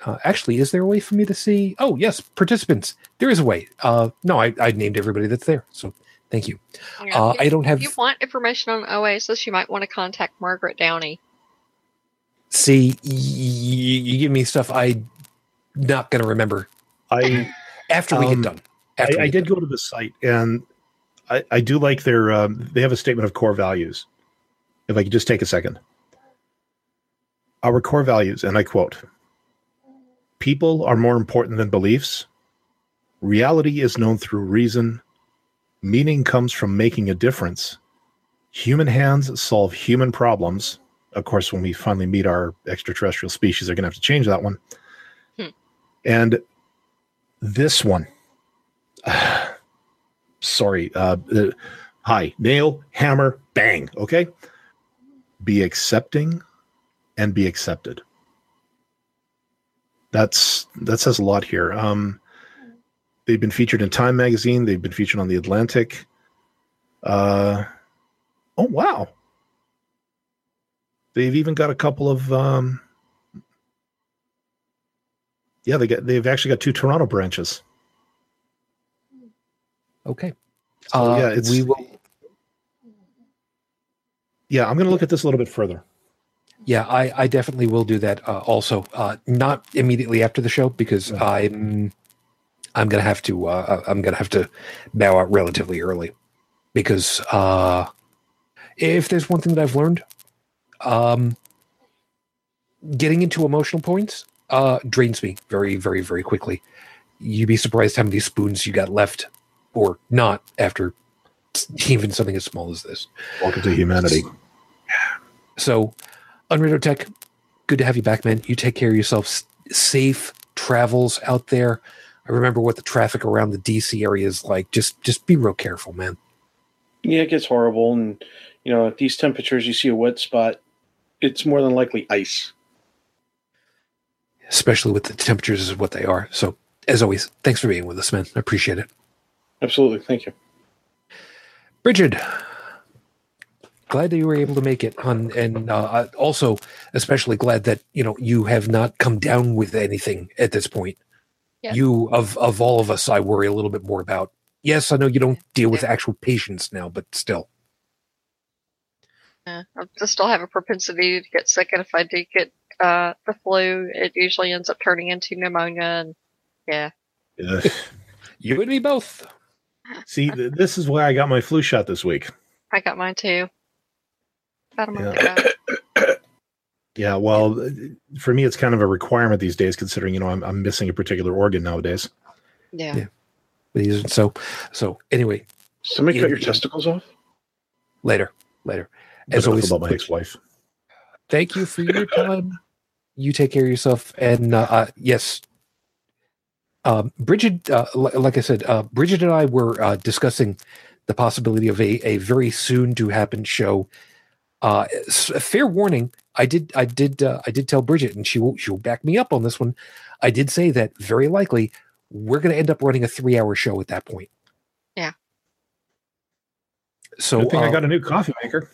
Uh, actually, is there a way for me to see? Oh, yes, participants. There is a way. Uh, no, I, I named everybody that's there. So thank you. Yeah, Uh, if I don't have. If you want information on Oasis, you might want to contact Margaret Downey. See, y- y- you give me stuff I'm not going to remember I after we Um, get done. After I, we I get did go to the site and I, I do like their um, they have a statement of core values. If I could just take a second. Our core values, and I quote People are more important than beliefs. Reality is known through reason. Meaning comes from making a difference. Human hands solve human problems. Of course, when we finally meet our extraterrestrial species, they're going to have to change that one. Hmm. And this one, sorry, uh, uh, hi, nail, hammer, bang. Okay. Be accepting and be accepted. That's that says a lot here. Um, they've been featured in Time magazine. They've been featured on the Atlantic. Uh, oh wow! They've even got a couple of. Um, yeah, they got. They've actually got two Toronto branches. Okay. So, Uh, yeah, it's we will. yeah. I'm going to look at this a little bit further. Yeah, I, I definitely will do that. Uh, also, uh, not immediately after the show because. I'm I'm gonna have to uh, I'm gonna have to bow out relatively early because uh, if there's one thing that I've learned, um, getting into emotional points uh, drains me very very very quickly. You'd be surprised how many spoons you got left or not after even something as small as this. Welcome to humanity. So, Unredo Tech, good to have you back, man. You take care of yourself. S- Safe travels out there. I remember what the traffic around the DC area is like. Just, just be real careful, man. Yeah, it gets horrible, and you know at these temperatures, you see a wet spot, it's more than likely ice. Especially with the temperatures is what they are. So, as always, thanks for being with us, man. I appreciate it. Absolutely, thank you. Bridget, glad that you were able to make it on, and uh, also especially glad that you know you have not come down with anything at this point. Yeah. You of of all of us, I worry a little bit more about. Yes, I know you don't deal with actual patients now, but still. Yeah, I just still have a propensity to get sick, and if I do get uh, the flu, it usually ends up turning into pneumonia. And yeah, Ugh. You and me both. See, th- this is why I got my flu shot this week. I got mine too. About a month Yeah. ago. Yeah, well, for me, it's kind of a requirement these days, considering you know I'm, I'm missing a particular organ nowadays. Yeah. Yeah. These- So, so anyway, Somebody Yeah, cut your yeah. testicles off? later, later. As enough always, about my ex-wife. thank you for your time. you take care of yourself, and uh, uh, yes, um, Bridget. Uh, li- like I said, uh, Bridget and I were uh, discussing the possibility of a a very soon to happen show. Uh, fair warning, I did, I did, uh, I did tell Bridget, and she will, she will back me up on this one. I did say that very likely we're going to end up running a three hour show at that point. Yeah. So Good thing I uh, got a new coffee maker.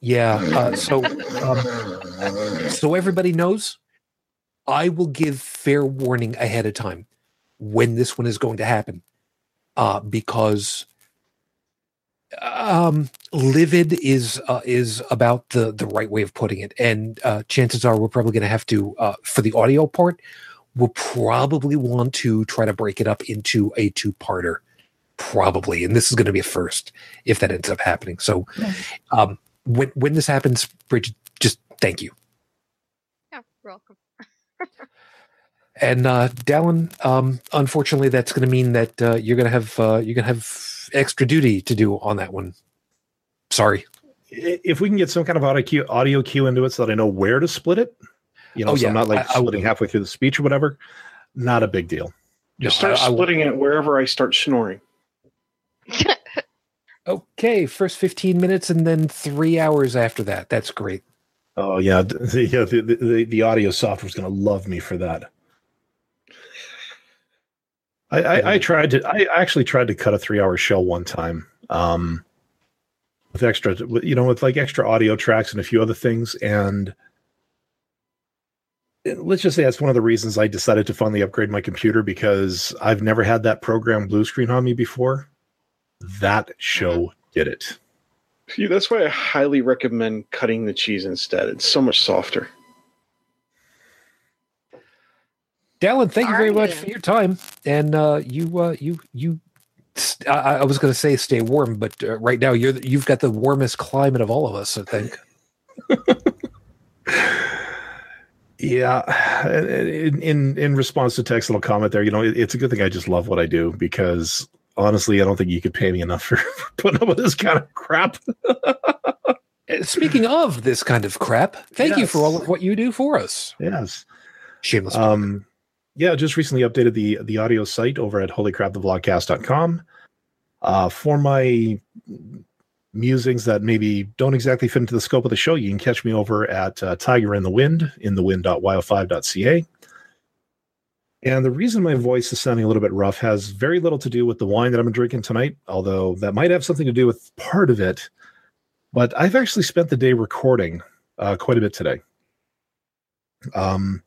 yeah. Uh, so um, so everybody knows, I will give fair warning ahead of time when this one is going to happen, uh, because um, livid is uh, is about the the right way of putting it, and uh, chances are we're probably going to have to uh, for the audio part, we'll probably want to try to break it up into a two parter, probably, and this is going to be a first if that ends up happening. So, um, when when this happens, Bridget, just thank you. Yeah, you're welcome. And uh, Dalan, um, unfortunately, that's going to mean that uh, you're going to have uh, you're going to have extra duty to do on that one. Sorry. If we can get some kind of audio cue, audio cue into it, so that I know where to split it, you know, Oh, so yeah, I'm not like I- I splitting will. halfway through the speech or whatever. Not a big deal. Just No, start I- I splitting it wherever I start snoring. Okay, first 15 minutes and then three hours after that. That's great. Oh yeah, the the, yeah, the, the, the audio software is going to love me for that. I, I, I tried to. I actually tried to cut a three-hour show one time, um, with extra, you know, with like extra audio tracks and a few other things. And let's just say that's one of the reasons I decided to finally upgrade my computer because I've never had that program blue screen on me before. That show did it. See, that's why I highly recommend cutting the cheese instead. It's so much softer. Dalan, thank you very All right, much for your time. And uh, you, uh, you, you. st- I, I was going to say stay warm, but uh, right now you're the, you've got the warmest climate of all of us. I think. Yeah, in in in response to text little comment there, you know, it, it's a good thing I just love what I do because honestly, I don't think you could pay me enough for, for putting up with this kind of crap. Uh, Speaking of this kind of crap, thank you for all of what you do for us. Yes. Shameless. Um, yeah, just recently updated the the audio site over at holycrapthevlogcast.com. Uh, for my musings that maybe don't exactly fit into the scope of the show, you can catch me over at uh, Tiger in the Wind, in the wind.yo5.ca. And the reason my voice is sounding a little bit rough has very little to do with the wine that I'm drinking tonight, although that might have something to do with part of it. But I've actually spent the day recording uh, quite a bit today. Um,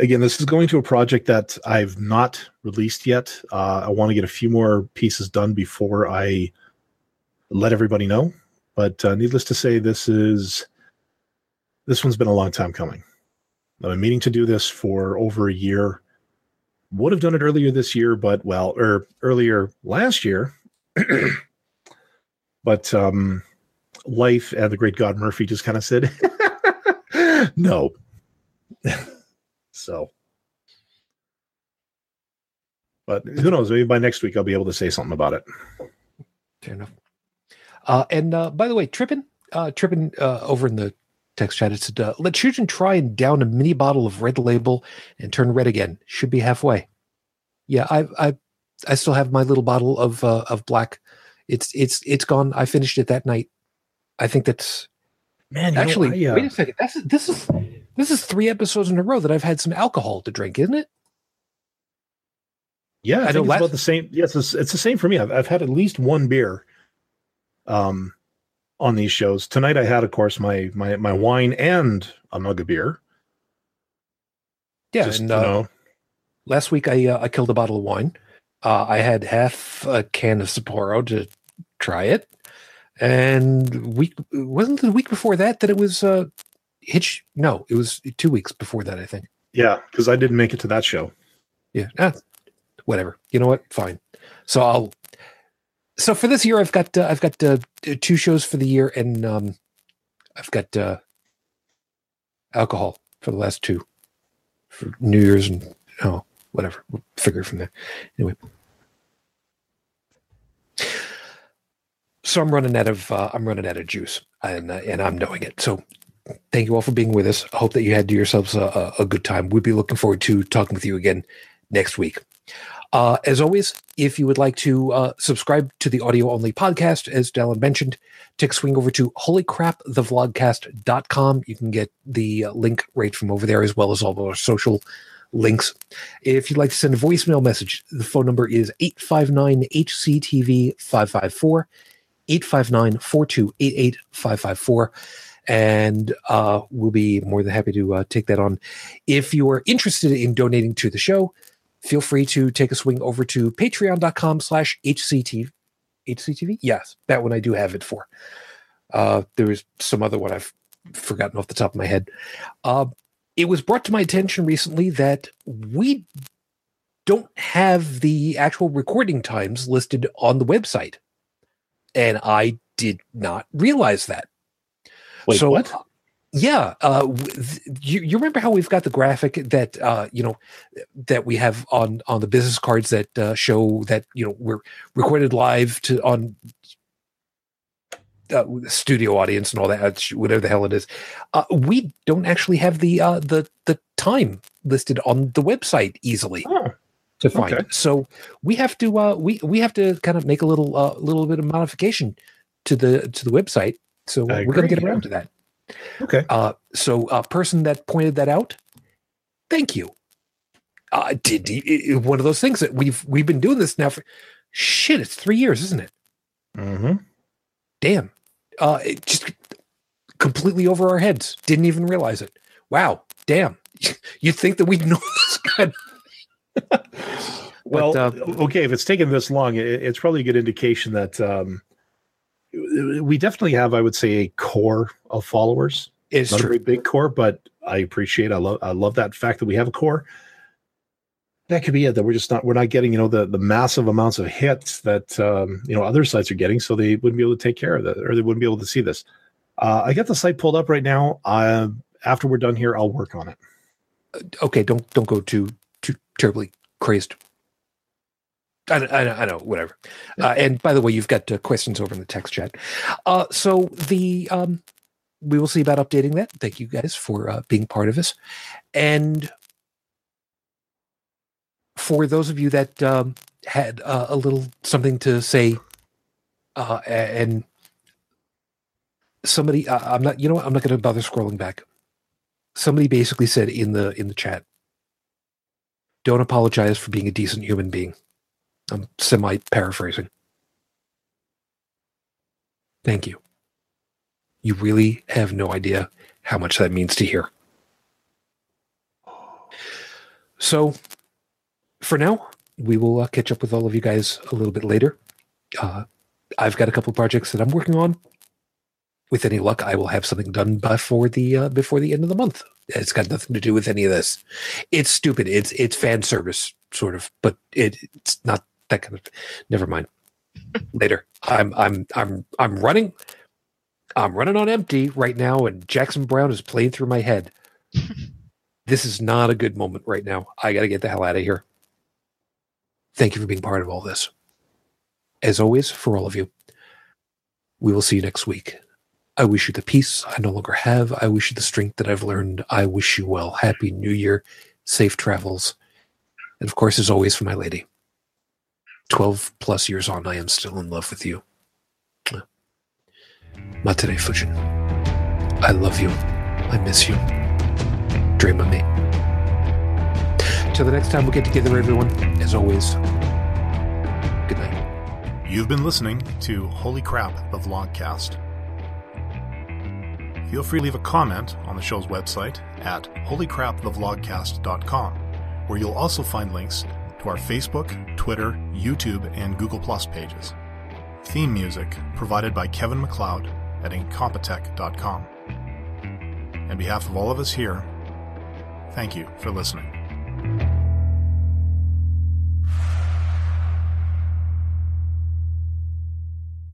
again, this is going to a project that I've not released yet. Uh, I want to get a few more pieces done before I let everybody know. But uh, needless to say, this is this one's been a long time coming. I've been meaning to do this for over a year. Would have done it earlier this year, but well, or earlier last year. but um, life and the great God Murphy just kind of said, no. so, but who knows? Maybe by next week I'll be able to say something about it. Fair enough. Uh, and uh, by the way, Trippin, uh, uh, over in the text chat, it said, uh, let children try and down a mini bottle of red label and turn red again. Should be halfway. Yeah, I, I, I still have my little bottle of uh, of black. It's it's it's gone. I finished it that night. I think that's Man, you know, actually. I, uh, wait a second. That's this is this is three episodes in a row that I've had some alcohol to drink, isn't it? Yeah, I, I think know it's last- about the same. Yes, it's, it's the same for me. I've, I've had at least one beer, um, on these shows. Tonight, I had, of course, my my my wine and a mug of beer. Yeah, Just, and you uh, know, last week I uh, I killed a bottle of wine. Uh, I had half a can of Sapporo to try it, And week wasn't the week before that that it was uh Hitch. No, it was two weeks before that. I think. Yeah, because I didn't make it to that show. Yeah. Ah, whatever. You know what? Fine. So I'll. So for this year, I've got uh, I've got uh, two shows for the year, and um, I've got uh, alcohol for the last two for New Year's and oh whatever. We'll figure it from there. Anyway. So I'm running out of uh, I'm running out of juice, and uh, and I'm knowing it. So thank you all for being with us. I hope that you had yourselves a, a, good time. We'd be looking forward to talking with you again next week. Uh, as always, if you would like to uh, subscribe to the audio only podcast, as Dalan mentioned, take a swing over to holycrapthevlogcast.com. You can get the uh, link right from over there, as well as all of our social links. If you'd like to send a voicemail message, the phone number is 859 HCTV 554, 859 4288 554 and uh, we'll be more than happy to uh, take that on. If you are interested in donating to the show, feel free to take a swing over to patreon.com slash HCTV. HCTV? Yes, that one I do have it for. Uh, some other one I've forgotten off the top of my head. Uh, it was brought to my attention recently that we don't have the actual recording times listed on the website. And I did not realize that. Wait, so, what? Yeah, uh, you, you remember how we've got the graphic that uh, you know that we have on on the business cards that uh, show that you know we're recorded live to on uh, studio audience and all that whatever the hell it is. Uh, we don't actually have the uh, the the time listed on the website easily. Oh to find. Okay. So we have to uh, we we have to kind of make a little uh, little bit of modification to the to the website so we're going to get around to that. Okay. Uh, so, a uh, person that pointed that out, thank you. Uh, did it, one of those things that we've we've been doing this now for shit. It's three years, isn't it? Mm-hmm. Damn. Uh, it just completely over our heads. Didn't even realize it. Wow. Damn. You'd think that we'd know this guy. well, but, uh, okay. If it's taken this long, it, it's probably a good indication that um, we definitely have, I would say, a core of followers. It's not true. a very big core, but I appreciate. I love. I love that fact that we have a core. That could be it. That we're just not. We're not getting, you know, the the massive amounts of hits that um, you know other sites are getting, so they wouldn't be able to take care of that, or they wouldn't be able to see this. Uh, I got the site pulled up right now. Uh, after we're done here, I'll work on it. Okay, don't don't go too too terribly crazed I, I, I know, whatever. Yeah. Uh, and by the way, you've got uh, questions over in the text chat. Uh, so the um, we will see about updating that. Thank you guys for uh, being part of this. And for those of you that um, had uh, a little something to say, uh, and somebody, I'm not, you know, what, I'm not going to bother scrolling back. Somebody basically said in the in the chat, "Don't apologize for being a decent human being." I'm semi paraphrasing. Thank you. You really have no idea how much that means to hear. So, for now, we will uh, catch up with all of you guys a little bit later. Uh, I've got a couple projects that I'm working on. With any luck, I will have something done before the uh, before the end of the month. It's got nothing to do with any of this. It's stupid. It's it's fan service sort of, but it, it's not that kind of never mind. Later. I'm i'm i'm i'm running i'm running on empty right now and jackson Browne is playing through my head. This is not a good moment right now. I gotta get the hell out of here. Thank you for being part of all this. As always for all of you we will see you next week i wish you the peace i no longer have i wish you the strength that i've learned i wish you well happy new year safe travels and of course as always for my lady 12 plus years on, I am still in love with you. Matere Fujin. I love you. I miss you. Dream of me. Till the next time we get together, everyone, as always, good night. You've been listening to Holy Crap, the Vlogcast. Feel free to leave a comment on the show's website at holycrapthevlogcast.com, where you'll also find links to our Facebook, Twitter, YouTube, and Google Plus pages. Theme music provided by Kevin MacLeod at Incompetech.com. On behalf of all of us here, thank you for listening.